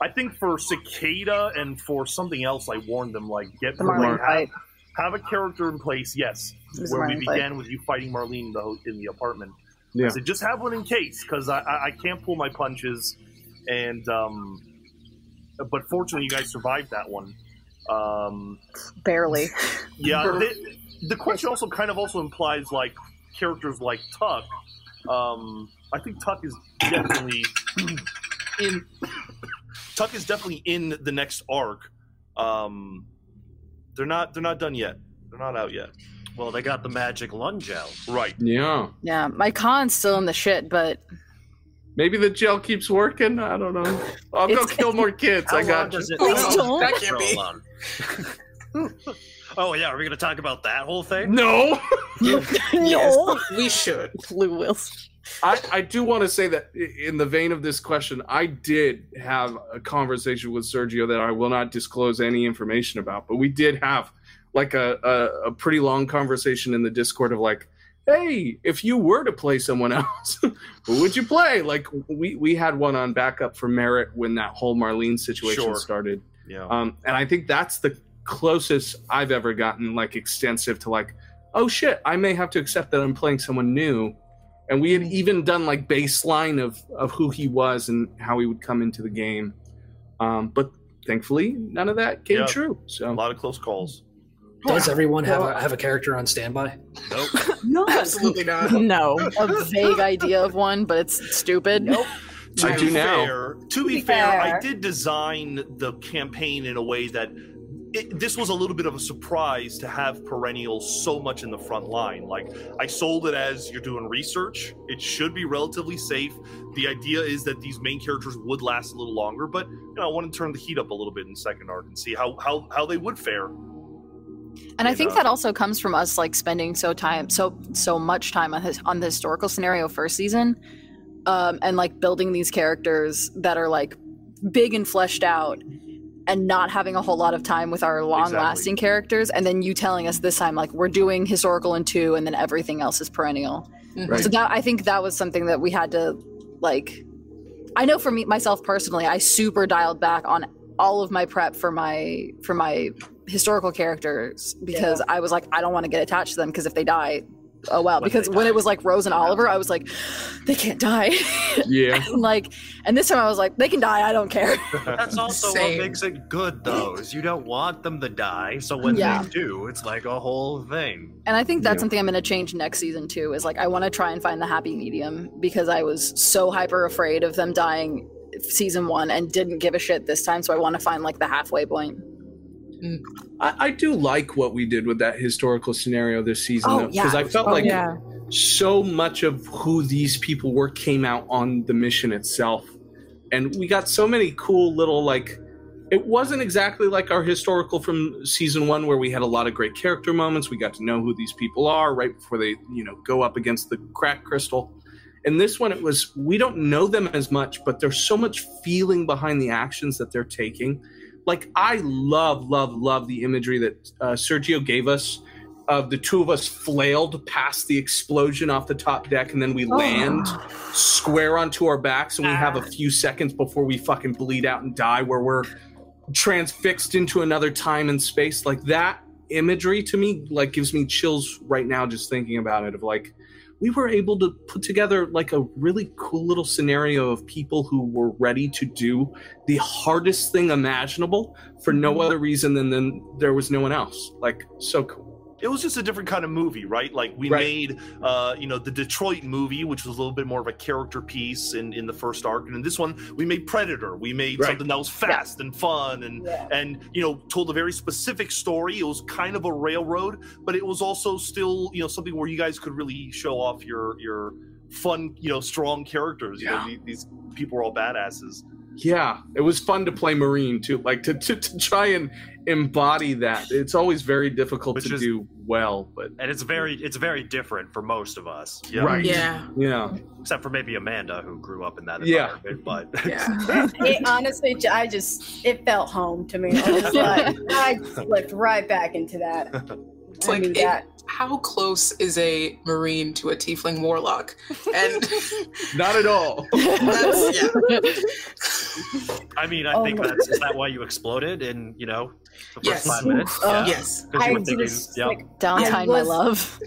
[SPEAKER 6] I think for Cicada and for something else, I warned them like get
[SPEAKER 4] The Marlene
[SPEAKER 6] have, have a character in place. Yes,
[SPEAKER 4] It
[SPEAKER 6] where we
[SPEAKER 4] Marlene fight.
[SPEAKER 6] began with you fighting Marlene in the, in the apartment.
[SPEAKER 2] Yeah.
[SPEAKER 6] I said just have one in case because I, I I can't pull my punches, and um, but fortunately you guys survived that one. Um,
[SPEAKER 4] Barely.
[SPEAKER 6] yeah, the, the question also kind of also implies like characters like Tuck. Um, I think Tuck is definitely in. Tuck is definitely in the next arc. Um, they're not. They're not done yet. They're not out yet.
[SPEAKER 7] Well, they got the magic lunge gel.
[SPEAKER 6] Right.
[SPEAKER 2] Yeah.
[SPEAKER 4] Yeah. My con's still in the shit, but
[SPEAKER 2] Maybe the gel keeps working. I don't know. I'll go
[SPEAKER 4] It's-
[SPEAKER 2] kill more kids.
[SPEAKER 7] How
[SPEAKER 2] I
[SPEAKER 7] long
[SPEAKER 2] got you.
[SPEAKER 7] does it
[SPEAKER 4] Please
[SPEAKER 7] take
[SPEAKER 4] don't.
[SPEAKER 5] That can't be.
[SPEAKER 7] roll on? Oh yeah, are we gonna talk about that whole thing?
[SPEAKER 2] No.
[SPEAKER 4] no.
[SPEAKER 5] We should.
[SPEAKER 4] Blue wheels.
[SPEAKER 2] I, I do want to say that in the vein of this question, I did have a conversation with Sergio that I will not disclose any information about, but we did have like a, a, a pretty long conversation in the Discord of like, hey, if you were to play someone else, who would you play? Like we, we had one on backup for Merritt when that whole Marlene situation
[SPEAKER 6] Sure.
[SPEAKER 2] started.
[SPEAKER 6] Yeah.
[SPEAKER 2] Um, and I think that's the closest I've ever gotten, like extensive to like, oh shit, I may have to accept that I'm playing someone new. And we had even done like baseline of of who he was and how he would come into the game. Um, but thankfully, none of that came
[SPEAKER 6] Yeah.
[SPEAKER 2] true.
[SPEAKER 6] a lot of close calls.
[SPEAKER 1] Does everyone have a, have a character on standby?
[SPEAKER 6] Nope.
[SPEAKER 8] no,
[SPEAKER 5] Absolutely not.
[SPEAKER 4] No. A vague idea of one, but it's stupid. Nope.
[SPEAKER 6] To
[SPEAKER 2] I
[SPEAKER 6] be
[SPEAKER 2] do now.
[SPEAKER 6] fair, to be
[SPEAKER 3] be
[SPEAKER 6] fair, I did design the campaign in a way that it, this was a little bit of a surprise to have perennial so much in the front line. Like I sold it as you're doing research. It should be relatively safe. The idea is that these main characters would last a little longer, but you know, I want to turn the heat up a little bit in second arc and see how how how they would fare.
[SPEAKER 4] And I think
[SPEAKER 6] know?
[SPEAKER 4] that also comes from us like spending so time so so much time on his on the historical scenario first season, um, and like building these characters that are like big and fleshed out, and not having a whole lot of time with our long lasting characters, and then you telling us this time like we're doing historical in two, and then everything else is perennial.
[SPEAKER 2] Right.
[SPEAKER 4] So that I think that was something that we had to like. I know for me myself personally, I super dialed back on all of my prep for my for my historical characters because I was like, I don't want to get attached to them because if they die, oh wow,
[SPEAKER 7] When
[SPEAKER 4] because when it was like Rose and Oliver, I was like, they can't die.
[SPEAKER 2] Yeah.
[SPEAKER 4] And, like, and this time I was like, they can die. I don't care.
[SPEAKER 7] That's also
[SPEAKER 5] Same.
[SPEAKER 7] what makes it good, though, is you don't want them to die. So when
[SPEAKER 4] Yeah.
[SPEAKER 7] they do, it's like a whole thing.
[SPEAKER 4] And I think that's
[SPEAKER 2] Yeah.
[SPEAKER 4] something I'm going to change next season too. Is like I want to try and find the happy medium because I was so hyper afraid of them dying season one and didn't give a shit this time. So I want to find like the halfway point.
[SPEAKER 2] I, I do like what we did with that historical scenario this season,
[SPEAKER 4] Oh,
[SPEAKER 2] because
[SPEAKER 4] yeah.
[SPEAKER 2] I felt
[SPEAKER 4] Oh,
[SPEAKER 2] like
[SPEAKER 4] yeah.
[SPEAKER 2] so much of who these people were came out on the mission itself, and we got so many cool little like. It wasn't exactly like our historical from season one, where we had a lot of great character moments. We got to know who these people are right before they, you know, go up against the crack crystal. In this one, it was we don't know them as much, but there's so much feeling behind the actions that they're taking. Like I love, love, love the imagery that uh, Sergio gave us of the two of us flailed past the explosion off the top deck, and then we land square onto our backs, and we have a few seconds before we fucking bleed out and die, where we're transfixed into another time and space. Like that imagery to me, like gives me chills right now just thinking about it. Of like, we were able to put together like a really cool little scenario of people who were ready to do the hardest thing imaginable for no mm-hmm. other reason than then there was no one else. Like so cool.
[SPEAKER 6] It was just a different kind of movie, right? Like we
[SPEAKER 2] Right.
[SPEAKER 6] made, uh, you know, the Detroit movie, which was a little bit more of a character piece in in the first arc, and in this one, we made Predator. We made
[SPEAKER 2] Right.
[SPEAKER 6] something that was fast and fun, and
[SPEAKER 3] Yeah.
[SPEAKER 6] and you know, told a very specific story. It was kind of a railroad, but it was also still, you know, something where you guys could really show off your your fun, you know, strong characters. You know,
[SPEAKER 2] Yeah.
[SPEAKER 6] these, these people were all badasses.
[SPEAKER 2] Yeah, it was fun to play Marine too. Like to, to, to try and embody that. It's always very difficult
[SPEAKER 7] Which
[SPEAKER 2] to
[SPEAKER 7] is-
[SPEAKER 2] do well, but
[SPEAKER 7] And it's very it's very different for most of us.
[SPEAKER 6] Yeah.
[SPEAKER 2] Right.
[SPEAKER 5] Yeah.
[SPEAKER 2] yeah.
[SPEAKER 7] Except for maybe Amanda who grew up in that
[SPEAKER 2] Yeah.
[SPEAKER 7] But
[SPEAKER 5] Yeah.
[SPEAKER 3] It honestly, I just it felt home to me. I was like, I slipped right back into that.
[SPEAKER 5] It's like
[SPEAKER 3] mean,
[SPEAKER 5] it-
[SPEAKER 3] that.
[SPEAKER 5] How close is a marine to a tiefling warlock? And
[SPEAKER 2] Not at all.
[SPEAKER 5] that's yeah.
[SPEAKER 7] I mean, I
[SPEAKER 3] Oh
[SPEAKER 7] think
[SPEAKER 3] my
[SPEAKER 7] that's is that why you exploded in you know the first
[SPEAKER 5] Yes.
[SPEAKER 7] five minutes?
[SPEAKER 3] Oh,
[SPEAKER 7] Yeah.
[SPEAKER 5] Yes.
[SPEAKER 7] 'Cause you
[SPEAKER 3] I
[SPEAKER 7] were thinking,
[SPEAKER 3] just
[SPEAKER 7] yep.
[SPEAKER 3] like
[SPEAKER 4] Downtime,
[SPEAKER 3] I
[SPEAKER 4] my love.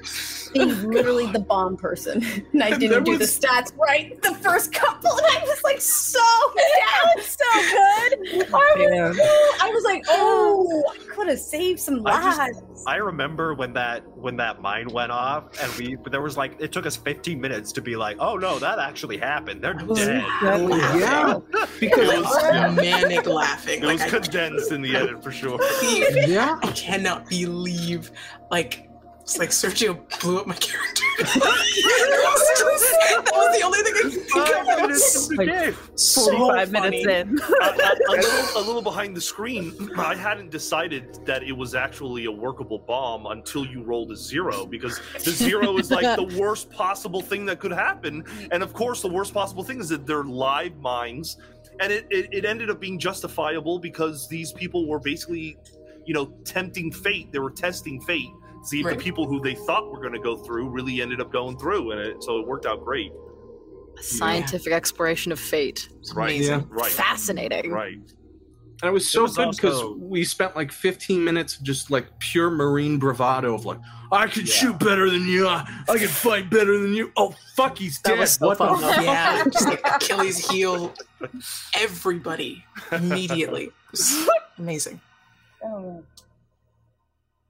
[SPEAKER 3] Being oh, literally the bomb person, and I
[SPEAKER 2] There
[SPEAKER 3] didn't do the stats right the first couple, and I was like so down, so good. I was, I was like, oh, I could have saved some
[SPEAKER 7] I just-
[SPEAKER 3] lives.
[SPEAKER 7] I remember when that when that mine went off, and we there was like it took us 15 minutes to be like, oh no, that actually happened. They're oh, dead.
[SPEAKER 2] yeah. Because
[SPEAKER 6] It was-
[SPEAKER 5] manic laughing.
[SPEAKER 6] It
[SPEAKER 5] like
[SPEAKER 6] was
[SPEAKER 5] I,
[SPEAKER 6] condensed in the edit for sure.
[SPEAKER 2] yeah.
[SPEAKER 5] I cannot believe like it's like Sergio blew up my character. that was the only thing I could think
[SPEAKER 7] Five
[SPEAKER 5] of.
[SPEAKER 7] minutes of the
[SPEAKER 4] Like.
[SPEAKER 5] So
[SPEAKER 4] 45
[SPEAKER 5] funny.
[SPEAKER 4] minutes in.
[SPEAKER 6] a, a- a little, a little behind the screen, I hadn't decided that it was actually a workable bomb until you rolled a zero because the zero is like the worst possible thing that could happen. And of course, the worst possible thing is that they're live mines. And it, it, it ended up being justifiable because these people were basically, you know, tempting fate. They were testing fate. See if
[SPEAKER 5] Right.
[SPEAKER 6] the people who they thought were going to go through really ended up going through. And it, so it worked out great.
[SPEAKER 4] A scientific exploration of fate.
[SPEAKER 6] Right.
[SPEAKER 2] Yeah.
[SPEAKER 6] Right.
[SPEAKER 4] Fascinating.
[SPEAKER 6] Right.
[SPEAKER 2] And it was so
[SPEAKER 7] It was
[SPEAKER 2] good because
[SPEAKER 7] also-
[SPEAKER 2] we spent like 15 minutes of just like pure Marine bravado of like, I can
[SPEAKER 7] Yeah.
[SPEAKER 2] shoot better than you. I, I can fight better than you. Oh, fuck, he's
[SPEAKER 4] That
[SPEAKER 2] dead.
[SPEAKER 4] so
[SPEAKER 2] what
[SPEAKER 4] fun,
[SPEAKER 2] the fuck?
[SPEAKER 5] Yeah, just like Achilles heel everybody immediately. Amazing.
[SPEAKER 3] Oh,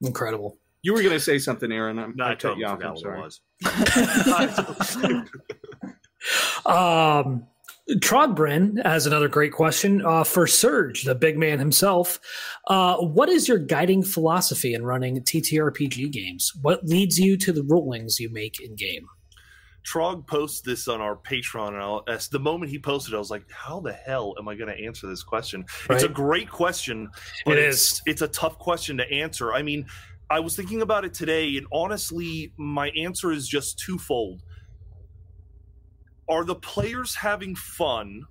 [SPEAKER 9] Incredible.
[SPEAKER 2] You were going to say something, Aaron. I'm,
[SPEAKER 7] No,
[SPEAKER 2] I
[SPEAKER 7] I
[SPEAKER 2] cut
[SPEAKER 7] totally
[SPEAKER 2] you off.
[SPEAKER 7] forgot
[SPEAKER 2] I'm
[SPEAKER 7] what
[SPEAKER 2] sorry.
[SPEAKER 7] it was.
[SPEAKER 9] Um,
[SPEAKER 1] Trogbrin has another great question uh, for Serge, the big man himself. Uh, what is your guiding philosophy in running TTRPG games? What leads you to the rulings you make in game?
[SPEAKER 6] Trog posts this on our Patreon, and I'll, as the moment he posted, I was like, "How the hell am I going to answer this question?" It's a great question, but
[SPEAKER 1] It
[SPEAKER 6] it's. It's a tough question to answer. I mean, I was thinking about it today, and honestly, my answer is just twofold. Are the players having fun,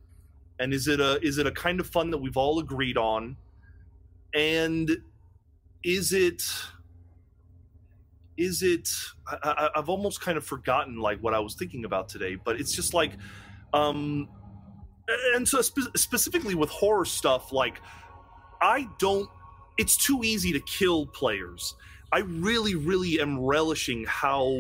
[SPEAKER 6] and is it a is it a kind of fun that we've all agreed on, and is it is it I, i've almost kind of forgotten like what i was thinking about today but it's just like um and so spe- specifically with horror stuff like i don't it's too easy to kill players i really really am relishing how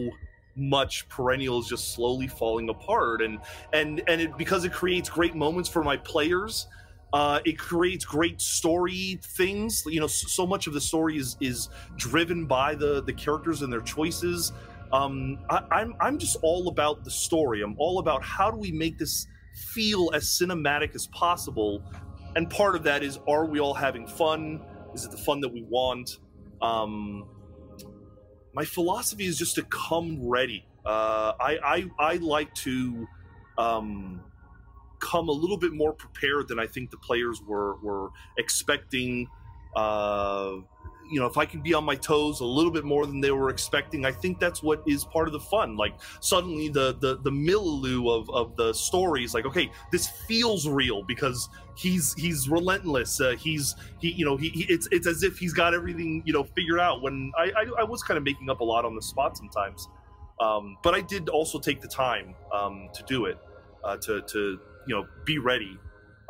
[SPEAKER 6] much perennial is just slowly falling apart and and and it because it creates great moments for my players uh, it creates great story things. You know, so, much of the story is is driven by the the characters and their choices. Um, I, I'm I'm just all about the story. I'm all about how do we make this feel as cinematic as possible. And part of that is, are we all having fun? Is it the fun that we want? Um, my philosophy is just to come ready. Uh, I, I I like to. Um, come a little bit more prepared than I think the players were were expecting. Uh, you know, if I can be on my toes a little bit more than they were expecting, I think that's what is part of the fun. Like suddenly the the the milieu of of the story is like, okay, this feels real because he's he's relentless. Uh, he's he you know he, he it's it's as if he's got everything you know figured out. When I I, I was kind of making up a lot on the spot sometimes, um, but I did also take the time um, to do it uh, to to you know be ready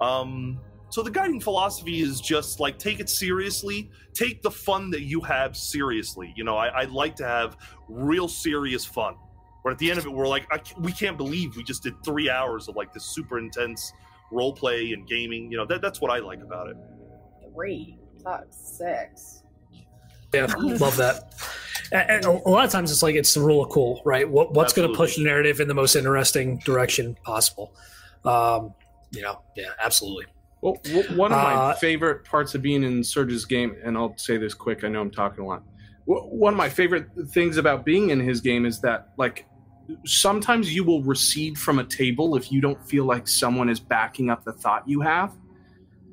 [SPEAKER 6] um so the guiding philosophy is just like take it seriously take the fun that you have seriously you know i, I like to have real serious fun but at the end of it we're like I, we can't believe we just did three hours of like this super intense role play and gaming you know that, that's what i like about it
[SPEAKER 3] Three, five, six.
[SPEAKER 1] Yeah, love that. And, and a lot of times it's like it's the rule of cool, right? What, what's going to push the narrative in the most interesting direction possible? Um, you know, yeah, absolutely.
[SPEAKER 2] Well, one of my
[SPEAKER 1] Uh,
[SPEAKER 2] favorite parts of being in Serge's game, and I'll say this quick, I know I'm talking a lot. One of my favorite things about being in his game is that, like, sometimes you will recede from a table if you don't feel like someone is backing up the thought you have.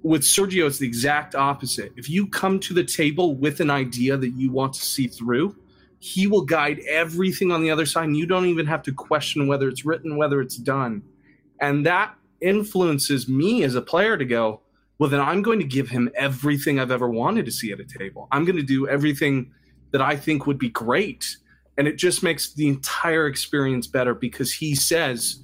[SPEAKER 2] With Sergio, it's the exact opposite. If you come to the table with an idea that you want to see through, he will guide everything on the other side, and you don't even have to question whether it's written, whether it's done. And that influences me as a player to go, well, then I'm going to give him everything I've ever wanted to see at a table. I'm going to do everything that I think would be great. And it just makes the entire experience better because he says,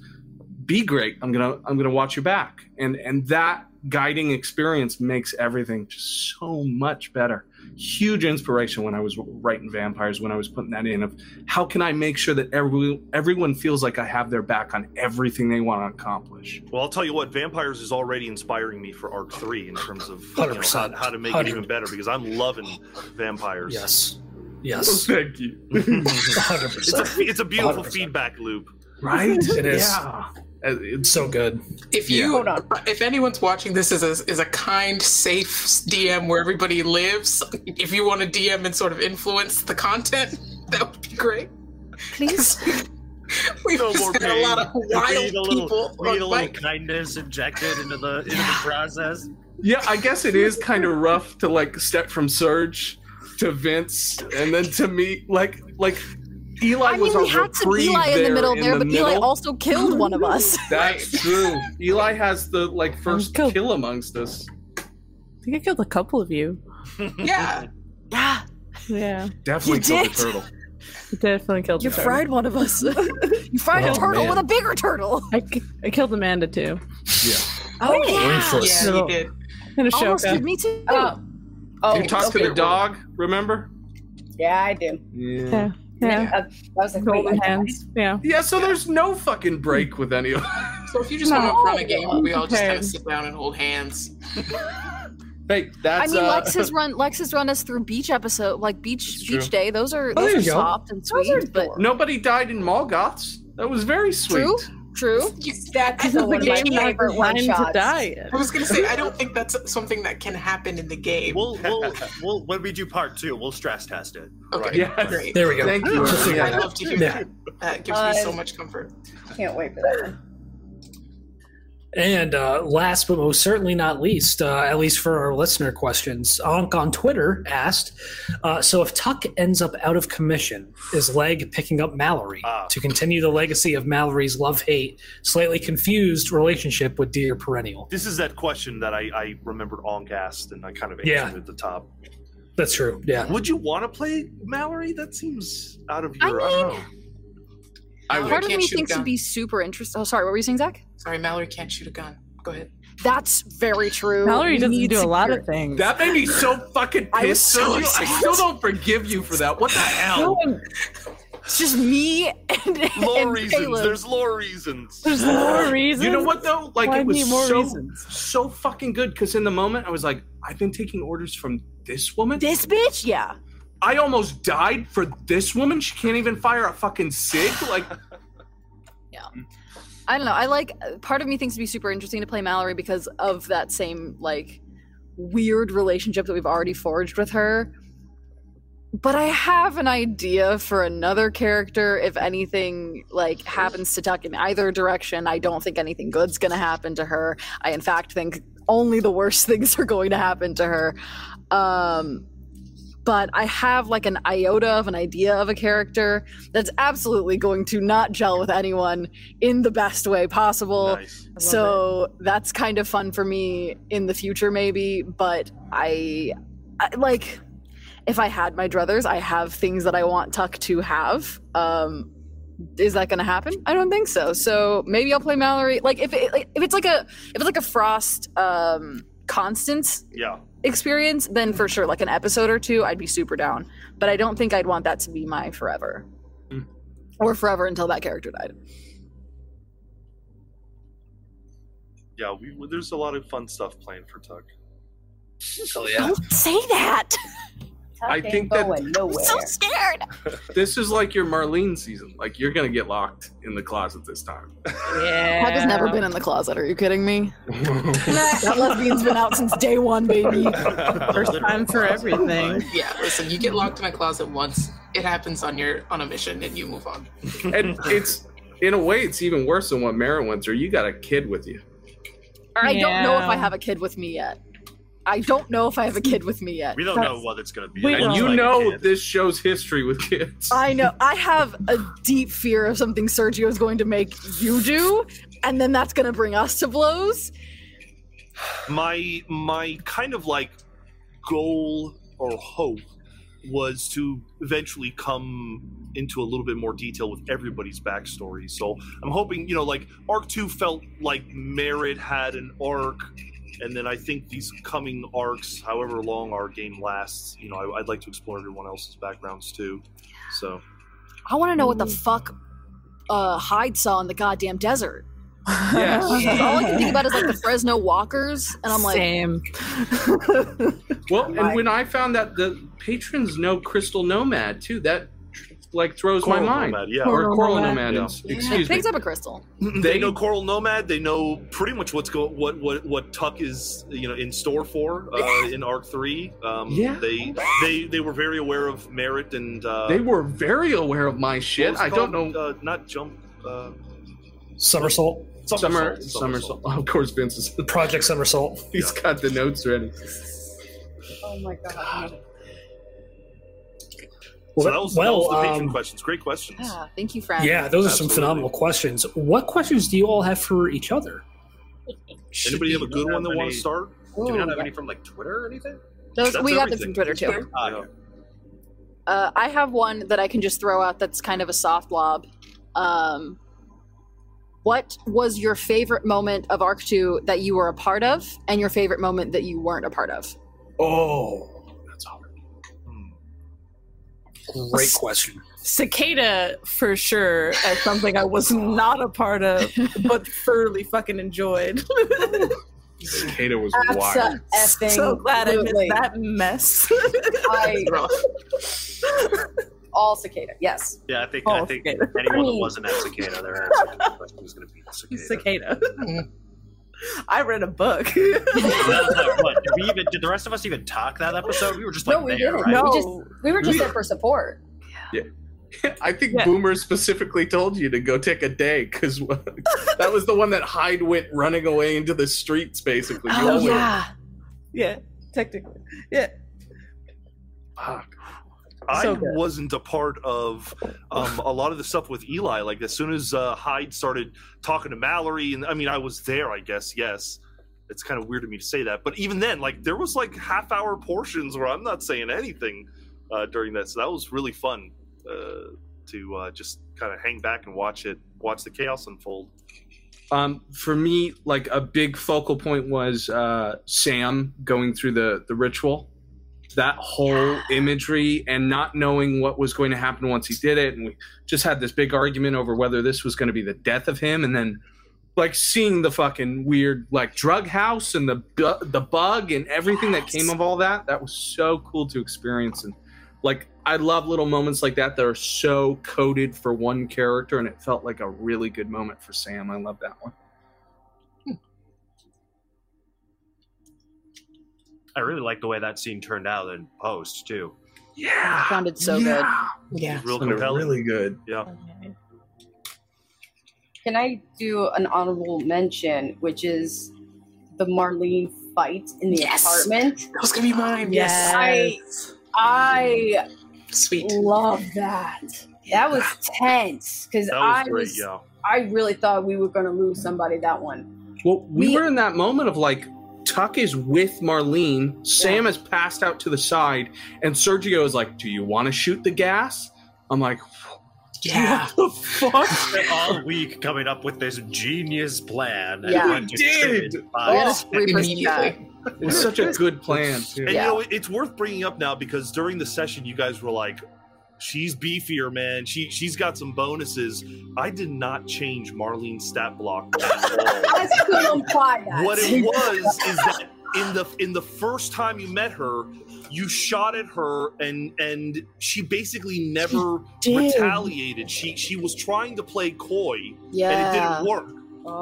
[SPEAKER 2] be great. I'm going to, I'm going to watch your back. And, and that guiding experience makes everything just so much better. Huge inspiration when I was writing vampires, when I was putting that in of how can I make sure that every, everyone feels like I have their back on everything they want to accomplish.
[SPEAKER 6] well i'll tell you what vampires is already inspiring me for arc 3 in terms of you know, how, how to make it even better because i'm loving vampires
[SPEAKER 1] Yes. Yes.
[SPEAKER 2] thank you.
[SPEAKER 1] 100%.
[SPEAKER 6] it's a, it's a beautiful
[SPEAKER 1] 100%.
[SPEAKER 6] feedback loop
[SPEAKER 2] right?
[SPEAKER 1] It is.
[SPEAKER 2] Yeah. Uh, It's
[SPEAKER 1] so good.
[SPEAKER 5] If you,
[SPEAKER 3] Hold on.
[SPEAKER 5] if anyone's watching this is a, as a kind, safe DM where everybody lives, if you want to DM and sort of influence the content, that would be great.
[SPEAKER 4] Please.
[SPEAKER 5] We've
[SPEAKER 7] No
[SPEAKER 5] just
[SPEAKER 7] more
[SPEAKER 5] had a lot of wild
[SPEAKER 7] Read a little,
[SPEAKER 5] people
[SPEAKER 7] read a
[SPEAKER 5] on
[SPEAKER 7] little
[SPEAKER 5] mic.
[SPEAKER 7] kindness injected into the into the process.
[SPEAKER 2] yeah, I guess it is kind of rough to like step from Serge to Vince and then to me. Like, like Eli
[SPEAKER 4] I
[SPEAKER 2] was
[SPEAKER 4] mean,
[SPEAKER 2] our
[SPEAKER 4] we had some Eli in the middle
[SPEAKER 2] in
[SPEAKER 4] there,
[SPEAKER 2] the
[SPEAKER 4] but Eli also killed one of us.
[SPEAKER 2] That's true. Eli has the like first
[SPEAKER 9] killed.
[SPEAKER 2] kill amongst us.
[SPEAKER 9] I think I killed a couple of you.
[SPEAKER 5] Yeah,
[SPEAKER 4] yeah,
[SPEAKER 9] Yeah,
[SPEAKER 2] Definitely
[SPEAKER 4] You
[SPEAKER 2] killed
[SPEAKER 4] did?
[SPEAKER 2] the turtle.
[SPEAKER 9] I definitely killed.
[SPEAKER 4] you
[SPEAKER 9] the
[SPEAKER 4] fried one of us. you fried
[SPEAKER 1] Oh,
[SPEAKER 4] a turtle
[SPEAKER 1] man.
[SPEAKER 4] with a bigger turtle.
[SPEAKER 9] I, I killed Amanda too. Yeah.
[SPEAKER 4] Oh yeah,
[SPEAKER 1] Ruthless.
[SPEAKER 5] yeah,
[SPEAKER 9] Little-
[SPEAKER 5] he did.
[SPEAKER 9] In a
[SPEAKER 4] almost did me too.
[SPEAKER 3] Oh. Oh,
[SPEAKER 2] you talked to the dog, remember?
[SPEAKER 3] Yeah, I do.
[SPEAKER 9] Yeah, yeah.
[SPEAKER 3] Uh, I was like, wait,
[SPEAKER 9] Golden hands. Yeah.
[SPEAKER 2] Yeah, so there's no fucking break with any of
[SPEAKER 5] So if you just
[SPEAKER 9] No.
[SPEAKER 5] want to run a game, we all just kind of sit down and hold hands.
[SPEAKER 2] Hey, that's.
[SPEAKER 4] I mean,
[SPEAKER 2] uh,
[SPEAKER 4] Lex has run. Lex has run us through beach episode, like beach
[SPEAKER 2] It's true.
[SPEAKER 4] beach day. Those are
[SPEAKER 1] Oh,
[SPEAKER 4] those
[SPEAKER 1] there
[SPEAKER 4] are soft and
[SPEAKER 3] Those are
[SPEAKER 4] sweet, but.
[SPEAKER 2] Nobody died in Malgoths. That was very sweet.
[SPEAKER 4] true, True.
[SPEAKER 3] That's
[SPEAKER 9] This
[SPEAKER 3] still
[SPEAKER 9] is
[SPEAKER 3] one
[SPEAKER 9] the
[SPEAKER 3] of my
[SPEAKER 9] game not
[SPEAKER 3] favorite one
[SPEAKER 9] designed to die in.
[SPEAKER 5] I was gonna say I don't think that's something that can happen in the game.
[SPEAKER 7] We'll, we'll, we'll, when we do part two, we'll stress test it.
[SPEAKER 5] okay,
[SPEAKER 2] Yes.
[SPEAKER 5] great.
[SPEAKER 1] There we go.
[SPEAKER 2] Thank you.
[SPEAKER 5] I
[SPEAKER 2] Yeah.
[SPEAKER 5] love to hear
[SPEAKER 1] Yeah.
[SPEAKER 5] that. That gives me so uh, much comfort.
[SPEAKER 3] Can't wait for that one.
[SPEAKER 1] And uh, last but most certainly not least, uh, at least for our listener questions, Onk on Twitter asked uh, So if Tuck ends up out of commission, is Leg picking up Mallory
[SPEAKER 6] Ah.
[SPEAKER 1] to continue the legacy of Mallory's love hate, slightly confused relationship with Dear Perennial?
[SPEAKER 6] This is that question that I, I remembered Onk asked, and I kind of answered
[SPEAKER 1] Yeah.
[SPEAKER 6] at the top.
[SPEAKER 1] That's true. Yeah.
[SPEAKER 6] Would you want to play Mallory? That seems out of
[SPEAKER 4] I
[SPEAKER 6] your. I, don't know.
[SPEAKER 5] I
[SPEAKER 4] Part of me thinks it'd be super interesting. Oh, sorry. What were you saying, Zach?
[SPEAKER 5] Sorry, Mallory can't shoot a gun. Go ahead.
[SPEAKER 4] That's very true.
[SPEAKER 9] Mallory
[SPEAKER 4] We
[SPEAKER 9] doesn't do a lot of things.
[SPEAKER 2] That made me so fucking
[SPEAKER 4] I was
[SPEAKER 2] pissed.
[SPEAKER 4] so
[SPEAKER 2] Sergio. I still don't forgive you for that. What the hell?
[SPEAKER 9] No
[SPEAKER 4] It's just me and,
[SPEAKER 6] Lore
[SPEAKER 4] and
[SPEAKER 6] reasons.
[SPEAKER 4] Caleb.
[SPEAKER 6] There's lore reasons.
[SPEAKER 9] There's more reasons.
[SPEAKER 2] You know what though? Like
[SPEAKER 9] Why
[SPEAKER 2] it was
[SPEAKER 9] more
[SPEAKER 2] so
[SPEAKER 9] reasons?
[SPEAKER 2] so fucking good because in the moment I was like, I've been taking orders from this woman.
[SPEAKER 4] This bitch, yeah.
[SPEAKER 2] I almost died for this woman. She can't even fire a fucking sig. Like yeah.
[SPEAKER 4] I don't know. I like part of me thinks it'd be super interesting to play Mallory because of that same like weird relationship that we've already forged with her. But I have an idea for another character if anything like happens to Tuck in either direction. I don't think anything good's going to happen to her. I in fact think only the worst things are going to happen to her. Um but I have like an iota of an idea of a character that's absolutely going to not gel with anyone in the best way possible.
[SPEAKER 6] Nice.
[SPEAKER 9] I love
[SPEAKER 4] So that's kind of fun for me in the future, maybe. But I, I like if I had my druthers, I have things that I want Tuck to have. Um, is that going to happen? I don't think so. So maybe I'll play Mallory. Like if it, if it's like a if it's like a Frost um, Constance
[SPEAKER 6] Yeah.
[SPEAKER 4] Experience, then for sure, like an episode or two, I'd be super down. But I don't think I'd want that to be my forever,
[SPEAKER 2] Mm.
[SPEAKER 4] or forever until that character died.
[SPEAKER 6] Yeah. We, there's a lot of fun stuff planned for Tuck.
[SPEAKER 1] Oh, yeah.
[SPEAKER 4] Don't say that.
[SPEAKER 3] Tuck
[SPEAKER 2] I think that-
[SPEAKER 3] nowhere.
[SPEAKER 4] I'm so scared.
[SPEAKER 2] this is like your Marlene season. Like you're gonna get locked in the closet this time.
[SPEAKER 9] Yeah.
[SPEAKER 4] Hug has never been in the closet. Are you kidding me? that lesbian's been out since day one, baby.
[SPEAKER 9] First time for everything.
[SPEAKER 5] Yeah, listen, you get locked in a closet once, it happens on your on a mission and you move on.
[SPEAKER 2] and it's in a way it's even worse than what Mara went through. You got a kid with you.
[SPEAKER 4] I don't know if I have a kid with me yet. I don't know if I have a kid with me yet.
[SPEAKER 7] We don't know what it's going to be.
[SPEAKER 2] And you
[SPEAKER 7] like
[SPEAKER 2] know this show's history with kids.
[SPEAKER 4] I know. I have a deep fear of something Sergio is going to make you do, and then that's going to bring us to blows.
[SPEAKER 6] my my kind of like goal or hope was to eventually come into a little bit more detail with everybody's backstory. So I'm hoping, you know, like arc two felt like Merritt had an arc, and then I think these coming arcs, however long our game lasts, you know, I, I'd like to explore everyone else's backgrounds too. So
[SPEAKER 4] I want to know what the fuck uh, Hyde saw in the goddamn desert.
[SPEAKER 2] Yes.
[SPEAKER 4] All I can think about is like the Fresno walkers, and I'm like,
[SPEAKER 9] Same.
[SPEAKER 2] Well, and when I found that the patrons know Crystal Nomad too, that like throws
[SPEAKER 6] Coral
[SPEAKER 2] my mind.
[SPEAKER 6] Nomad, yeah.
[SPEAKER 2] Or
[SPEAKER 9] Coral
[SPEAKER 2] Coral
[SPEAKER 9] Nomad.
[SPEAKER 2] Nomad.
[SPEAKER 6] Yeah.
[SPEAKER 2] ins-
[SPEAKER 4] it
[SPEAKER 2] Excuse me.
[SPEAKER 4] picks up a crystal.
[SPEAKER 6] they know Coral Nomad. They know pretty much what's go what what what Tuck is you know in store for uh, in Arc Three. Um,
[SPEAKER 2] Yeah.
[SPEAKER 6] They they they were very aware of Merritt and uh,
[SPEAKER 2] They were very aware of my shit.
[SPEAKER 6] was it
[SPEAKER 2] I don't know.
[SPEAKER 6] Uh, not jump. Uh,
[SPEAKER 1] Somersault.
[SPEAKER 2] Summer,
[SPEAKER 6] Somersault,
[SPEAKER 2] somersault. Of course, Vince is.
[SPEAKER 1] Project Somersault.
[SPEAKER 2] He's got the notes ready.
[SPEAKER 3] Oh my god.
[SPEAKER 1] Well,
[SPEAKER 6] so that was,
[SPEAKER 1] well,
[SPEAKER 6] that was the patron
[SPEAKER 1] um,
[SPEAKER 6] questions. Great questions.
[SPEAKER 4] Yeah, thank you, friend.
[SPEAKER 1] yeah, those are some phenomenal questions. What questions do you all have for each other?
[SPEAKER 6] Anybody have a good one that
[SPEAKER 7] have
[SPEAKER 6] want to
[SPEAKER 7] any-
[SPEAKER 6] start?
[SPEAKER 7] Do we not have
[SPEAKER 4] Ooh,
[SPEAKER 7] any from like Twitter or anything?
[SPEAKER 4] those,
[SPEAKER 6] That's
[SPEAKER 4] we got them from Twitter too.
[SPEAKER 7] Ah,
[SPEAKER 6] Yeah.
[SPEAKER 4] Uh, I have one that I can just throw out that's kind of a soft lob. Um, what was your favorite moment of Arc 2 that you were a part of, and your favorite moment that you weren't a part of?
[SPEAKER 2] Oh, that's hard.
[SPEAKER 1] Great question.
[SPEAKER 9] Cicada for sure as something I was not a part of, but thoroughly fucking enjoyed.
[SPEAKER 2] Cicada was wild.
[SPEAKER 3] Abso- effing
[SPEAKER 9] so glad I missed that mess.
[SPEAKER 3] I all cicada. Yes.
[SPEAKER 7] Yeah, I think
[SPEAKER 9] Oh,
[SPEAKER 7] I think
[SPEAKER 9] cicada.
[SPEAKER 7] anyone
[SPEAKER 3] I
[SPEAKER 7] that wasn't at cicada, their answer was going to be cicada.
[SPEAKER 9] Cicada.
[SPEAKER 5] Mm-hmm.
[SPEAKER 9] I read a book.
[SPEAKER 7] Like, what, did, we even, did the rest of us even talk that episode? We were just like
[SPEAKER 3] No, we
[SPEAKER 7] there,
[SPEAKER 3] didn't.
[SPEAKER 7] right?
[SPEAKER 9] No.
[SPEAKER 3] We just we were just there for support.
[SPEAKER 2] Yeah, I think
[SPEAKER 9] Yeah.
[SPEAKER 2] Boomer specifically told you to go take a day because that was the one that Hyde went running away into the streets. Basically,
[SPEAKER 4] Oh
[SPEAKER 2] always-
[SPEAKER 4] yeah.
[SPEAKER 9] yeah, technically. Yeah.
[SPEAKER 2] Fuck.
[SPEAKER 6] I
[SPEAKER 9] So good.
[SPEAKER 6] wasn't a part of um, a lot of the stuff with Eli. Like as soon as uh, Hyde started talking to Mallory, and I mean, I was there. I guess yes. It's kind of weird to me to say that, but even then, like there was like half hour portions where I'm not saying anything uh, during that. So that was really fun uh, to uh, just kind of hang back and watch it, watch the chaos unfold.
[SPEAKER 2] Um, for me, like a big focal point was uh, Sam going through the the ritual. That whole imagery and not knowing what was going to happen once he did it, and we just had this big argument over whether this was going to be the death of him, and then like seeing the fucking weird like drug house and the bu- the bug and everything that came of all that. That was so cool to experience, and like I love little moments like that that are so coded for one character, and it felt like a really good moment for Sam. I love that one.
[SPEAKER 7] I really like the way that scene turned out in post too.
[SPEAKER 2] Yeah,
[SPEAKER 4] Sounded so good.
[SPEAKER 5] Yeah.
[SPEAKER 6] Real compelling.
[SPEAKER 2] really good.
[SPEAKER 6] Yeah.
[SPEAKER 3] Can I do an honorable mention, which is the Marlene fight in the
[SPEAKER 5] Yes.
[SPEAKER 3] apartment?
[SPEAKER 5] That was gonna be mine.
[SPEAKER 9] Yes.
[SPEAKER 3] I I
[SPEAKER 5] Sweet.
[SPEAKER 3] love that. That was tense because
[SPEAKER 6] That was
[SPEAKER 3] I
[SPEAKER 6] great.
[SPEAKER 3] was
[SPEAKER 6] Yeah.
[SPEAKER 3] I really thought we were going to lose somebody that one.
[SPEAKER 2] Well, we
[SPEAKER 3] We-
[SPEAKER 2] were in that moment of like Tuck is with Marlene, Sam has passed out to the side, and Sergio is like, "Do you want to shoot the gas?" I'm like,
[SPEAKER 5] Yeah.
[SPEAKER 2] "What the fuck?"
[SPEAKER 7] Spent all week coming up with this genius plan.
[SPEAKER 3] Yeah.
[SPEAKER 7] went
[SPEAKER 2] We did.
[SPEAKER 7] By-
[SPEAKER 5] Immediately.
[SPEAKER 4] chat.
[SPEAKER 2] It was such a good plan too.
[SPEAKER 6] And
[SPEAKER 3] Yeah.
[SPEAKER 6] you know, it's worth bringing up now because during the session, you guys were like, "She's beefier, man. She she's got some bonuses." I did not change Marlene's stat block at all.
[SPEAKER 3] I could imply that.
[SPEAKER 6] what it was is that in the in the first time you met her, you shot at her and and she basically never
[SPEAKER 9] did.
[SPEAKER 6] retaliated. She she was trying to play coy yeah. and it didn't work.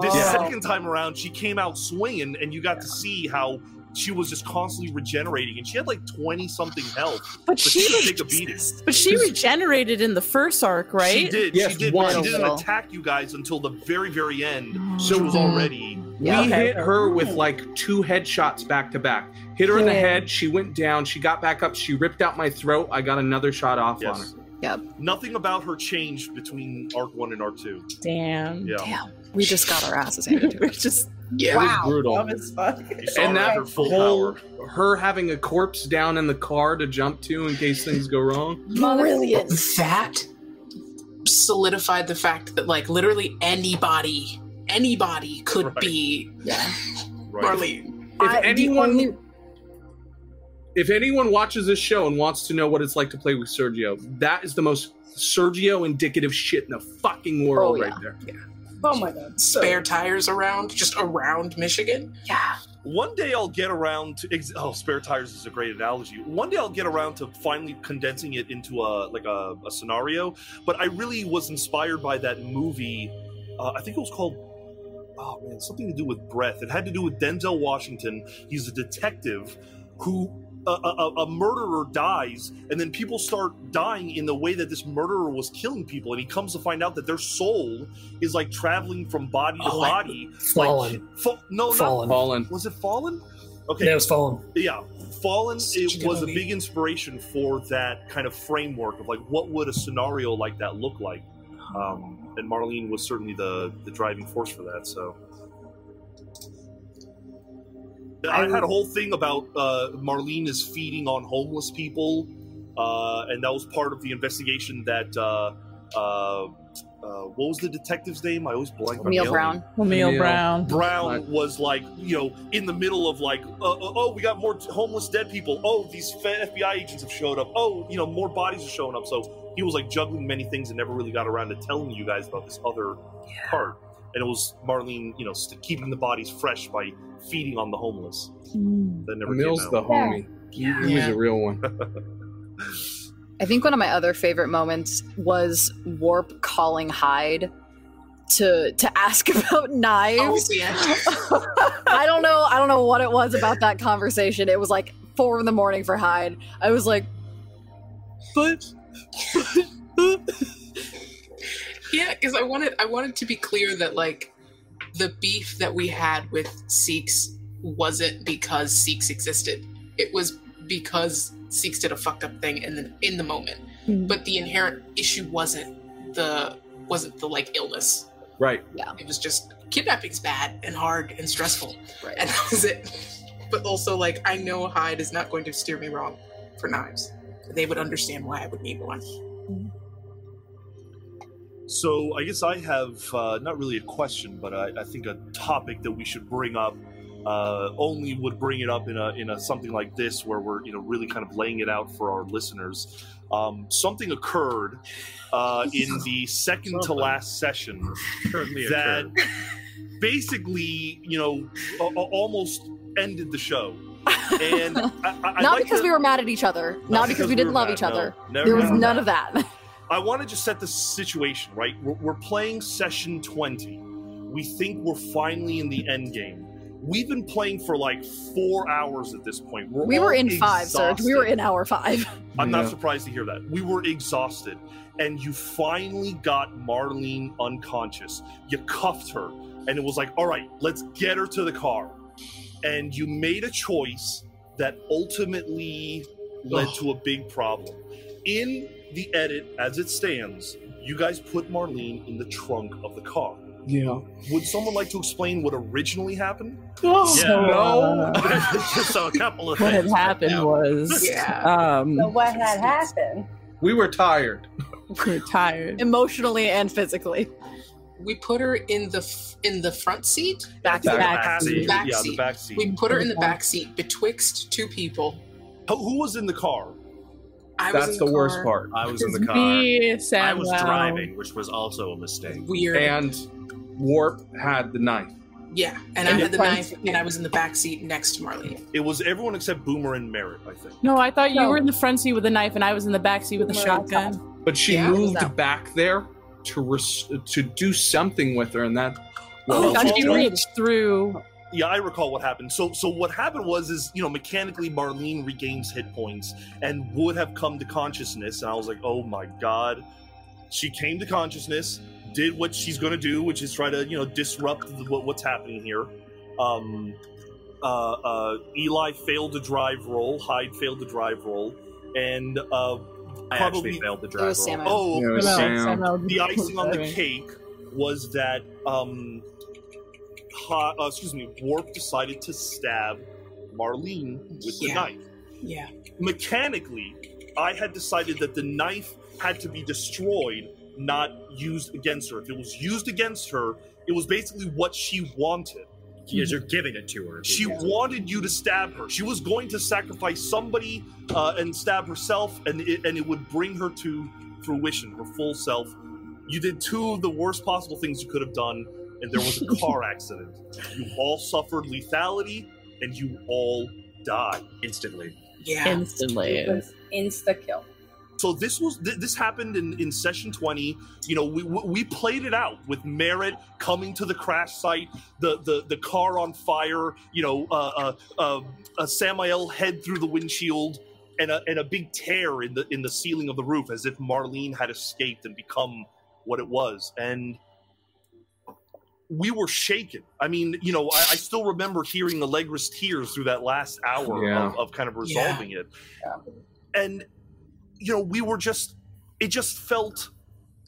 [SPEAKER 6] This
[SPEAKER 3] Oh.
[SPEAKER 6] second time around, she came out swinging, and you got to see how she was just constantly regenerating, and she had like twenty something health.
[SPEAKER 9] But
[SPEAKER 6] But
[SPEAKER 9] she,
[SPEAKER 6] she could
[SPEAKER 9] re-
[SPEAKER 6] take a beating.
[SPEAKER 9] but she regenerated in the first arc, right?
[SPEAKER 6] She did.
[SPEAKER 2] Yes,
[SPEAKER 6] she did
[SPEAKER 2] one.
[SPEAKER 6] she didn't
[SPEAKER 4] Little.
[SPEAKER 6] attack you guys until the very, very end.
[SPEAKER 9] So
[SPEAKER 6] She was already.
[SPEAKER 4] Yeah.
[SPEAKER 2] we
[SPEAKER 9] Okay.
[SPEAKER 2] hit her with like two headshots back to back. Hit her in the head. She went down. She got back up. She ripped out my throat. I got another shot off on her.
[SPEAKER 6] Yes. Nothing about her changed between arc one and arc two.
[SPEAKER 9] Damn.
[SPEAKER 6] Yeah.
[SPEAKER 4] Damn. We just got our asses handed to
[SPEAKER 9] We're
[SPEAKER 4] us.
[SPEAKER 9] just
[SPEAKER 5] Yeah.
[SPEAKER 2] It was brutal.
[SPEAKER 9] dumb as fuck.
[SPEAKER 6] Saw
[SPEAKER 2] And
[SPEAKER 6] her
[SPEAKER 2] that
[SPEAKER 6] her full
[SPEAKER 2] whole
[SPEAKER 6] power.
[SPEAKER 2] her having a corpse down in the car to jump to in case things go wrong.
[SPEAKER 3] Brilliant.
[SPEAKER 5] That solidified the fact that like literally anybody, anybody could
[SPEAKER 6] Right.
[SPEAKER 5] be
[SPEAKER 3] Yeah.
[SPEAKER 6] Right.
[SPEAKER 5] Marlene.
[SPEAKER 2] If
[SPEAKER 3] I-
[SPEAKER 2] anyone
[SPEAKER 3] only-
[SPEAKER 2] if anyone watches this show and wants to know what it's like to play with Sergio, that is the most Sergio indicative shit in the fucking world
[SPEAKER 3] Oh,
[SPEAKER 2] right there.
[SPEAKER 3] yeah.
[SPEAKER 2] There.
[SPEAKER 3] Oh my god.
[SPEAKER 5] Spare tires around, just around Michigan.
[SPEAKER 3] Yeah.
[SPEAKER 6] One day I'll get around to ex- oh, spare tires is a great analogy. One day I'll get around to finally condensing it into a like a, a scenario. But I really was inspired by that movie. Uh, I think it was called oh man, something to do with breath. It had to do with Denzel Washington. He's a detective who a, a, a murderer dies, and then people start dying in the way that this murderer was killing people, and he comes to find out that their soul is like traveling from body to
[SPEAKER 5] Oh,
[SPEAKER 6] body.
[SPEAKER 1] Fallen.
[SPEAKER 6] Like, fa- no, not
[SPEAKER 1] Fallen.
[SPEAKER 2] Fallen.
[SPEAKER 6] was it Fallen? Okay,
[SPEAKER 1] Yeah, it was Fallen.
[SPEAKER 6] yeah, Fallen. It was a big inspiration for that kind of framework of like what would a scenario like that look like, um, and Marlene was certainly the the driving force for that. So. I had a whole thing about uh, Marlene is feeding on homeless people, uh, and that was part of the investigation that. Uh, uh, uh, what was the detective's name? I always blank on
[SPEAKER 4] Neil Brown.
[SPEAKER 9] Emil
[SPEAKER 2] Emil.
[SPEAKER 9] Brown.
[SPEAKER 6] Brown was like, you know, in the middle of like, uh, uh, oh, we got more t- homeless dead people. Oh, these F- FBI agents have showed up. Oh, you know, more bodies are showing up. So he was like juggling many things and never really got around to telling you guys about this other part. And it was Marlene, you know, st- keeping the bodies fresh by feeding on the homeless. Hmm. That never
[SPEAKER 2] Emil's the
[SPEAKER 6] out.
[SPEAKER 2] homie. He, he was a real one.
[SPEAKER 4] I think one of my other favorite moments was Warp calling Hyde to to ask about knives.
[SPEAKER 5] Oh, yeah.
[SPEAKER 4] I don't know. I don't know what it was about that conversation. It was like four in the morning for Hyde. I was like, but
[SPEAKER 5] Yeah, because I wanted I wanted to be clear that like the beef that we had with Seeks wasn't because Seeks existed. It was because Seeks did a fucked up thing in the in the moment.
[SPEAKER 9] Mhm.
[SPEAKER 5] But the inherent issue wasn't the wasn't the like illness.
[SPEAKER 2] Right. Yeah.
[SPEAKER 5] It was just kidnapping's bad and hard and stressful.
[SPEAKER 4] right.
[SPEAKER 5] And that was it. But also like I know Hyde is not going to steer me wrong for knives. They would understand why I would need one.
[SPEAKER 6] So I guess I have uh, not really a question, but I, I think a topic that we should bring up. Uh, only would bring it up in a in a something like this where we're you know really kind of laying it out for our listeners. Um, something occurred uh, in the second to last session that
[SPEAKER 7] occurred.
[SPEAKER 6] basically you know a- a- almost ended the show. And I, I, I'd
[SPEAKER 4] not
[SPEAKER 6] like
[SPEAKER 4] because
[SPEAKER 6] to-
[SPEAKER 4] we were mad at each other, not, because, we didn't
[SPEAKER 6] were
[SPEAKER 4] love
[SPEAKER 6] mad,
[SPEAKER 4] each other.
[SPEAKER 6] no. Never
[SPEAKER 4] There was
[SPEAKER 6] mind.
[SPEAKER 4] none of that.
[SPEAKER 6] I want to just set the situation right. We're, we're playing session 20. We think we're finally in the end game. We've been playing for like four hours at this point. We're
[SPEAKER 4] we were
[SPEAKER 6] all
[SPEAKER 4] in five, Serge. We were in hour five.
[SPEAKER 6] I'm
[SPEAKER 2] Yeah.
[SPEAKER 6] not surprised to hear that. We were exhausted. And you finally got Marlene unconscious. You cuffed her. And it was like, all right, let's get her to the car. And you made a choice that ultimately led
[SPEAKER 2] Ugh.
[SPEAKER 6] to a big problem. In the edit, as it stands, you guys put Marlene in the trunk of the car.
[SPEAKER 2] Yeah.
[SPEAKER 6] Would someone like to explain what originally happened?
[SPEAKER 7] Yeah.
[SPEAKER 9] So, uh,
[SPEAKER 7] so a couple of
[SPEAKER 9] what had
[SPEAKER 7] things.
[SPEAKER 9] happened was
[SPEAKER 5] Yeah.
[SPEAKER 9] um
[SPEAKER 3] So what had happened?
[SPEAKER 2] We were tired.
[SPEAKER 9] we were tired.
[SPEAKER 4] Emotionally and physically.
[SPEAKER 5] We put her in the f- in the front seat.
[SPEAKER 4] Back
[SPEAKER 6] The
[SPEAKER 4] to
[SPEAKER 9] Back
[SPEAKER 4] back.
[SPEAKER 9] seat.
[SPEAKER 5] Back
[SPEAKER 6] yeah, the
[SPEAKER 5] seat.
[SPEAKER 6] back seat.
[SPEAKER 5] We put her in the back seat betwixt two people.
[SPEAKER 6] Who, who was in the car?
[SPEAKER 5] I
[SPEAKER 2] That's
[SPEAKER 5] in
[SPEAKER 2] the, worst part.
[SPEAKER 7] I was in the car.
[SPEAKER 9] Me,
[SPEAKER 7] I
[SPEAKER 9] Samael.
[SPEAKER 7] was driving, which was also a mistake.
[SPEAKER 5] Weird.
[SPEAKER 2] And Warp had the knife.
[SPEAKER 5] yeah, and
[SPEAKER 9] In
[SPEAKER 5] I had the knife,
[SPEAKER 9] seat.
[SPEAKER 5] and I was in the back seat next to Marlene.
[SPEAKER 6] It was everyone except Boomer and Merritt, I think.
[SPEAKER 9] No, I thought you
[SPEAKER 3] No.
[SPEAKER 9] were in the front seat with a knife, and I was in the back seat with a shotgun.
[SPEAKER 2] But she
[SPEAKER 5] Yeah,
[SPEAKER 2] moved
[SPEAKER 4] that-
[SPEAKER 2] back there to res- to do something with her, and that.
[SPEAKER 9] Oh,
[SPEAKER 6] Well,
[SPEAKER 9] God, she reached through.
[SPEAKER 6] Yeah, I recall what happened. So, so what happened was, is you know, mechanically Marlene regains hit points and would have come to consciousness, and I was like, oh my god, she came to consciousness, did what she's going to do, which is try to you know disrupt the, what, what's happening here. Um, uh, uh, Eli failed to drive roll, Hyde failed to drive roll, and uh,
[SPEAKER 7] I
[SPEAKER 6] Probably-
[SPEAKER 7] actually failed to
[SPEAKER 4] It
[SPEAKER 7] drive.
[SPEAKER 4] was
[SPEAKER 7] roll.
[SPEAKER 4] Samael.
[SPEAKER 6] oh,
[SPEAKER 2] Yeah, it was Sam.
[SPEAKER 9] Samael
[SPEAKER 6] the icing on the cake was that um ha, uh, excuse me warp decided to stab marlene with the knife
[SPEAKER 5] Yeah.
[SPEAKER 6] mechanically i had decided that the knife had to be destroyed not used against her if it was used against her it was basically what she wanted
[SPEAKER 7] Because you're giving it to her.
[SPEAKER 6] she wanted you to stab her. She was going to sacrifice somebody uh, and stab herself, and it, and it would bring her to fruition, her full self. You did two of the worst possible things you could have done, and there was a car accident. You all suffered lethality, and you all died.
[SPEAKER 7] instantly.
[SPEAKER 5] Yeah.
[SPEAKER 9] instantly.
[SPEAKER 3] It was insta kill.
[SPEAKER 6] So this was th- this happened in, in session twenty. You know, we we we played it out with Merritt coming to the crash site, the the the car on fire. You know, uh, uh, uh, uh, Samael head through the windshield, and a and a big tear in the in the ceiling of the roof, as if Marlene had escaped and become what it was, and. We were shaken. I mean, you know, I, I still remember hearing Allegra's tears through that last hour
[SPEAKER 2] Yeah.
[SPEAKER 6] of, of kind of resolving it. And you know we were just it just felt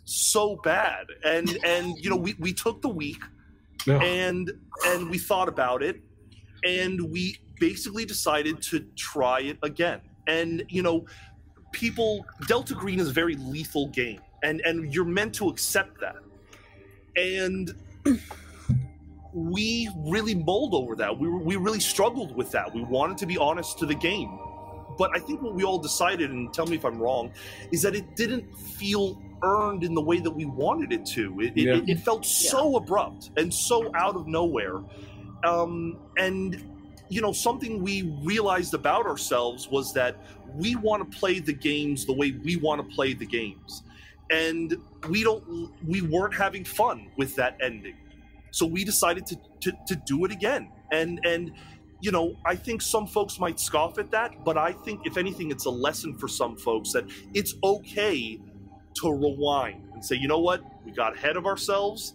[SPEAKER 6] so bad and and you know we we took the week
[SPEAKER 2] Ugh.
[SPEAKER 6] and and we thought about it and we basically decided to try it again and you know people delta green is a very lethal game and and you're meant to accept that and we really mulled over that we, were, we really struggled with that we wanted to be honest to the game but I think what we all decided, and tell me if I'm wrong, is that it didn't feel earned in the way that we wanted it to. It, it,
[SPEAKER 2] Yeah.
[SPEAKER 6] it, it felt so abrupt and so out of nowhere. Um, and you know, something we realized about ourselves was that we want to play the games the way we want to play the games. And we don't we weren't having fun with that ending. So we decided to to, to do it again. And and you know, I think some folks might scoff at that, but I think if anything it's a lesson for some folks that it's okay to rewind and say, you know what, we got ahead of ourselves.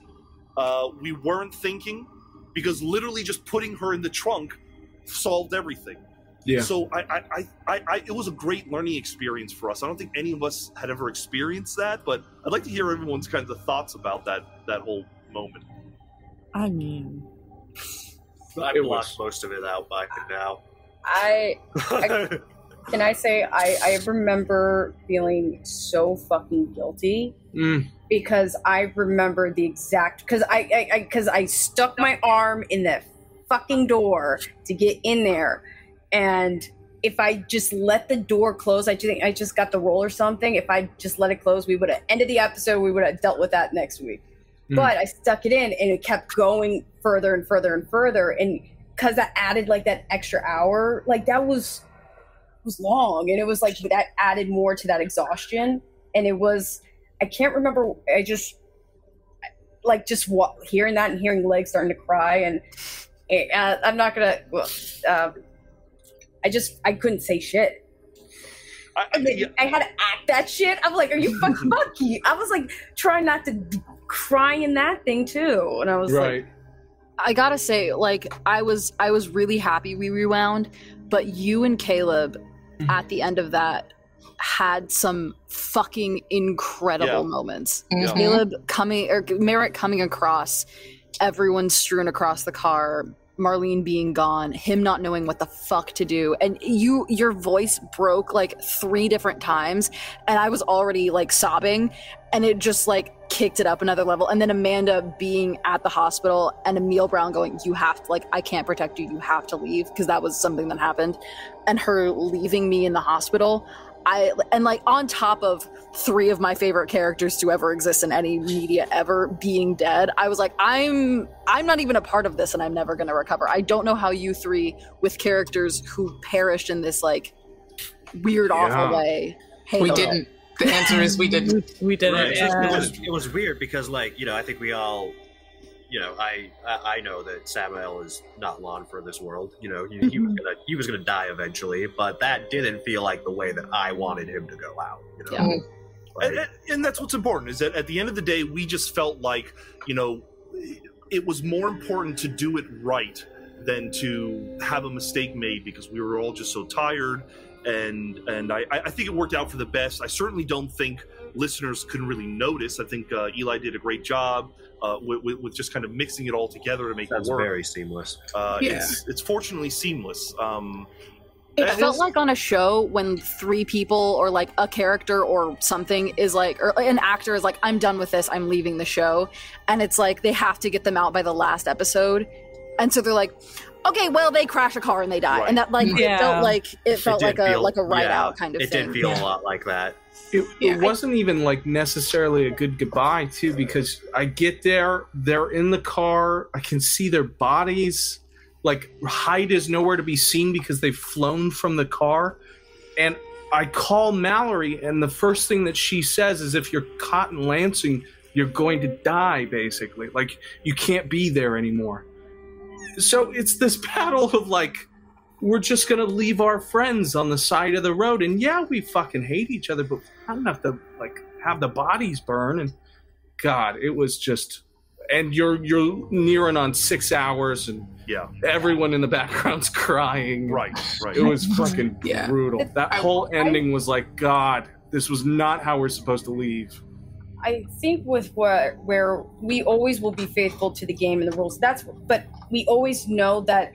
[SPEAKER 6] Uh, we weren't thinking because literally just putting her in the trunk solved everything.
[SPEAKER 2] Yeah.
[SPEAKER 6] So I, I, I, I, I, it was a great learning experience for us. I don't think any of us had ever experienced that, but I'd like to hear everyone's kinds of thoughts about that that whole moment.
[SPEAKER 9] I mean,
[SPEAKER 7] I
[SPEAKER 2] It
[SPEAKER 7] blocked
[SPEAKER 2] was-
[SPEAKER 7] most of it out by now.
[SPEAKER 3] I I- can I say I I remember feeling so fucking guilty
[SPEAKER 2] Mm,
[SPEAKER 3] because I remember the exact because I I because I, stuck my arm in that fucking door to get in there, and if I just let the door close, I think I just got the roll or something. If I just let it close, we would have ended the episode. We would have dealt with that next week.
[SPEAKER 2] Hmm.
[SPEAKER 3] But I stuck it in, and it kept going further and further and further, and because I added like that extra hour, like that was was long, and it was like that added more to that exhaustion, and it was. I can't remember. I just like just hearing that and hearing legs starting to cry, and uh, I'm not gonna. Well, uh, I just I couldn't say shit.
[SPEAKER 6] I, I,
[SPEAKER 3] And then
[SPEAKER 6] yeah,
[SPEAKER 3] I had to act that shit. I'm like, are you fucking fucky? I was like trying not to cry in that thing too, and I was
[SPEAKER 2] right.
[SPEAKER 3] like,
[SPEAKER 4] I gotta say, like, I was I was really happy we rewound, but you and Caleb
[SPEAKER 2] Mhm.
[SPEAKER 4] at the end of that had some fucking incredible
[SPEAKER 6] Yeah.
[SPEAKER 4] moments.
[SPEAKER 6] Yeah.
[SPEAKER 5] Mhm.
[SPEAKER 4] Caleb coming or Merritt coming across, everyone strewn across the car, Marlene being gone, him not knowing what the fuck to do, and you your voice broke like three different times, and I was already like sobbing, and it just like kicked it up another level. And then Amanda being at the hospital and Emil Brown going, "You have to like I can't protect you. You have to leave," because that was something that happened, and her leaving me in the hospital. I and like on top of three of my favorite characters to ever exist in any media ever being dead, I was like, I'm I'm not even a part of this, and I'm never gonna recover. I don't know how you three with characters who perished in this like weird,
[SPEAKER 2] Yeah.
[SPEAKER 4] awful way.
[SPEAKER 5] We didn't. The answer is we didn't.
[SPEAKER 9] we, we did
[SPEAKER 7] Right.
[SPEAKER 9] it.
[SPEAKER 7] It, was, it was weird because, like, you know, I think we all, you know, I I, I know that Samael is not long for this world. You know, he, he was gonna he was gonna die eventually, but that didn't feel like the way that I wanted him to go out. You know,
[SPEAKER 4] Yeah.
[SPEAKER 7] Like,
[SPEAKER 6] and, and- and that's what's important is that at the end of the day, we just felt like you know it was more important to do it right than to have a mistake made because we were all just so tired. And and I, I think it worked out for the best. I certainly don't think listeners couldn't really notice. I think uh, Eli did a great job uh, with, with, with just kind of mixing it all together to make
[SPEAKER 7] sounds
[SPEAKER 6] it work.
[SPEAKER 7] very seamless.
[SPEAKER 6] uh,
[SPEAKER 5] Yeah.
[SPEAKER 6] it's, it's fortunately seamless. Um,
[SPEAKER 4] It felt
[SPEAKER 6] is-
[SPEAKER 4] like on a show when three people or like a character or something is like, or an actor is like, I'm done with this, I'm leaving the show. And it's like they have to get them out by the last episode. And so they're like, okay, well, they crash a car and they die.
[SPEAKER 6] Right.
[SPEAKER 4] And that like,
[SPEAKER 9] Yeah.
[SPEAKER 4] it felt like, it felt
[SPEAKER 7] did
[SPEAKER 4] like a,
[SPEAKER 7] feel-
[SPEAKER 4] like a write
[SPEAKER 7] yeah,
[SPEAKER 4] out kind of
[SPEAKER 7] It
[SPEAKER 4] thing.
[SPEAKER 7] did feel
[SPEAKER 9] Yeah.
[SPEAKER 7] a lot like that.
[SPEAKER 2] It,
[SPEAKER 5] Yeah,
[SPEAKER 2] it
[SPEAKER 5] I-
[SPEAKER 2] wasn't even like necessarily a good goodbye too because i get there they're in the car i can see their bodies like hyde is nowhere to be seen because they've flown from the car and i call mallory and the first thing that she says is if you're caught in lansing you're going to die basically like you can't be there anymore so it's this battle of like we're just gonna leave our friends on the side of the road and yeah we fucking hate each other but I don't have to like have the bodies burn and God, it was just and you're you're nearing on six hours and
[SPEAKER 6] yeah,
[SPEAKER 2] everyone in the background's crying.
[SPEAKER 6] right, right.
[SPEAKER 2] It was fucking
[SPEAKER 5] Yeah.
[SPEAKER 2] brutal. That
[SPEAKER 5] I-
[SPEAKER 2] whole ending was like, God, this was not how we're supposed to leave.
[SPEAKER 3] I think with what where we always will be faithful to the game and the rules. That's but we always know that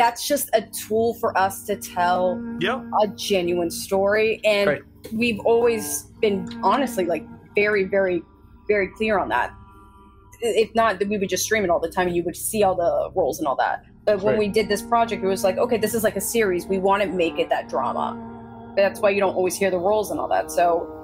[SPEAKER 3] that's just a tool for us to tell
[SPEAKER 6] yeah.
[SPEAKER 3] a genuine story. And we've always been honestly like very very very clear on that. If not that we would just stream it all the time. And you would see all the roles and all that. But when
[SPEAKER 2] Right.
[SPEAKER 3] we did this project it was like okay this is like a series. We want to make it that drama. That's why you don't always hear the roles and all that. So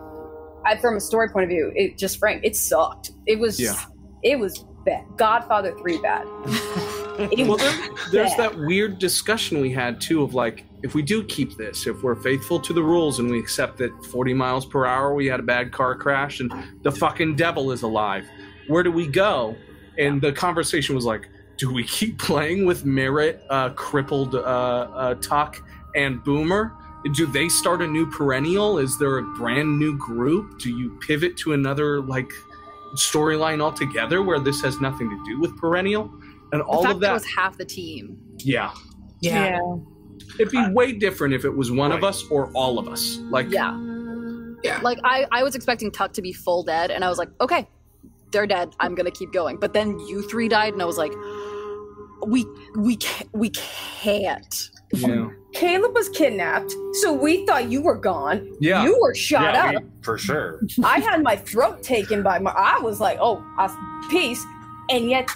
[SPEAKER 3] I, from a story point of view it just frank it sucked. It was
[SPEAKER 2] Yeah.
[SPEAKER 3] it was bad. Godfather 3 bad
[SPEAKER 2] Well, there, there's that weird discussion we had too of like, if we do keep this, if we're faithful to the rules and we accept that 40 miles per hour we had a bad car crash and the fucking devil is alive, where do we go? And the conversation was like, do we keep playing with Merritt, uh, crippled uh, uh, Tuck, and Boomer? Do they start a new perennial? Is there a brand new group? Do you pivot to another like storyline altogether where this has nothing to do with perennial? And
[SPEAKER 4] The
[SPEAKER 2] all
[SPEAKER 4] fact
[SPEAKER 2] of
[SPEAKER 4] that
[SPEAKER 2] that,
[SPEAKER 4] was half the team.
[SPEAKER 2] yeah.
[SPEAKER 5] Yeah.
[SPEAKER 2] It'd be way different if it was one of us or all of us. Like,
[SPEAKER 4] Yeah.
[SPEAKER 5] Yeah.
[SPEAKER 4] Like I, I was expecting Tuck to be full dead, and I was like, okay, they're dead. I'm gonna keep going. But then you three died, and I was like, we we can't we can't.
[SPEAKER 2] yeah,
[SPEAKER 3] Caleb was kidnapped, so we thought you were gone.
[SPEAKER 2] yeah.
[SPEAKER 3] You were shot
[SPEAKER 7] yeah,
[SPEAKER 3] up.
[SPEAKER 7] we- for sure.
[SPEAKER 3] I had my throat taken by my. I was like, oh, I, peace, and yet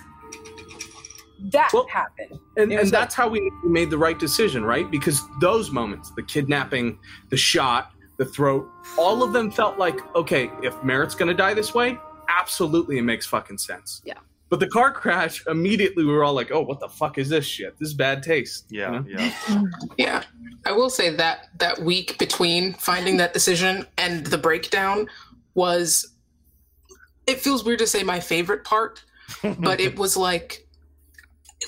[SPEAKER 3] that
[SPEAKER 2] Well-
[SPEAKER 3] happened.
[SPEAKER 2] and, and
[SPEAKER 3] was
[SPEAKER 2] that's how we made the right decision, right? Because those moments, the kidnapping, the shot, the throat, all of them felt like, okay, if Merritt's going to die this way, absolutely it makes fucking sense.
[SPEAKER 4] Yeah.
[SPEAKER 2] But the car crash, immediately we were all like, oh, what the fuck is this shit? This is bad taste. you
[SPEAKER 6] Yeah,
[SPEAKER 2] know?
[SPEAKER 6] yeah.
[SPEAKER 5] Yeah. I will say that that week between finding that decision and the breakdown was it feels weird to say my favorite part, but it was like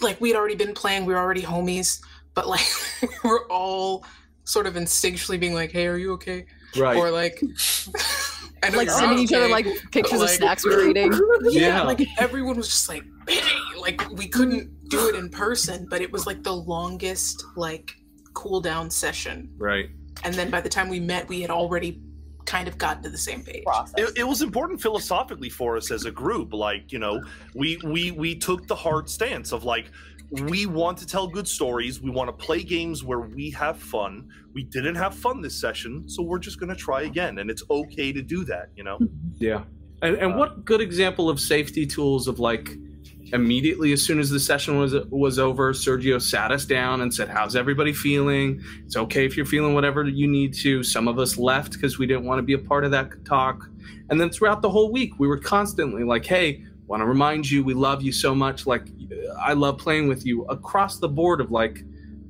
[SPEAKER 5] like we'd already been playing, we were already homies, but like we're all sort of instinctually being like, "Hey, are you okay?"
[SPEAKER 2] Right.
[SPEAKER 5] Or like I know
[SPEAKER 4] Like sending
[SPEAKER 5] not
[SPEAKER 4] each other like pictures
[SPEAKER 5] like-
[SPEAKER 4] of snacks we were eating.
[SPEAKER 5] yeah,
[SPEAKER 2] Yeah.
[SPEAKER 5] like everyone was just like, "Hey," like we couldn't do it in person, but it was like the longest like cool down session
[SPEAKER 2] right.
[SPEAKER 5] and then by the time we met we had already kind of gotten to the same page
[SPEAKER 6] It, it was important philosophically for us as a group. Like, you know, we we we took the hard stance of like, we want to tell good stories. We want to play games where we have fun. We didn't have fun this session, so we're just gonna try again, and it's okay to do that. You know.
[SPEAKER 2] Yeah. And, and uh, what good example of safety tools of like immediately as soon as the session was was over, Sergio sat us down and said, "How's everybody feeling? It's okay if you're feeling whatever you need to." Some of us left because we didn't want to be a part of that talk. And then throughout the whole week, we were constantly like, "Hey, want to remind you we love you so much. Like I love playing with you." Across the board of like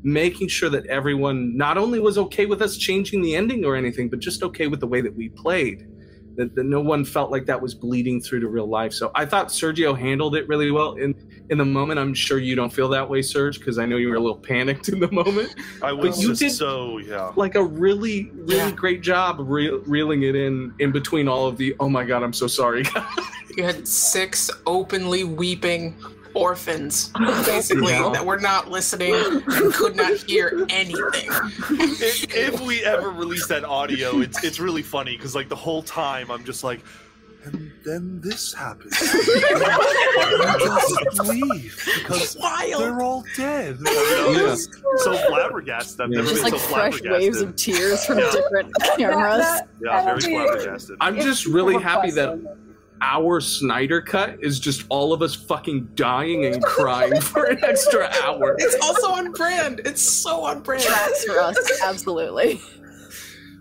[SPEAKER 2] making sure that everyone not only was okay with us changing the ending or anything, but just okay with the way that we played that, that no one felt like that was bleeding through to real life. So I thought Sergio handled it really well. In in the moment, I'm sure you don't feel that way, Serge, because I know you were a little panicked in the moment.
[SPEAKER 6] I was
[SPEAKER 2] but
[SPEAKER 6] you
[SPEAKER 2] did-
[SPEAKER 6] so yeah.
[SPEAKER 2] Like a really, really
[SPEAKER 5] Yeah.
[SPEAKER 2] great job re- reeling it in in between all of the. Oh my god, I'm so sorry.
[SPEAKER 5] you had six openly weeping orphans basically
[SPEAKER 2] Yeah.
[SPEAKER 5] that were not listening and could not hear anything
[SPEAKER 6] if, if we ever release that audio, it's it's really funny because like the whole time I'm just like, and then this happens. just leave because
[SPEAKER 5] wild
[SPEAKER 6] they're all dead.
[SPEAKER 2] Yeah.
[SPEAKER 6] So flabbergasted. I've never
[SPEAKER 4] Just
[SPEAKER 6] been
[SPEAKER 4] like
[SPEAKER 6] so
[SPEAKER 4] fresh waves of tears from
[SPEAKER 6] Yeah.
[SPEAKER 4] different cameras.
[SPEAKER 6] Yeah, very flabbergasted.
[SPEAKER 2] I'm just really happy that
[SPEAKER 3] on-
[SPEAKER 2] our Snyder cut is just all of us fucking dying and crying for an extra hour.
[SPEAKER 5] it's also on brand it's so on brand
[SPEAKER 4] Tracks for us, absolutely.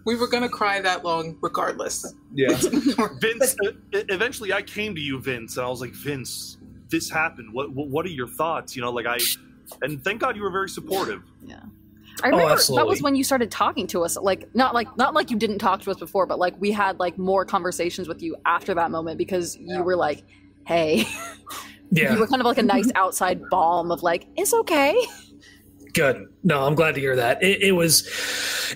[SPEAKER 5] we were gonna cry that long regardless
[SPEAKER 2] Yeah.
[SPEAKER 6] Vince, uh, eventually I came to you, Vince, and I was like, Vince, this happened. What, what what are your thoughts? You know, like I, and thank God you were very supportive.
[SPEAKER 4] I remember that
[SPEAKER 1] absolutely.
[SPEAKER 4] was when you started talking to us. Like not like not like you didn't talk to us before, but like we had like more conversations with you after that moment because you were like, "Hey,"
[SPEAKER 1] Yeah.
[SPEAKER 4] you were kind of like a nice outside balm of like, "It's okay."
[SPEAKER 1] Good. No, I'm glad to hear that. It, it was,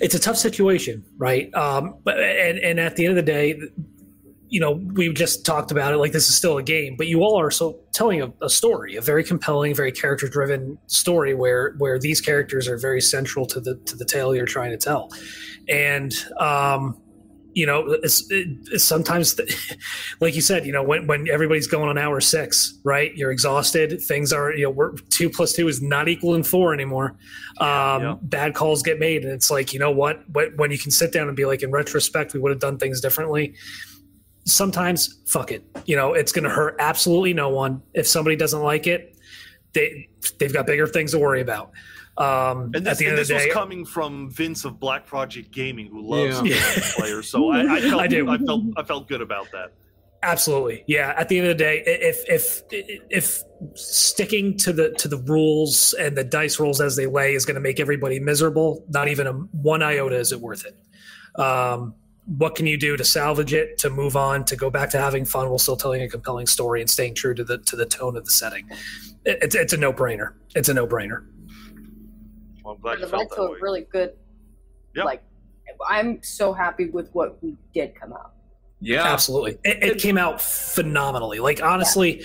[SPEAKER 1] it's a tough situation, right? Um, but and and at the end of the day, you know, we just talked about it like this is still a game, but you all are so telling a, a story, a very compelling, very character driven story where where these characters are very central to the to the tale you're trying to tell, and um, you know, it's, it's sometimes, like you said, you know, when, when everybody's going on hour six, right? You're exhausted. Things are, you know, we're two plus two is not equaling four anymore. Um,
[SPEAKER 6] yeah.
[SPEAKER 1] Bad calls get made, and it's like, you know what? When you can sit down and be like, in retrospect, we would have done things differently. Sometimes, fuck it. You know, it's going to hurt absolutely no one. If somebody doesn't like it, they they've got bigger things to worry about. Um,
[SPEAKER 6] And
[SPEAKER 1] at
[SPEAKER 6] this,
[SPEAKER 1] the
[SPEAKER 6] and
[SPEAKER 1] end of the day,
[SPEAKER 6] was coming from Vince of Black Project Gaming, who loves
[SPEAKER 2] Yeah.
[SPEAKER 6] yeah. players. So I, I, felt,
[SPEAKER 1] I do.
[SPEAKER 6] I felt I felt good about that.
[SPEAKER 1] Absolutely, yeah. At the end of the day, if if if sticking to the to the rules and the dice rolls as they lay is going to make everybody miserable, not even a one iota is it worth it. Um, what can you do to salvage it, to move on, to go back to having fun while still telling a compelling story and staying true to the to the tone of the setting? It, it's it's a no brainer. It's a no brainer.
[SPEAKER 6] Well, I'm glad you
[SPEAKER 3] It
[SPEAKER 6] felt that
[SPEAKER 3] to a
[SPEAKER 6] way.
[SPEAKER 3] really good.
[SPEAKER 6] Yeah.
[SPEAKER 3] Like, I'm so happy with what we did come out.
[SPEAKER 2] Yeah.
[SPEAKER 1] Absolutely, it, it came out phenomenally. Like honestly,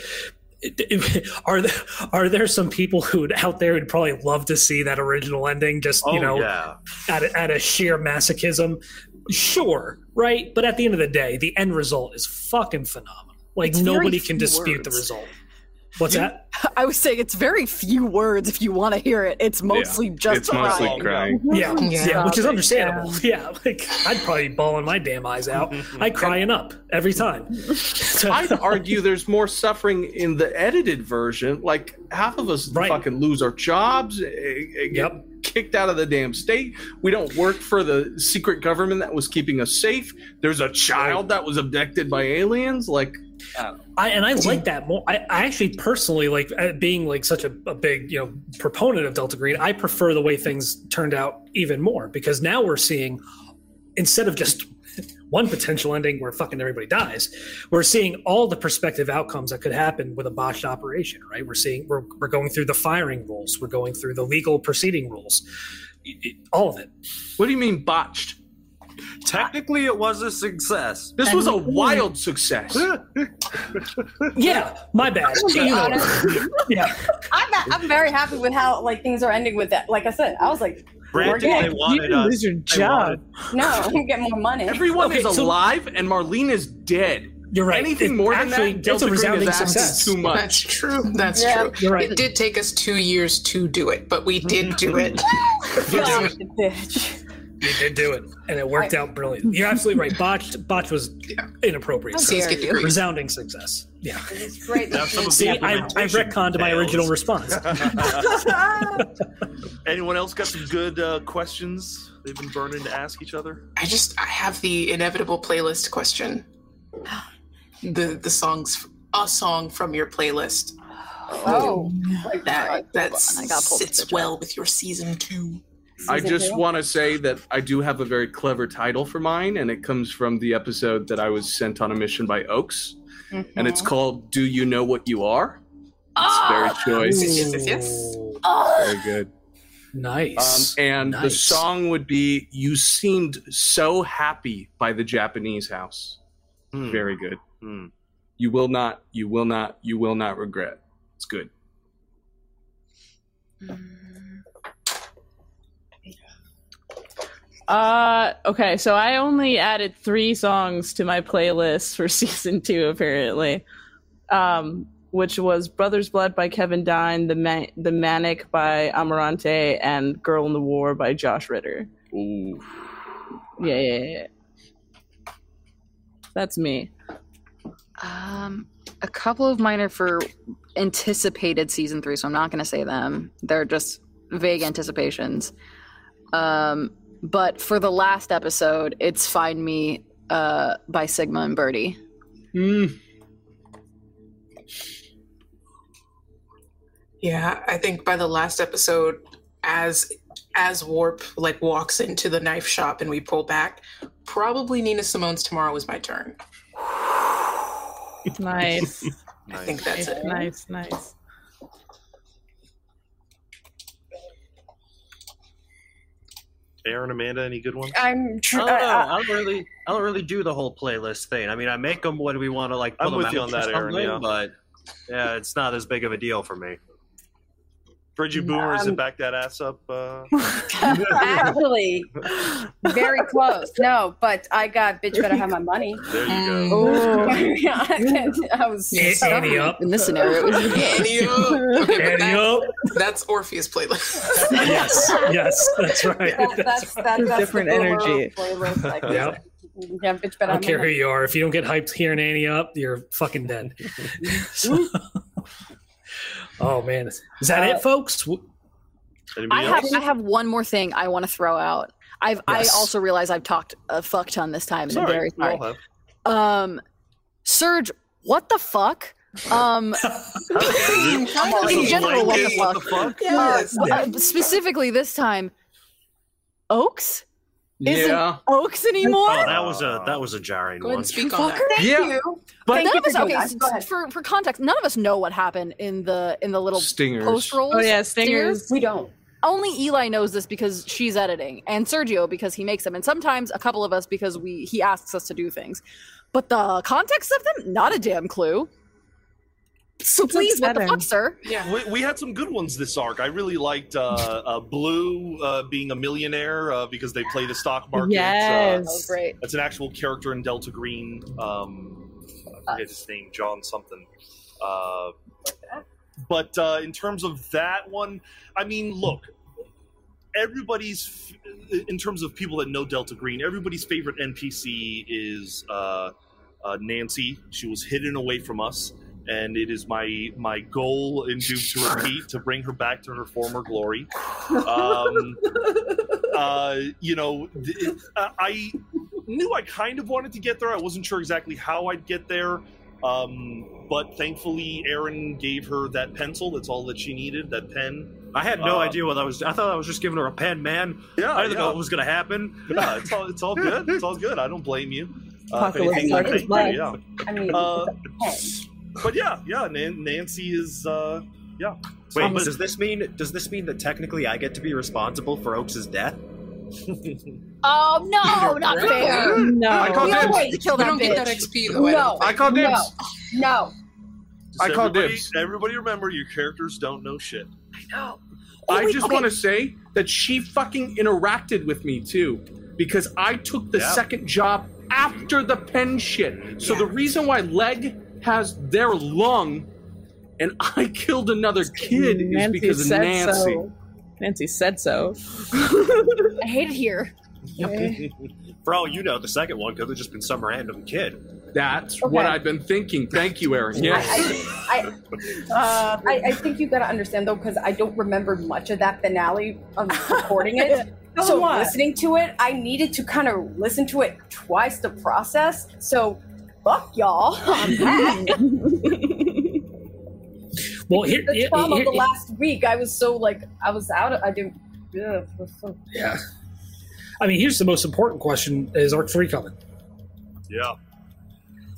[SPEAKER 1] it- it- are there are there some people who out there who'd probably love to see that original ending? Just
[SPEAKER 7] Oh
[SPEAKER 1] you know,
[SPEAKER 7] yeah,
[SPEAKER 1] at a, at a sheer masochism. Sure, right, but at the end of the day, the end result is fucking phenomenal. Like
[SPEAKER 4] It's
[SPEAKER 1] nobody can
[SPEAKER 4] few
[SPEAKER 1] dispute the result. What's that?
[SPEAKER 4] I was saying it's very few words if you want to hear it. It's mostly just
[SPEAKER 2] it's mostly
[SPEAKER 4] crying.
[SPEAKER 2] crying.
[SPEAKER 1] Yeah, yeah,
[SPEAKER 5] Yeah.
[SPEAKER 1] which is understandable. Yeah, like I'd probably be bawling my damn eyes out. I'd crying up every time. So-
[SPEAKER 2] I'd argue there's more suffering in the edited version. Like half of us
[SPEAKER 1] Right.
[SPEAKER 2] fucking lose our jobs, eh, eh, get
[SPEAKER 1] Yep.
[SPEAKER 2] Kicked out of the damn state. We don't work for the secret government that was keeping us safe. There's a child that was abducted by aliens. Like,
[SPEAKER 1] I and I like that more. I, I actually personally like uh, being like such a, a big you know proponent of Delta Green. I prefer the way things turned out even more because now we're seeing instead of just one potential ending where fucking everybody dies, we're seeing all the prospective outcomes that could happen with a botched operation. Right? We're seeing we're we're going through the firing rules. We're going through the legal proceeding rules. It- it- all of it.
[SPEAKER 2] what do you mean botched?
[SPEAKER 7] technically it was a success.
[SPEAKER 2] This was a wild success.
[SPEAKER 1] Yeah, my bad.
[SPEAKER 3] Be honest,
[SPEAKER 1] yeah.
[SPEAKER 3] I'm, I'm very happy with how like things are ending with that. Like I said, I was like,
[SPEAKER 7] Granted,
[SPEAKER 3] Yeah,
[SPEAKER 7] they
[SPEAKER 3] you
[SPEAKER 7] wanted
[SPEAKER 9] didn't
[SPEAKER 7] us.
[SPEAKER 9] lose your job.
[SPEAKER 7] wanted-
[SPEAKER 3] no, I'm getting more money.
[SPEAKER 2] Everyone
[SPEAKER 1] Okay,
[SPEAKER 2] is
[SPEAKER 1] so-
[SPEAKER 2] alive, and Marlene is dead.
[SPEAKER 1] You're right.
[SPEAKER 2] Anything
[SPEAKER 1] It-
[SPEAKER 2] more
[SPEAKER 1] actually,
[SPEAKER 2] than that,
[SPEAKER 1] it's a
[SPEAKER 2] Delta Green
[SPEAKER 1] resounding
[SPEAKER 2] is asking
[SPEAKER 1] success.
[SPEAKER 2] too much.
[SPEAKER 5] That's true. That's
[SPEAKER 3] Yeah.
[SPEAKER 5] true.
[SPEAKER 1] You're right.
[SPEAKER 5] It did take us two years to do it, but we did do it.
[SPEAKER 3] God, the bitch.
[SPEAKER 1] You did do it, and it worked out brilliant. You're absolutely right. Botched, botched was inappropriate.
[SPEAKER 4] How
[SPEAKER 1] So,
[SPEAKER 4] dare
[SPEAKER 5] get
[SPEAKER 4] you.
[SPEAKER 1] resounding success. Yeah.
[SPEAKER 3] It's great.
[SPEAKER 7] Have some
[SPEAKER 1] See, I, I retconned my original response.
[SPEAKER 6] Anyone else got some good uh, questions they've been burning to ask each other?
[SPEAKER 5] I just I have the inevitable playlist question. The the songs a song from your playlist
[SPEAKER 3] Oh,
[SPEAKER 5] that that
[SPEAKER 4] I gotta pull the
[SPEAKER 5] sits well with your season two.
[SPEAKER 2] I just want to say that I do have a very clever title for mine, and it comes from the episode that I was sent on a mission by Oaks, and
[SPEAKER 3] Mm-hmm.
[SPEAKER 2] it's called "Do You Know What You Are." It's very choice,
[SPEAKER 5] Yes, yes, yes.
[SPEAKER 2] very good. Um,
[SPEAKER 1] Nice.
[SPEAKER 2] and the song would be "You Seemed So Happy" by the Japanese House.
[SPEAKER 7] Hmm.
[SPEAKER 2] Very good.
[SPEAKER 6] Hmm.
[SPEAKER 2] You will not, you will not, you will not regret. It's good.
[SPEAKER 9] Uh, okay, so I only added three songs to my playlist for season two, apparently. Um, which was Brothers Blood by Kevin Dine, The Ma- The Manic by Amarante, and Girl in the War by Josh Ritter.
[SPEAKER 2] Ooh.
[SPEAKER 9] Yeah, yeah, yeah, yeah. That's me.
[SPEAKER 4] Um, a couple of mine are for anticipated season three, so I'm not going to say them. They're just vague anticipations. Um, but for the last episode, it's "Find Me" uh, by Sigma and Birdy.
[SPEAKER 2] Mm.
[SPEAKER 5] Yeah, I think by the last episode, as as Warp like walks into the knife shop and we pull back, probably Nina Simone's "Tomorrow Is My Turn."
[SPEAKER 9] Nice,
[SPEAKER 5] I think that's it.
[SPEAKER 9] nice, nice.
[SPEAKER 6] Aaron, Amanda, any good ones?
[SPEAKER 3] I'm.
[SPEAKER 7] I
[SPEAKER 3] Tr-
[SPEAKER 7] don't know.
[SPEAKER 3] I,
[SPEAKER 7] I don't really, I don't really do the whole playlist thing. I mean, I make them when we want to like. Put
[SPEAKER 6] I'm
[SPEAKER 7] them
[SPEAKER 6] with
[SPEAKER 7] out
[SPEAKER 6] you on that, Aaron, yeah.
[SPEAKER 7] But yeah, it's not as big of a deal for me.
[SPEAKER 6] Bridget Boomer, is
[SPEAKER 3] Um,
[SPEAKER 6] it back that ass up? Uh...
[SPEAKER 3] actually, very close. No, but I got bitch better have my money.
[SPEAKER 6] There you go.
[SPEAKER 9] Oh,
[SPEAKER 3] I was.
[SPEAKER 1] A- Ante up.
[SPEAKER 4] In this scenario, it was
[SPEAKER 5] up. Okay, but that-
[SPEAKER 1] up.
[SPEAKER 5] that's Orpheus playlist.
[SPEAKER 1] Yes, yes, that's right.
[SPEAKER 3] That, that's that, that's
[SPEAKER 9] Different
[SPEAKER 3] the
[SPEAKER 9] energy.
[SPEAKER 3] Playlist, I.
[SPEAKER 1] Yep.
[SPEAKER 3] Yeah, bitch better
[SPEAKER 1] I don't care who you are. If you don't get hyped hearing Ante up, you're fucking dead. So- oh man, is that
[SPEAKER 3] Uh,
[SPEAKER 1] it, folks? W-
[SPEAKER 6] Anybody
[SPEAKER 4] I have? I have one more thing I want to throw out. I've
[SPEAKER 1] Yes.
[SPEAKER 4] I also realize I've talked a fuck ton this time, and I'm
[SPEAKER 6] Sorry,
[SPEAKER 4] very
[SPEAKER 6] we all
[SPEAKER 4] sorry.
[SPEAKER 6] have.
[SPEAKER 4] Um, Serge, what the fuck? Um, in general, what the fuck?
[SPEAKER 6] the fuck?
[SPEAKER 5] Yes.
[SPEAKER 4] Uh, specifically this time, Oaks isn't
[SPEAKER 2] Yeah.
[SPEAKER 4] Oaks anymore.
[SPEAKER 7] Oh, that was a that was a jarring
[SPEAKER 5] Go
[SPEAKER 7] one.
[SPEAKER 5] and speak on that.
[SPEAKER 3] Thank
[SPEAKER 2] Yeah.
[SPEAKER 3] you.
[SPEAKER 2] But
[SPEAKER 3] Thank
[SPEAKER 4] none
[SPEAKER 3] you
[SPEAKER 4] of us
[SPEAKER 3] for
[SPEAKER 4] okay
[SPEAKER 3] that.
[SPEAKER 4] s-
[SPEAKER 3] Go ahead.
[SPEAKER 4] for for context none of us know what happened in the in the little
[SPEAKER 2] Stingers.
[SPEAKER 4] post rolls
[SPEAKER 9] Oh yeah, stingers.
[SPEAKER 3] We don't.
[SPEAKER 4] only eli knows this because she's editing and sergio because he makes them and sometimes a couple of us because we he asks us to do things but the context of them not a damn clue so
[SPEAKER 9] It's
[SPEAKER 4] please what the
[SPEAKER 9] upsetting.
[SPEAKER 4] fuck sir
[SPEAKER 5] Yeah.
[SPEAKER 6] We, we had some good ones this arc. I really liked uh, uh, Blue uh, being a millionaire uh, because they play the stock market.
[SPEAKER 9] Yes.
[SPEAKER 4] that was great
[SPEAKER 6] Uh, that's an actual character in Delta Green. Um, I forget his name, John something. Uh, but uh, in terms of that one, I mean, look, everybody's in terms of people that know Delta Green, everybody's favorite NPC is uh, uh, Nancy. She was hidden away from us, and it is my my goal in Doom to repeat to bring her back to her former glory. Um, uh, you know, th- I I knew I kind of wanted to get there. I wasn't sure exactly how I'd get there. Um, but thankfully, Aaron gave her that pencil. That's all that she needed. That pen.
[SPEAKER 7] I had no
[SPEAKER 6] Uh,
[SPEAKER 7] idea what I was. I thought I was just giving her a pen, man.
[SPEAKER 6] Yeah,
[SPEAKER 7] I didn't know
[SPEAKER 6] yeah.
[SPEAKER 7] what was gonna happen.
[SPEAKER 6] Yeah, it's all it's all good. It's all good. I don't blame you. Uh, anything,
[SPEAKER 9] Dark
[SPEAKER 6] thank you, yeah.
[SPEAKER 3] I mean,
[SPEAKER 6] Uh,
[SPEAKER 3] it's
[SPEAKER 6] but yeah, yeah. Nan- Nancy is. Uh, yeah.
[SPEAKER 7] Wait,
[SPEAKER 6] Um,
[SPEAKER 7] does this mean does this mean that technically I get to be responsible for Oaks's death?
[SPEAKER 4] oh no not fair
[SPEAKER 9] No.
[SPEAKER 2] I call
[SPEAKER 4] we
[SPEAKER 2] dibs.
[SPEAKER 4] all wanted to kill
[SPEAKER 5] We
[SPEAKER 4] that
[SPEAKER 5] don't get that XP though. I
[SPEAKER 3] No.
[SPEAKER 5] don't
[SPEAKER 2] I
[SPEAKER 5] think.
[SPEAKER 2] call dibs.
[SPEAKER 3] no.
[SPEAKER 6] Just
[SPEAKER 2] I call
[SPEAKER 6] everybody,
[SPEAKER 2] dibs.
[SPEAKER 6] Everybody remember your characters don't know shit.
[SPEAKER 2] I know.
[SPEAKER 4] wait,
[SPEAKER 2] just
[SPEAKER 4] okay.
[SPEAKER 2] want to say that she fucking interacted with me too, because I took the
[SPEAKER 6] Yeah.
[SPEAKER 2] second job after the pen shit. So the reason why Leg has their lung and I killed another kid is
[SPEAKER 9] Nancy
[SPEAKER 2] because of
[SPEAKER 9] said
[SPEAKER 2] Nancy.
[SPEAKER 9] so. Nancy said so.
[SPEAKER 4] i hate it here
[SPEAKER 7] For all you know, the second one could have just been some random kid.
[SPEAKER 2] That's
[SPEAKER 3] Okay.
[SPEAKER 2] what I've been thinking. Thank you, Aaron. Yes.
[SPEAKER 3] I, I, uh, I, I think you gotta understand though, because I don't remember much of that finale of recording it. so
[SPEAKER 9] what?
[SPEAKER 3] listening to it, I needed to kind of listen to it twice to process. So fuck y'all. on that.
[SPEAKER 1] Well, here,
[SPEAKER 3] the
[SPEAKER 1] here-
[SPEAKER 3] trauma
[SPEAKER 1] here-
[SPEAKER 3] of the last week, I was so like I was out. Of, I didn't. Ugh, it was so-
[SPEAKER 1] yeah. I mean, here's the most important question: Is Arc Three coming?
[SPEAKER 6] Yeah.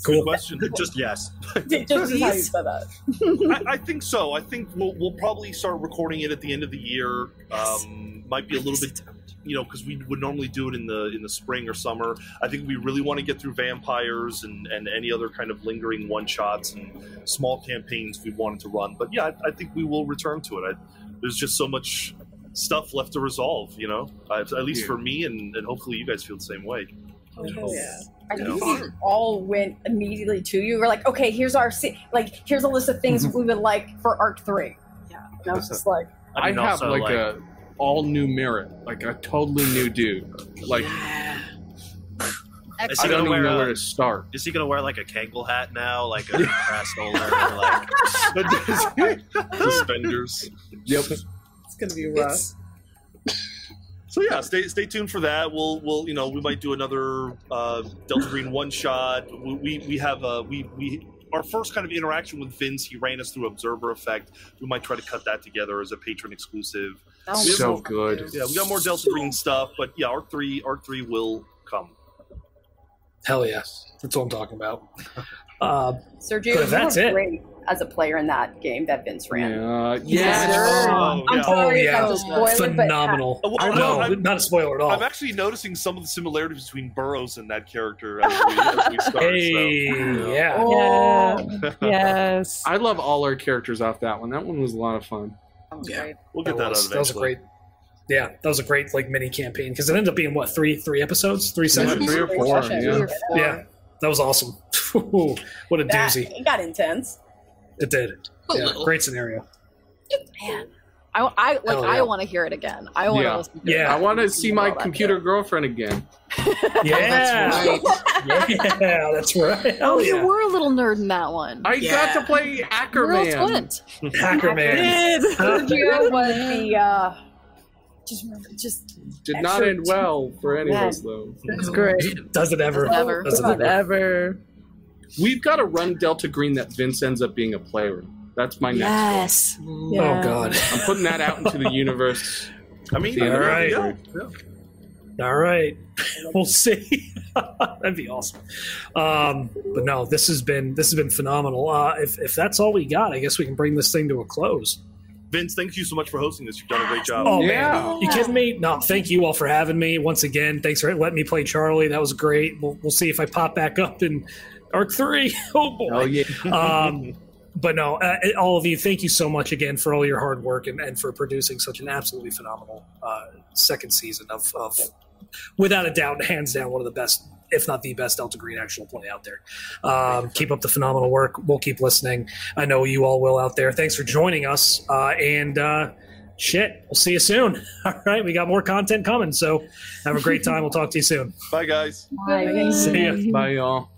[SPEAKER 1] Cool.
[SPEAKER 6] Good question.
[SPEAKER 7] Just yes.
[SPEAKER 3] Just how you said that.
[SPEAKER 6] I, I think so. I think we'll, we'll probably start recording it at the end of the year. Um, might be a little bit, you know, because we would normally do it in the in the spring or summer. I think we really want to get through vampires and, and any other kind of lingering one shots and small campaigns we wanted to run. But yeah, I, I think we will return to it. I, there's just so much stuff left to resolve, you know. At least
[SPEAKER 2] Yeah.
[SPEAKER 6] for me, and, and hopefully you guys feel the same way.
[SPEAKER 9] Oh, yeah.
[SPEAKER 3] I
[SPEAKER 6] Yeah.
[SPEAKER 3] think we all went immediately to you. We're like, okay, here's our like, here's a list of things we would like for Arc Three. Yeah, and I was just like,
[SPEAKER 2] I,
[SPEAKER 7] mean,
[SPEAKER 2] have
[SPEAKER 7] also,
[SPEAKER 2] like, a all new Merritt, like a totally new dude. Like
[SPEAKER 7] Is
[SPEAKER 2] I
[SPEAKER 7] he
[SPEAKER 2] don't
[SPEAKER 7] gonna
[SPEAKER 2] even
[SPEAKER 7] wear
[SPEAKER 2] know
[SPEAKER 7] a-
[SPEAKER 2] where to start.
[SPEAKER 7] Is he gonna wear like a Kangol hat now, like a brass holder, like
[SPEAKER 6] Suspenders.
[SPEAKER 2] Yep.
[SPEAKER 9] It's gonna be rough.
[SPEAKER 5] It's,
[SPEAKER 6] So yeah, stay stay tuned for that. We'll we'll you know we might do another uh, Delta Green one shot. We we, we have a we we our first kind of interaction with Vince. He ran us through Observer Effect. We might try to cut that together as a Patreon exclusive.
[SPEAKER 4] That
[SPEAKER 2] So good.
[SPEAKER 6] Yeah, we got more Delta Green stuff, but yeah, Arc three Arc three will come.
[SPEAKER 1] Hell yes, that's what I'm talking about. Uh,
[SPEAKER 3] Sergio,
[SPEAKER 1] But
[SPEAKER 3] you
[SPEAKER 1] that's
[SPEAKER 3] were
[SPEAKER 1] it-
[SPEAKER 3] great as a player in that game that Vince ran.
[SPEAKER 2] Yeah.
[SPEAKER 3] Yes,
[SPEAKER 2] Yes.
[SPEAKER 3] sir.
[SPEAKER 6] Oh,
[SPEAKER 3] I'm
[SPEAKER 6] yeah.
[SPEAKER 3] sorry
[SPEAKER 1] Oh, yeah.
[SPEAKER 3] if that's a spoiler,
[SPEAKER 1] phenomenal.
[SPEAKER 6] Oh, well,
[SPEAKER 2] I
[SPEAKER 1] no,
[SPEAKER 6] I'm-
[SPEAKER 1] not a spoiler at all.
[SPEAKER 6] I'm actually noticing some of the similarities between Burroughs and that character as we, as we start.
[SPEAKER 1] hey,
[SPEAKER 6] so,
[SPEAKER 1] yeah.
[SPEAKER 3] Oh,
[SPEAKER 9] yes.
[SPEAKER 2] I love all our characters off that one. That one was a lot of fun.
[SPEAKER 3] That was
[SPEAKER 5] Yeah.
[SPEAKER 3] great.
[SPEAKER 6] we'll get
[SPEAKER 1] that
[SPEAKER 6] that,
[SPEAKER 1] was,
[SPEAKER 6] out
[SPEAKER 1] that was a great. Yeah, that was a great like mini campaign because it ended up being what three three episodes, three
[SPEAKER 2] Yeah,
[SPEAKER 1] sessions.
[SPEAKER 2] three or
[SPEAKER 3] Great
[SPEAKER 2] four.
[SPEAKER 3] session.
[SPEAKER 2] Yeah.
[SPEAKER 3] Three or four.
[SPEAKER 1] Yeah, that was awesome. what a
[SPEAKER 3] That,
[SPEAKER 1] doozy
[SPEAKER 3] it got intense.
[SPEAKER 1] it did.
[SPEAKER 5] a
[SPEAKER 1] Yeah,
[SPEAKER 5] little.
[SPEAKER 1] great scenario.
[SPEAKER 4] man I, I like
[SPEAKER 1] Hell
[SPEAKER 4] I
[SPEAKER 1] yeah.
[SPEAKER 4] want to hear it again. I want to
[SPEAKER 2] Yeah.
[SPEAKER 4] listen. To
[SPEAKER 1] Yeah.
[SPEAKER 2] I want to see my computer
[SPEAKER 4] shit.
[SPEAKER 2] girlfriend again.
[SPEAKER 1] Yeah,
[SPEAKER 5] That's right.
[SPEAKER 1] yeah, that's right. Hell
[SPEAKER 4] Oh,
[SPEAKER 1] yeah.
[SPEAKER 4] you were a little nerd in that one.
[SPEAKER 2] I
[SPEAKER 5] Yeah.
[SPEAKER 2] got to play Hacker
[SPEAKER 4] Real
[SPEAKER 2] Man.
[SPEAKER 4] Flint.
[SPEAKER 1] Hacker Man.
[SPEAKER 3] Sergio was the uh, just just
[SPEAKER 2] Did not end well for any of us, though.
[SPEAKER 9] It's great.
[SPEAKER 1] Does it ever?
[SPEAKER 4] Never.
[SPEAKER 1] Does it
[SPEAKER 9] Does it
[SPEAKER 1] ever?
[SPEAKER 9] ever?
[SPEAKER 2] We've got to run Delta Green that Vince ends up being a player. That's my next.
[SPEAKER 4] Yes.
[SPEAKER 1] Oh God.
[SPEAKER 2] I'm putting that out into the universe.
[SPEAKER 6] I mean,
[SPEAKER 2] All
[SPEAKER 6] yeah,
[SPEAKER 1] right.
[SPEAKER 6] yeah, yeah.
[SPEAKER 1] All right, we'll see. That'd be awesome. Um, but no, this has been this has been phenomenal. Uh, if if that's all we got, I guess we can bring this thing to a close.
[SPEAKER 6] Vince, thank you so much for hosting this. You've done a great job.
[SPEAKER 1] Oh
[SPEAKER 2] Yeah.
[SPEAKER 1] man, you kidding me? No, thank you all for having me once again. Thanks for letting me play Charlie. That was great. We'll, we'll see if I pop back up in Arc Three. Oh boy.
[SPEAKER 2] Oh yeah.
[SPEAKER 1] um, but no, uh, all of you, thank you so much again for all your hard work and, and for producing such an absolutely phenomenal uh, second season of, of, without a doubt, hands down, one of the best, if not the best, Delta Green actual play out there. Um, keep up the phenomenal work. We'll keep listening. I know you all will out there. Thanks for joining us. Uh, and uh, shit, we'll see you soon. All right, we got more content coming. So have a great time. We'll talk to you soon.
[SPEAKER 6] Bye, guys.
[SPEAKER 3] Bye.
[SPEAKER 1] See ya.
[SPEAKER 2] Bye, y'all.